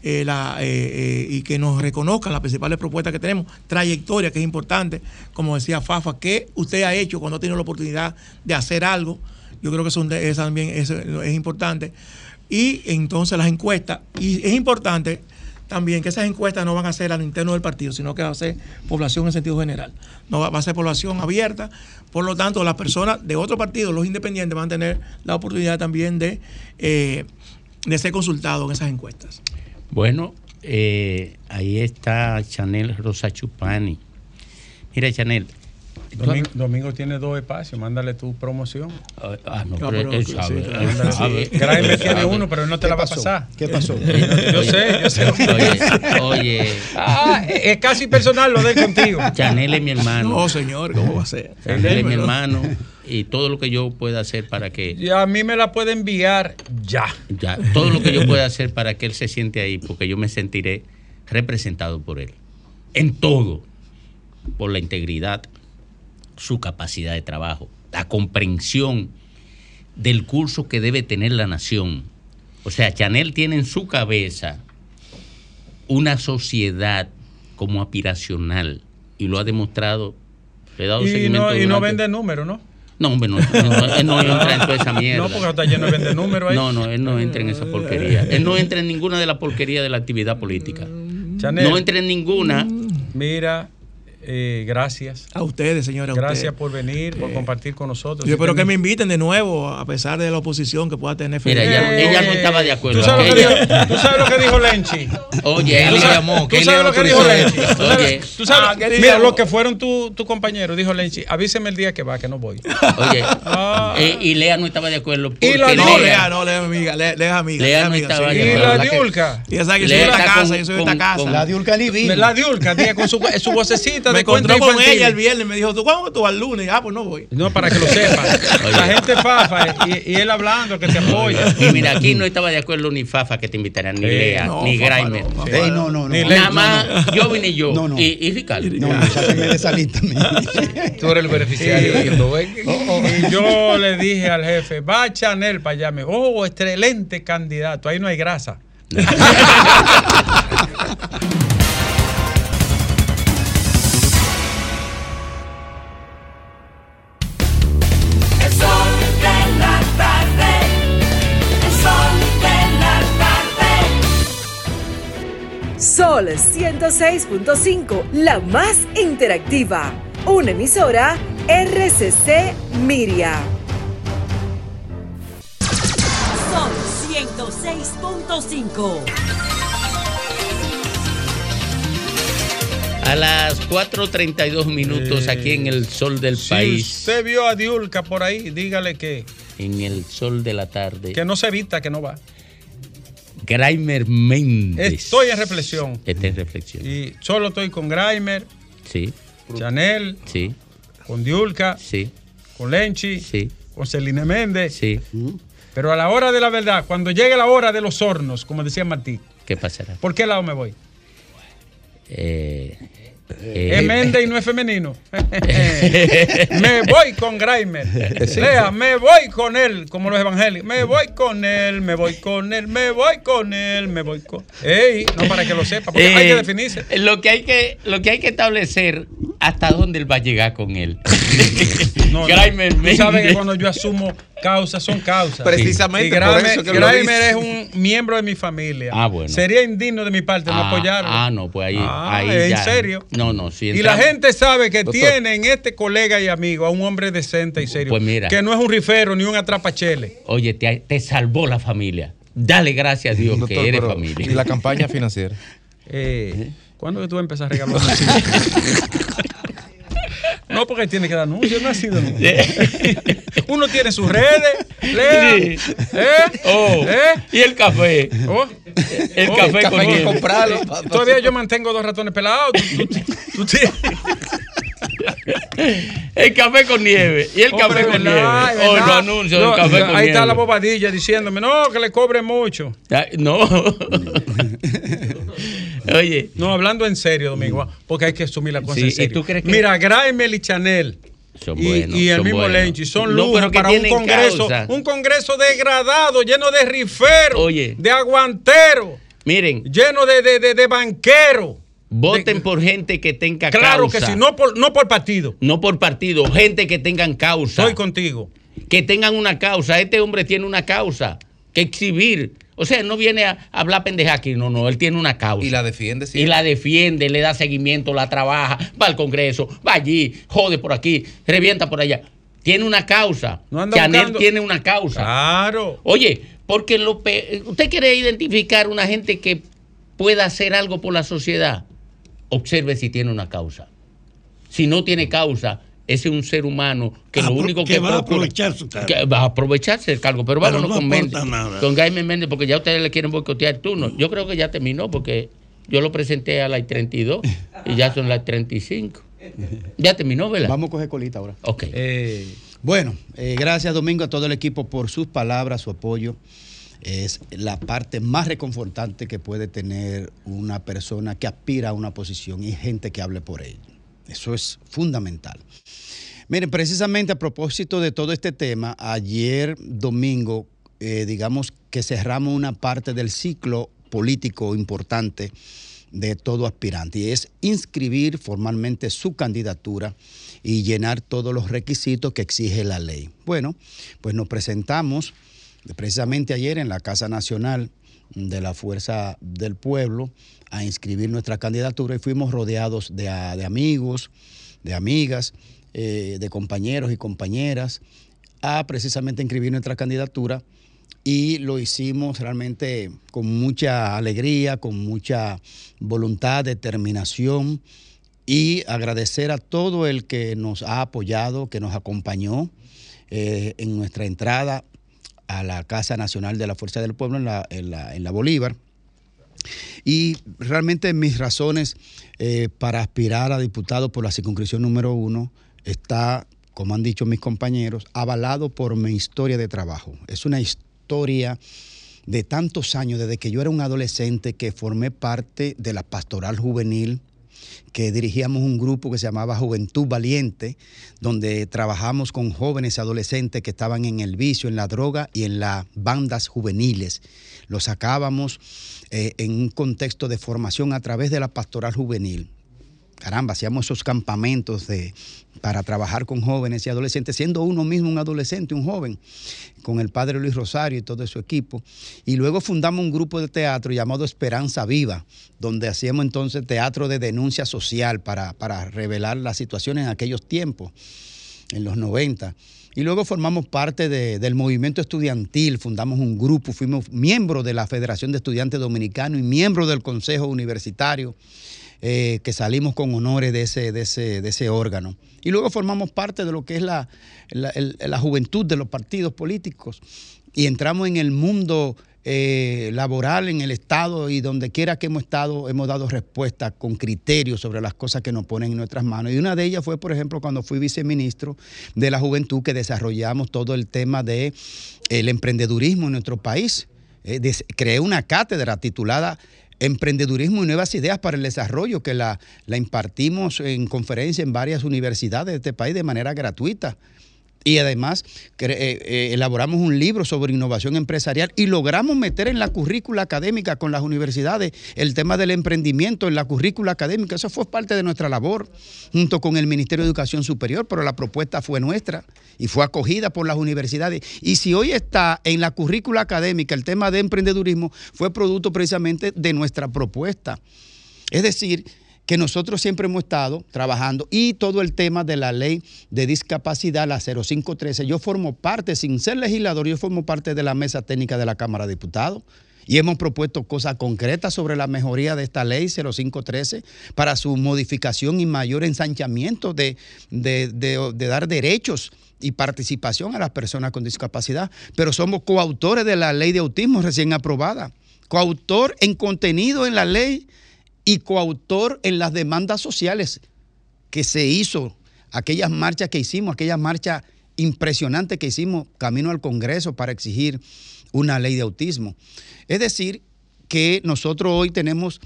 eh, la, eh, eh, y que nos reconozcan las principales propuestas que tenemos, trayectoria que es importante, como decía Fafa, ¿qué usted ha hecho cuando ha tenido la oportunidad de hacer algo? Yo creo que eso es también es, es importante. Y entonces las encuestas, y es importante también que esas encuestas no van a ser al interno del partido, sino que va a ser población en sentido general. No va, a ser población abierta. Por lo tanto, las personas de otro partido, los independientes, van a tener la oportunidad también de, eh, de ser consultados en esas encuestas. Bueno, eh, ahí está Chanel Rosa Chupani. Mira, Chanel. Domingo, Domingo tiene dos espacios, mándale tu promoción. Ah, no, pero él sabe, él Mándale. sabe. Graeme Él tiene sabe. uno, pero él no te ¿Qué la va a pasar. ¿Qué pasó? Yo sé, yo sé. Oye, oye. Ah, es casi personal lo de contigo. Chanel es mi hermano. No, señor, ¿cómo va a ser? Chanel es mi hermano. Y todo lo que yo pueda hacer para que. Y a mí me la puede enviar ya. Ya, todo lo que yo pueda hacer para que él se siente ahí, porque yo me sentiré representado por él. En todo. Por la integridad, su capacidad de trabajo, la comprensión del curso que debe tener la nación. O sea, Chanel tiene en su cabeza una sociedad como aspiracional y lo ha demostrado. Le he dado Y seguimiento no, y no vende números, ¿no? No, hombre, no, no, él no entra en toda esa mierda. No, porque está lleno de vende números ahí. No, no, él no entra en esa porquería. Él no entra en ninguna de las porquerías de la actividad política. Chanel. No entra en ninguna. Mira, eh, gracias. A ustedes, señora. Gracias por venir, por compartir con nosotros. Yo espero que me inviten de nuevo, a pesar de la oposición que pueda tener. Mira, ella, no estaba de acuerdo. ¿Tú sabes, lo que dijo, tú sabes lo que dijo Lenchi. Oye, ¿Tú él le sabes- llamó, que ¿Tú él sabes lo que dijo Lenchi? ¿Tú sabes- Oye. tú sabes- Ah, que Mira, los que fueron tu, tu compañero, dijo Lenchi, avíseme el día que va, que no voy. Oye, Ah. eh, y Lea no estaba de acuerdo. Y la No, Lea, Lea, no, Lea, amiga, Lea, Lea, amiga. Lea no amiga, estaba sí. de Y la ¿verdad que- diulca. Y ella sabe que soy de esta casa, yo soy de esta casa. La diulca ni vino. La diulca, con su, su vocecita cuenta me encontré con ella el viernes me dijo, ¿tú cuándo tú vas el lunes? Ah, pues no voy. No, para que lo sepa. La gente fafa y, y él hablando que te apoya. Y mira, aquí no estaba de acuerdo ni Fafa que te invitaran, ni Eh, Lea, no, ni Grimer. no, no, no, Nada no, más no. yo vine yo No, no. Y, y Ricardo. No, no, sáquenme de esa lista. Tú eres el beneficiario. Guindo, ven. Y yo le dije al jefe, va Chanel para allá. Me dijo, oh, excelente candidato. Ahí no hay grasa. Sol 106.5, la más interactiva. Una emisora RCC Miria. Sol 106.5. A las 4.32 minutos aquí en el sol del Si país, usted vio a Diulca por ahí, dígale que, en el sol de la tarde, que no se evita, que no va. Grimer Méndez. Estoy en reflexión. Está en reflexión. Y solo estoy con Grimer, Sí, Chanel, sí, con Diulca, sí, con Lenchi, sí, con Celine Méndez. sí. Pero a la hora de la verdad, cuando llegue la hora de los hornos, como decía Martí, ¿Qué pasará? ¿por qué lado me voy? Eh, Es Méndez y no es femenino. me voy con Grimer. Lea, me voy con él, como los evangélicos. Me voy con él, me voy con él, me voy con él, me voy con. Ey, no para que lo sepa, porque hay que Eh, definirse. Lo que hay que, lo que hay que establecer hasta dónde él va a llegar con él. No, no. Grimer Tú sabes que cuando yo asumo causas, son causas. Precisamente Y por Grimer, eso que Grimer es un miembro de mi familia. Ah, bueno. Sería indigno de mi parte no Ah, apoyarlo. ah, no, pues ahí, Ah, ahí ¿en ya. serio? No, no, sí. Y la gente sabe que Doctor. tiene en este colega y amigo a un hombre decente y serio. Pues mira. Que no es un rifero ni un atrapachele. Oye, te, te salvó la familia. Dale gracias a Dios Doctor, que eres pero, familia. ¿Y la campaña financiera? Eh, ¿Cuándo tú vas a empezar a regalar? No, porque tiene que dar anuncios, no ha sido nunca. Uno tiene sus redes, lea. Sí. ¿Eh? Oh, ¿Eh? Y el café. Oh. El Oh, café con hay que nieve. comprarlo. Todavía yo mantengo dos ratones pelados. Tú- tú- tú tienes- El café con nieve. Y el Hombre, café con nieve. ¿verdad? Oh, con Ahí está nieve. la bobadilla diciéndome, no, que le cobre mucho. Ay, No. Oye. No, hablando en serio, Domingo, porque hay que asumir la cosa Sí, en ¿y serio. tú crees que- Mira, Graimel y Chanel. Son y, buenos, y el son mismo. Lenchi son No, lujos pero que para un congreso, causa. un congreso degradado, lleno de riferos, Oye. de aguanteros, Miren, lleno de, de, de, de banqueros. voten por gente que tenga Claro causa. que sí, no por, no por partido. No por partido, gente que tengan causa. Estoy contigo. Que tengan una causa. Este hombre tiene una causa que exhibir. O sea, no viene a hablar pendeja aquí, no, no, él tiene una causa. Y la defiende Y siempre. la defiende, le da seguimiento, la trabaja, va al Congreso, va allí, jode por aquí, revienta por allá. Tiene una causa. No anda Chanel buscando- tiene una causa. Claro. Oye, porque lo pe- usted quiere identificar una gente que pueda hacer algo por la sociedad, observe si tiene una causa. Si no tiene causa, ese es un ser humano que lo Apro- único que que, va a aprovechar su cargo. que va a aprovecharse el cargo. Pero, Pero vámonos no con Méndez. nada. Con Jaime Méndez, porque ya ustedes le quieren boicotear el turno. Yo creo que ya terminó porque yo lo presenté a las 32 y ya son las 35. Ya terminó, ¿verdad? Vamos a coger colita ahora. Ok. Bueno, eh, gracias Domingo a todo el equipo por sus palabras, su apoyo. Es la parte más reconfortante que puede tener una persona que aspira a una posición y gente que hable por ello. Eso es fundamental. Miren, precisamente a propósito de todo este tema, ayer domingo, eh, digamos que cerramos una parte del ciclo político importante de todo aspirante y es inscribir formalmente su candidatura y llenar todos los requisitos que exige la ley. Bueno, pues nos presentamos precisamente ayer en la Casa Nacional de la Fuerza del Pueblo a inscribir nuestra candidatura y fuimos rodeados de, amigos, de amigas, eh, de compañeros y compañeras a precisamente inscribir nuestra candidatura y lo hicimos realmente con mucha alegría, con mucha voluntad, determinación y agradecer a todo el que nos ha apoyado, que nos acompañó eh, en nuestra entrada a la Casa Nacional de la Fuerza del Pueblo en la, en la- en la Bolívar. Y realmente mis razones eh, para aspirar a diputado por la circunscripción número uno está, como han dicho mis compañeros, avalado por mi historia de trabajo. Es una historia de tantos años, desde que yo era un adolescente que formé parte de la pastoral juvenil, que dirigíamos un grupo que se llamaba Juventud Valiente, donde trabajamos con jóvenes adolescentes que estaban en el vicio, en la droga y en las bandas juveniles. Los sacábamos eh, en un contexto de formación a través de la pastoral juvenil caramba, hacíamos esos campamentos de, para trabajar con jóvenes y adolescentes, siendo uno mismo un adolescente, un joven, con el padre Luis Rosario y todo su equipo. Y luego fundamos un grupo de teatro llamado Esperanza Viva, donde hacíamos entonces teatro de denuncia social para, para revelar las situaciones en aquellos tiempos, en los 90. Y luego formamos parte de- del movimiento estudiantil, fundamos un grupo, fuimos miembros de la Federación de Estudiantes Dominicanos y miembros del Consejo Universitario eh, que salimos con honores de ese, de, ese, de ese órgano. Y luego formamos parte de lo que es la, la, la juventud de los partidos políticos y entramos en el mundo eh, laboral, en el Estado y donde quiera que hemos estado, hemos dado respuesta con criterios sobre las cosas que nos ponen en nuestras manos. Y una de ellas fue, por ejemplo, cuando fui viceministro de la Juventud, que desarrollamos todo el tema de el emprendedurismo en nuestro país. Eh, creé una cátedra titulada Emprendedurismo y Nuevas Ideas para el Desarrollo, que la, la impartimos en conferencia en varias universidades de este país de manera gratuita. Y además eh, eh, elaboramos un libro sobre innovación empresarial y logramos meter en la currícula académica con las universidades el tema del emprendimiento en la currícula académica. Eso fue parte de nuestra labor junto con el Ministerio de Educación Superior, pero la propuesta fue nuestra y fue acogida por las universidades. Y si hoy está en la currícula académica el tema de emprendedurismo, fue producto precisamente de nuestra propuesta. Es decir, que nosotros siempre hemos estado trabajando y todo el tema de la ley de discapacidad, la 0513, yo formo parte, sin ser legislador, yo formo parte de la mesa técnica de la Cámara de Diputados. Y hemos propuesto cosas concretas sobre la mejoría de esta ley 0513 para su modificación y mayor ensanchamiento de, de- de- de dar derechos y participación a las personas con discapacidad. Pero somos coautores de la ley de autismo recién aprobada. Coautor en contenido en la ley y coautor en las demandas sociales que se hizo, aquellas marchas que hicimos, aquellas marchas impresionantes que hicimos camino al Congreso para exigir una ley de autismo. Es decir, que nosotros hoy tenemos,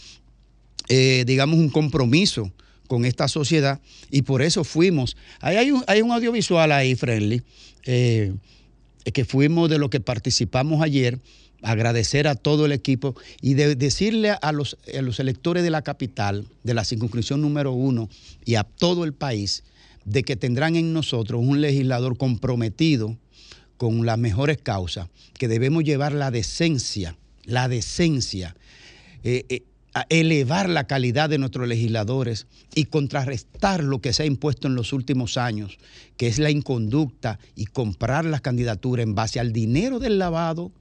eh, digamos, un compromiso con esta sociedad y por eso fuimos. Ahí hay un, audiovisual ahí, Friendly, eh, que fuimos de lo que participamos ayer, agradecer a todo el equipo y de decirle a los, a los electores de la capital, de la circunscripción número uno y a todo el país, de que tendrán en nosotros un legislador comprometido con las mejores causas, que debemos llevar la decencia, la decencia, eh, eh, a elevar la calidad de nuestros legisladores y contrarrestar lo que se ha impuesto en los últimos años, que es la inconducta y comprar las candidaturas en base al dinero del lavado,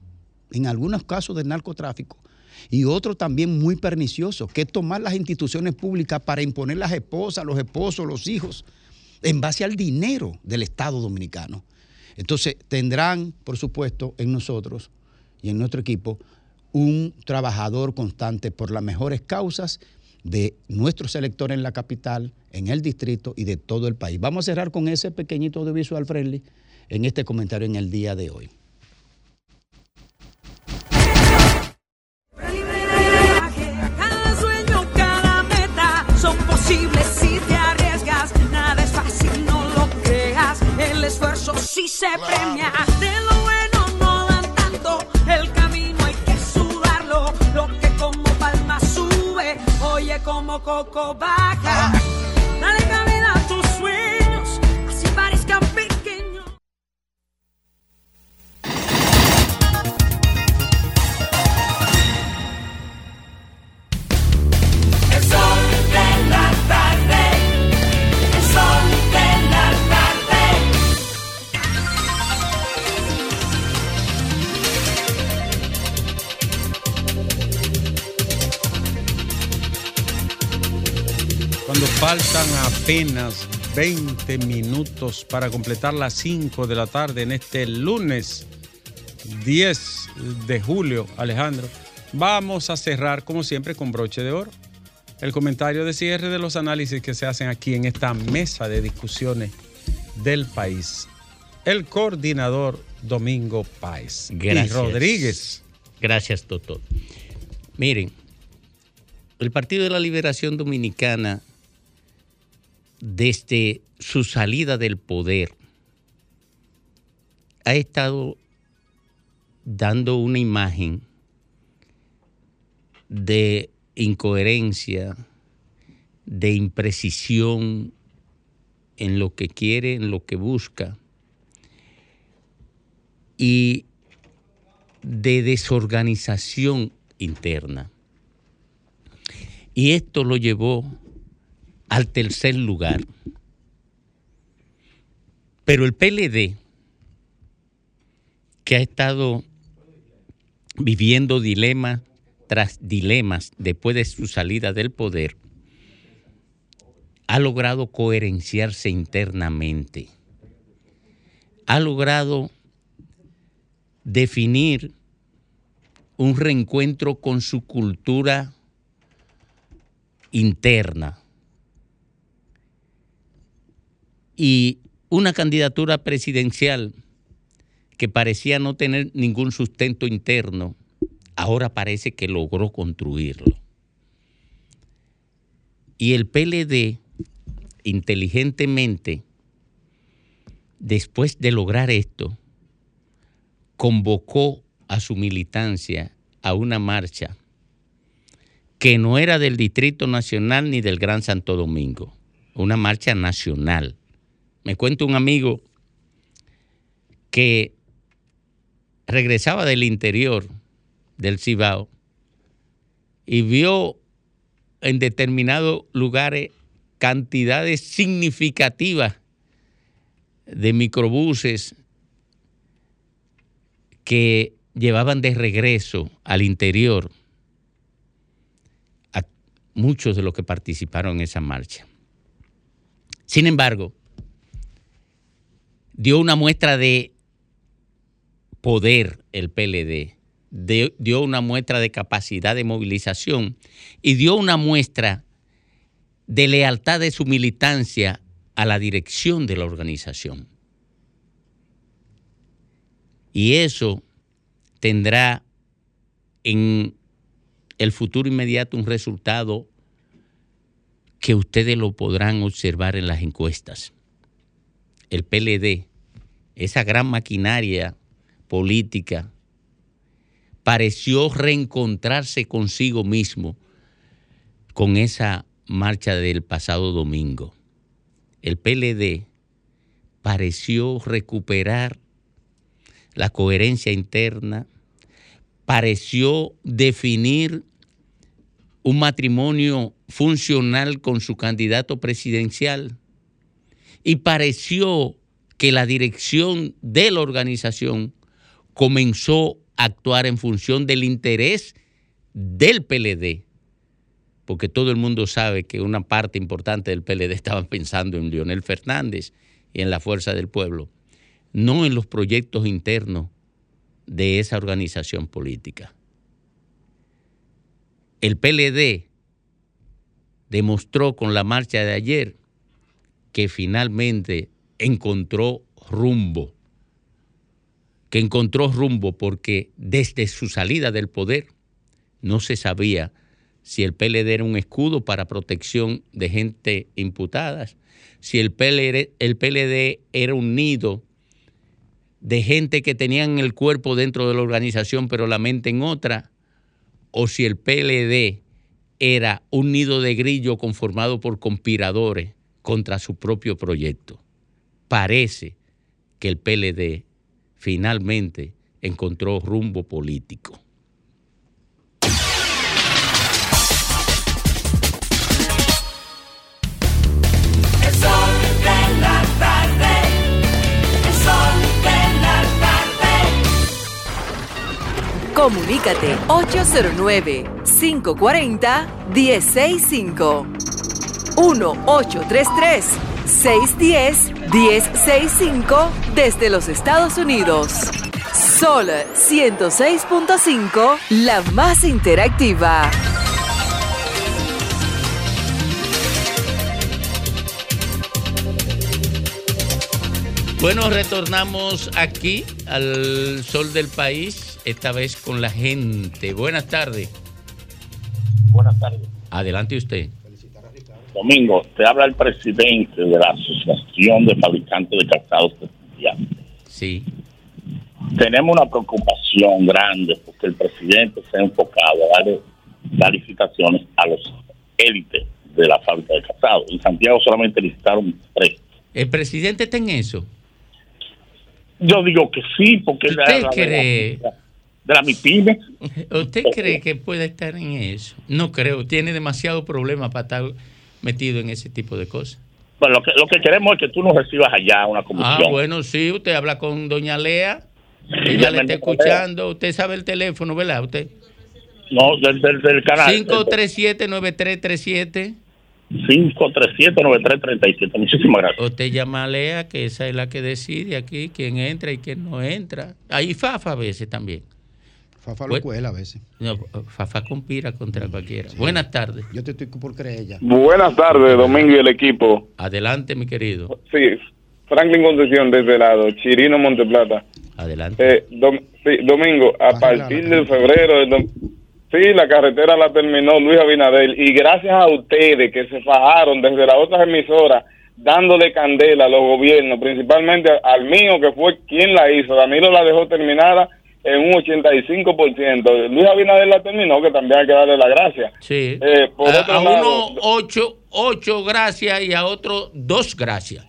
en algunos casos del narcotráfico, y otro también muy pernicioso, que es tomar las instituciones públicas para imponer las esposas, los esposos, los hijos, en base al dinero del Estado dominicano. Entonces tendrán, por supuesto, en nosotros y en nuestro equipo un trabajador constante por las mejores causas de nuestros electores en la capital, en el distrito y de todo el país. Vamos a cerrar con ese pequeñito audiovisual friendly en este comentario en el día de hoy. Esfuerzo sí se premia. De lo bueno no dan tanto. El camino hay que sudarlo. Lo que como palma sube, oye como coco baja. Dale cabida a tus sueños, faltan apenas 20 minutos para completar las 5 de la tarde en este lunes 10 de julio, Alejandro, vamos a cerrar como siempre con broche de oro. El comentario de cierre de los análisis que se hacen aquí en esta mesa de discusiones del país. El coordinador Domingo Páez Gracias. y Rodríguez. Gracias, doctor. Miren, el Partido de la Liberación Dominicana, desde su salida del poder, ha estado dando una imagen de incoherencia, de imprecisión en lo que quiere, en lo que busca, y de desorganización interna. Y esto lo llevó al tercer lugar. Pero el PLD, que ha estado viviendo dilemas tras dilemas después de su salida del poder, ha logrado coherenciarse internamente. Ha logrado definir un reencuentro con su cultura interna y una candidatura presidencial que parecía no tener ningún sustento interno, ahora parece que logró construirlo. Y el PLD, inteligentemente, después de lograr esto, convocó a su militancia a una marcha que no era del Distrito Nacional ni del Gran Santo Domingo, una marcha nacional. Me cuenta un amigo que regresaba del interior del Cibao y vio en determinados lugares cantidades significativas de microbuses que llevaban de regreso al interior a muchos de los que participaron en esa marcha. Sin embargo, dio una muestra de poder el PLD, dio una muestra de capacidad de movilización y dio una muestra de lealtad de su militancia a la dirección de la organización. Y eso tendrá en el futuro inmediato un resultado que ustedes lo podrán observar en las encuestas. El PLD, esa gran maquinaria política, pareció reencontrarse consigo mismo con esa marcha del pasado domingo. El PLD pareció recuperar la coherencia interna, pareció definir un matrimonio funcional con su candidato presidencial y pareció que la dirección de la organización comenzó a actuar en función del interés del PLD, porque todo el mundo sabe que una parte importante del PLD estaba pensando en Leonel Fernández y en la fuerza del pueblo, no en los proyectos internos de esa organización política. El PLD demostró con la marcha de ayer que finalmente encontró rumbo, que encontró rumbo porque desde su salida del poder no se sabía si el PLD era un escudo para protección de gente imputada, si el PLD, el PLD era un nido de gente que tenían el cuerpo dentro de la organización pero la mente en otra, o si el PLD era un nido de grillo conformado por conspiradores contra su propio proyecto. Parece que el PLD finalmente encontró rumbo político. Comunícate 809 540 165 1-833-610-1065 desde los Estados Unidos. Sol 106.5, la más interactiva. Bueno, retornamos aquí al sol del país, esta vez con la gente. Buenas tardes. Buenas tardes. Adelante usted. Domingo, te habla el presidente de la Asociación de Fabricantes de Calzados Estudiantes. Sí. Tenemos una preocupación grande porque el presidente se ha enfocado a darle las licitaciones a los élites de la fábrica de calzados. En Santiago solamente licitaron tres. ¿El presidente está en eso? Yo digo que sí, porque ¿Usted la- la- cree? de la MIPYME. ¿Usted cree que puede estar en eso? No creo, tiene demasiado problema para estar metido en ese tipo de cosas. Bueno, lo que, lo que queremos es que tú nos recibas allá una Ah, comisión. bueno, sí, usted habla con doña Lea, ella le está escuchando, usted sabe el teléfono, ¿verdad? Usted. No, del, del, del canal. 537-9337. 537-9337. Muchísimas gracias. Usted llama a Lea, que esa es la que decide aquí quién entra y quién no entra. Ahí Fafa a veces también. Fafa lo Bueno. cuela a veces. No, Fafa conspira contra cualquiera. Buenas tardes. Yo te estoy por creer ya. Buenas tardes, Domingo y el equipo. Adelante, mi querido. Sí, Franklin Concepción de este lado, Chirino Monteplata. Adelante. Eh, dom- sí, Domingo, a partir de febrero, del dom- sí, la carretera la terminó Luis Abinadel y gracias a ustedes que se fajaron desde las otras emisoras dándole candela a los gobiernos, principalmente al mío que fue quien la hizo. Danilo la dejó terminada en un 85%. Luis Abinadel la terminó, que también hay que darle la gracia. Sí. Eh, por a, otro a lado, uno ocho, ocho gracias y a otro dos gracias.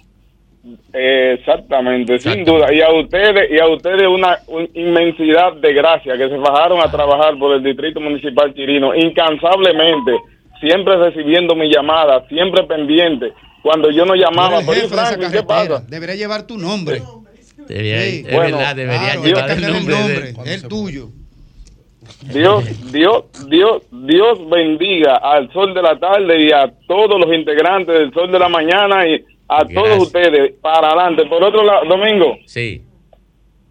Eh, Exactamente, sin duda. Y a ustedes, y a ustedes una, un- inmensidad de gracias que se bajaron a trabajar por el Distrito Municipal Chirino incansablemente, siempre recibiendo mi llamada, siempre pendiente. Cuando yo no llamaba, pero Franklin, ¿qué pasa? Debería llevar tu nombre. Debería- Sí. es verdad, debería Claro, llevar el nombre, de- nombre, el tuyo. Dios, Dios, Dios, Dios bendiga al sol de la tarde y a todos los integrantes del sol de la mañana y a todos ustedes para adelante. Por otro lado, Domingo. Sí.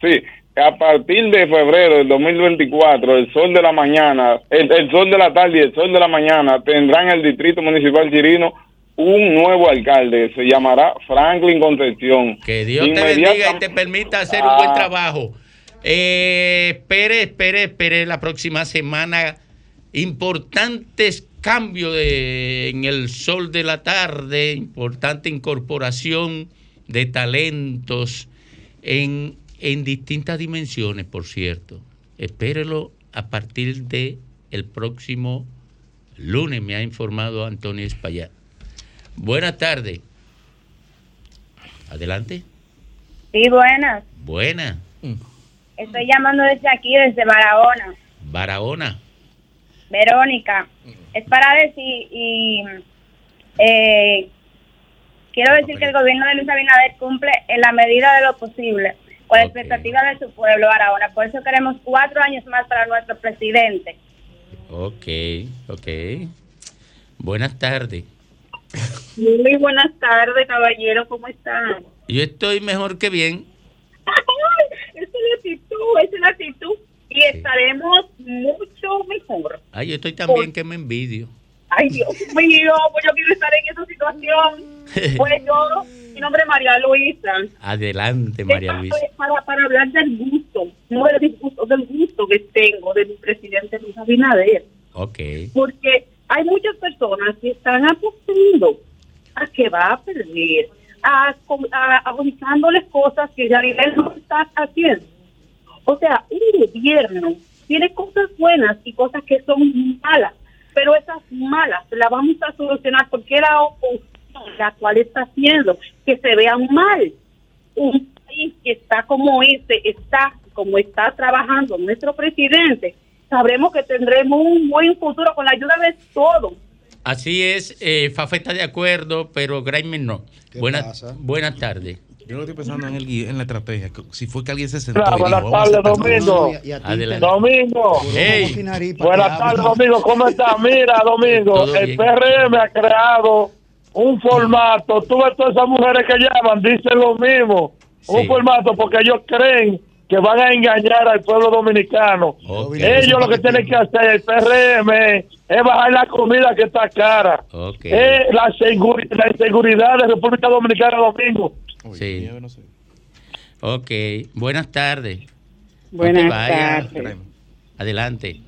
Sí, a partir de febrero del 2024, el sol de la mañana, el, el sol de la tarde y el sol de la mañana tendrán en el Distrito Municipal Chirino un nuevo alcalde. Se llamará Franklin Concepción. Que Dios te bendiga y te permita hacer un buen trabajo. Eh, espere, espere, espere la próxima semana. Importantes cambios de- en el sol de la tarde, importante incorporación de talentos en, en distintas dimensiones, por cierto. Espérelo a partir de el próximo lunes, me ha informado Antonio Espaillat. Buenas tardes. Adelante. Sí, buenas. Buena. Estoy llamando desde aquí, desde Barahona. Barahona. Verónica. Es para decir, y eh, quiero decir que el gobierno de Luis Abinader cumple en la medida de lo posible con la expectativa de su pueblo, Barahona. Por eso queremos cuatro años más para nuestro presidente. Ok, ok. Buenas tardes. Muy buenas tardes, caballero. ¿Cómo están? Yo estoy mejor que bien. Esa es la actitud, esa es la actitud. Y estaremos mucho mejor. Ay, yo estoy tan bien que me envidio. Ay, Dios mío, pues yo quiero estar en esa situación. Pues yo, mi nombre es María Luisa. Adelante, María Luisa. Para, para hablar del gusto, no del disgusto, del gusto que tengo de mi presidente Luis Abinader. Ok. Porque hay muchas personas que están apostando a que va a perder, a, a, cosas que ya no está haciendo. O sea, un gobierno tiene cosas buenas y cosas que son malas, pero esas malas las vamos a solucionar porque la oposición la cual está haciendo que se vean mal. Un país que está como este, está como está trabajando nuestro presidente, sabremos que tendremos un buen futuro con la ayuda de todos. Así es, eh, Fafa está de acuerdo, pero Graimer no. Buenas, buenas tardes. Yo no estoy pensando en, el, en la estrategia. Si fue que alguien se sentó dijo, buenas tardes. Domingo. Adelante. Domingo. Hey. Buenas tardes, Domingo. ¿Cómo estás? Mira, Domingo, el bien. PRM ha creado un formato. Tú ves todas esas mujeres que llaman, dicen lo mismo. Un formato porque ellos creen que van a engañar al pueblo dominicano. Ellos lo que tienen que hacer, el PRM, es bajar la comida que está cara. Es la, seguri- la inseguridad de República Dominicana domingo. Sí. Ok, buenas tardes. Buenas tardes. Adelante. Sí,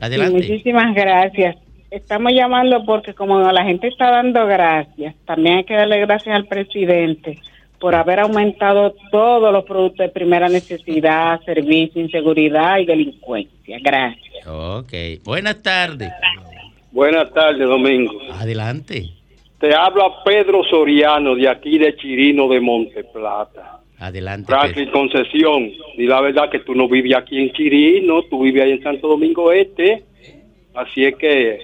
Adelante. muchísimas gracias. Estamos llamando porque como la gente está dando gracias, también hay que darle gracias al presidente por haber aumentado todos los productos de primera necesidad, servicio, inseguridad y delincuencia. Gracias. Ok, buenas tardes. Buenas tardes, Domingo. Adelante. Te habla Pedro Soriano de aquí de Chirino de Monteplata. Adelante. Franklin Concesión. Y la verdad que tú no vives aquí en Chirino, tú vives ahí en Santo Domingo Este. Así es que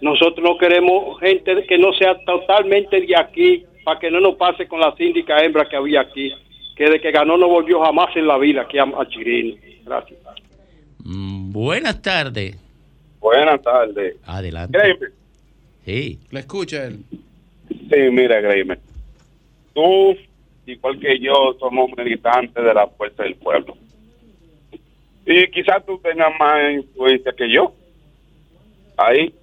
nosotros no queremos gente que no sea totalmente de aquí, para que no nos pase con la síndica hembra que había aquí, que de que ganó no volvió jamás en la vida aquí a, a Chirino. Gracias. Mm, Buenas tardes. Buenas tardes. Adelante. Graeme. Sí. ¿Le escucha él? Sí, mira, Graeme. Tú, igual que yo, somos militantes de la Fuerza del Pueblo. Y quizás tú tengas más influencia que yo. Ahí.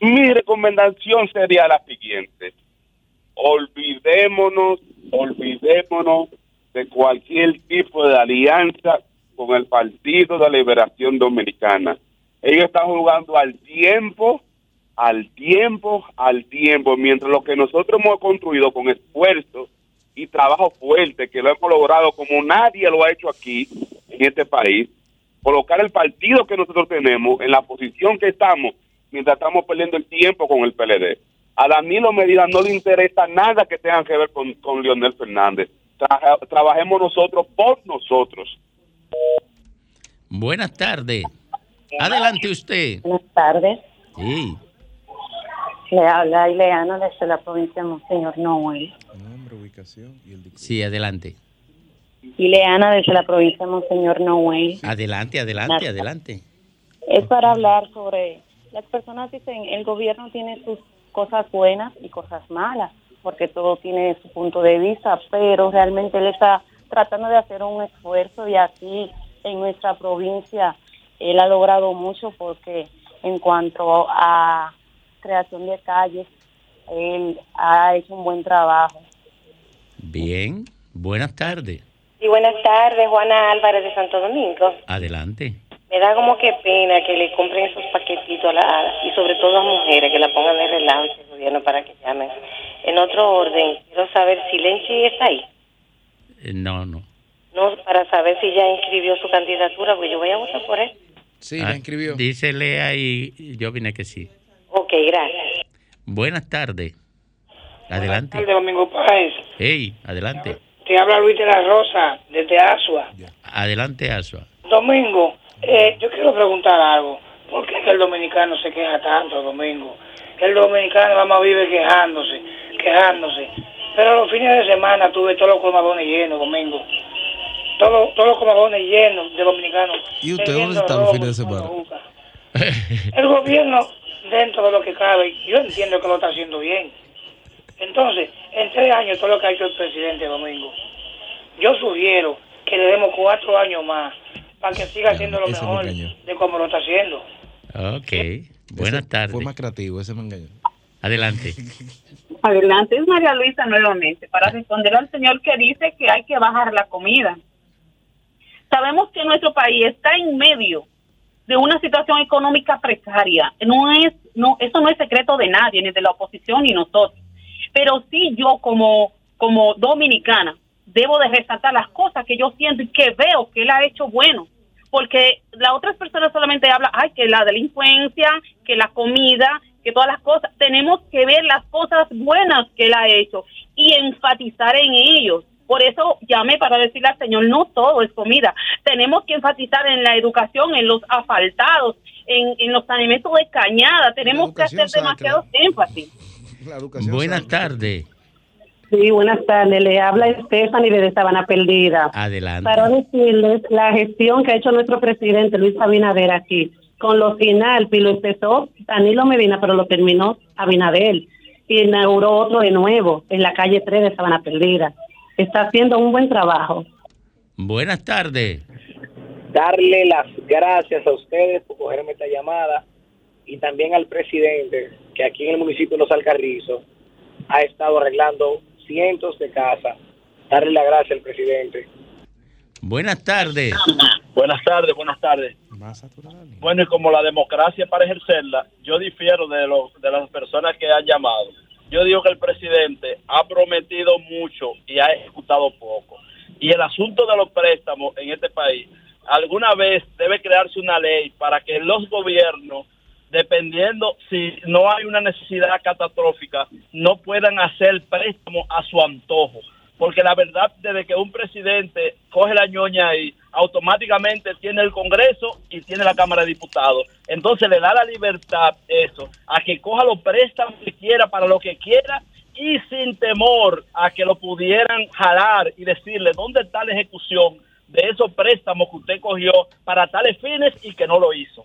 Mi recomendación sería la siguiente. Olvidémonos, olvidémonos de cualquier tipo de alianza con el Partido de Liberación Dominicana. Ellos están jugando al tiempo, al tiempo, al tiempo, mientras lo que nosotros hemos construido con esfuerzo y trabajo fuerte, que lo hemos logrado como nadie lo ha hecho aquí, en este país, colocar el partido que nosotros tenemos en la posición que estamos, mientras estamos perdiendo el tiempo con el PLD. A Danilo Medina no le interesa nada que tenga que ver con, con Leonel Fernández. Traja- trabajemos nosotros por nosotros. Buenas tardes. Adelante usted. Buenas tardes. Sí. Le habla Ileana desde la provincia de Monseñor Noel. Sí, adelante. Ileana desde la provincia de Monseñor Noel. Adelante, adelante, adelante. Es para hablar sobre, las personas dicen, el gobierno tiene sus cosas buenas y cosas malas, porque todo tiene su punto de vista, pero realmente él está tratando de hacer un esfuerzo y aquí en nuestra provincia él ha logrado mucho porque en cuanto a creación de calles, él ha hecho un buen trabajo. Bien. Buenas tardes. Y buenas tardes, Juana Álvarez de Santo Domingo. Adelante. Me da como que pena que le compren esos paquetitos a la, y sobre todo a mujeres que la pongan de relajo ese gobierno para que llamen. En otro orden, quiero saber si Lenchi está ahí. Eh, No, no. No, para saber si ya inscribió su candidatura, porque yo voy a votar por él. Sí, Ah, la inscribió. Dísele ahí, yo vine que sí. Ok, gracias. Buenas tardes. Adelante. de Domingo Páez. Hey, adelante. Te habla Luis de la Rosa, desde Asua. Adelante, Asua. Domingo, eh, yo quiero preguntar algo. ¿Por qué el dominicano se queja tanto, Domingo? El dominicano nada más vive quejándose, quejándose. Pero los fines de semana tuve todos los comadones llenos, Domingo. Todos, todos los comadones llenos de dominicanos. ¿Y usted dónde está los fines de semana? El gobierno, dentro de lo que cabe, yo entiendo que lo está haciendo bien. Entonces, en tres años, todo lo que ha hecho el presidente Domingo, yo sugiero que le demos cuatro años más para que siga haciendo lo me mejor engañó. de como lo está haciendo. Ok. Buenas Ese tardes. Fue más creativo, ese me engañó. Adelante. Adelante, es María Luisa nuevamente para responder al señor que dice que hay que bajar la comida. Sabemos que nuestro país está en medio de una situación económica precaria. No es, no, eso no es secreto de nadie, ni de la oposición ni nosotros. Pero sí yo como, como dominicana debo de resaltar las cosas que yo siento y que veo que él ha hecho bueno. Porque las otras personas solamente hablan, ay, que la delincuencia, que la comida, que todas las cosas. Tenemos que ver las cosas buenas que él ha hecho y enfatizar en ellos. Por eso llamé para decirle al Señor, no todo es comida. Tenemos que enfatizar en la educación, en los asfaltados, en, en los alimentos de cañada. Tenemos que hacer demasiado énfasis. Buenas tardes. Sí, buenas tardes. Le habla Stephanie desde Sabana Perdida. Adelante. Para decirles la gestión que ha hecho nuestro presidente Luis Abinader aquí, con lo final, lo empezó Danilo Medina, pero lo terminó Abinader. Y inauguró otro de nuevo en la calle 3 de Sabana Perdida. Está haciendo un buen trabajo. Buenas tardes. darle las gracias a ustedes por cogerme esta llamada y también al presidente que aquí en el municipio de Los Alcarrizos ha estado arreglando cientos de casas. Darle las gracias al presidente. Buenas tardes. Buenas tardes, buenas tardes. Bueno, y como la democracia para ejercerla, yo difiero de, lo- de las personas que han llamado. Yo digo que el presidente ha prometido mucho y ha ejecutado poco. Y el asunto de los préstamos en este país, alguna vez debe crearse una ley para que los gobiernos, dependiendo si no hay una necesidad catastrófica, no puedan hacer préstamos a su antojo porque la verdad desde que un presidente coge la ñoña ahí, automáticamente tiene el Congreso y tiene la Cámara de Diputados. Entonces le da la libertad eso, a que coja los préstamos que quiera para lo que quiera y sin temor a que lo pudieran jalar y decirle dónde está la ejecución de esos préstamos que usted cogió para tales fines y que no lo hizo.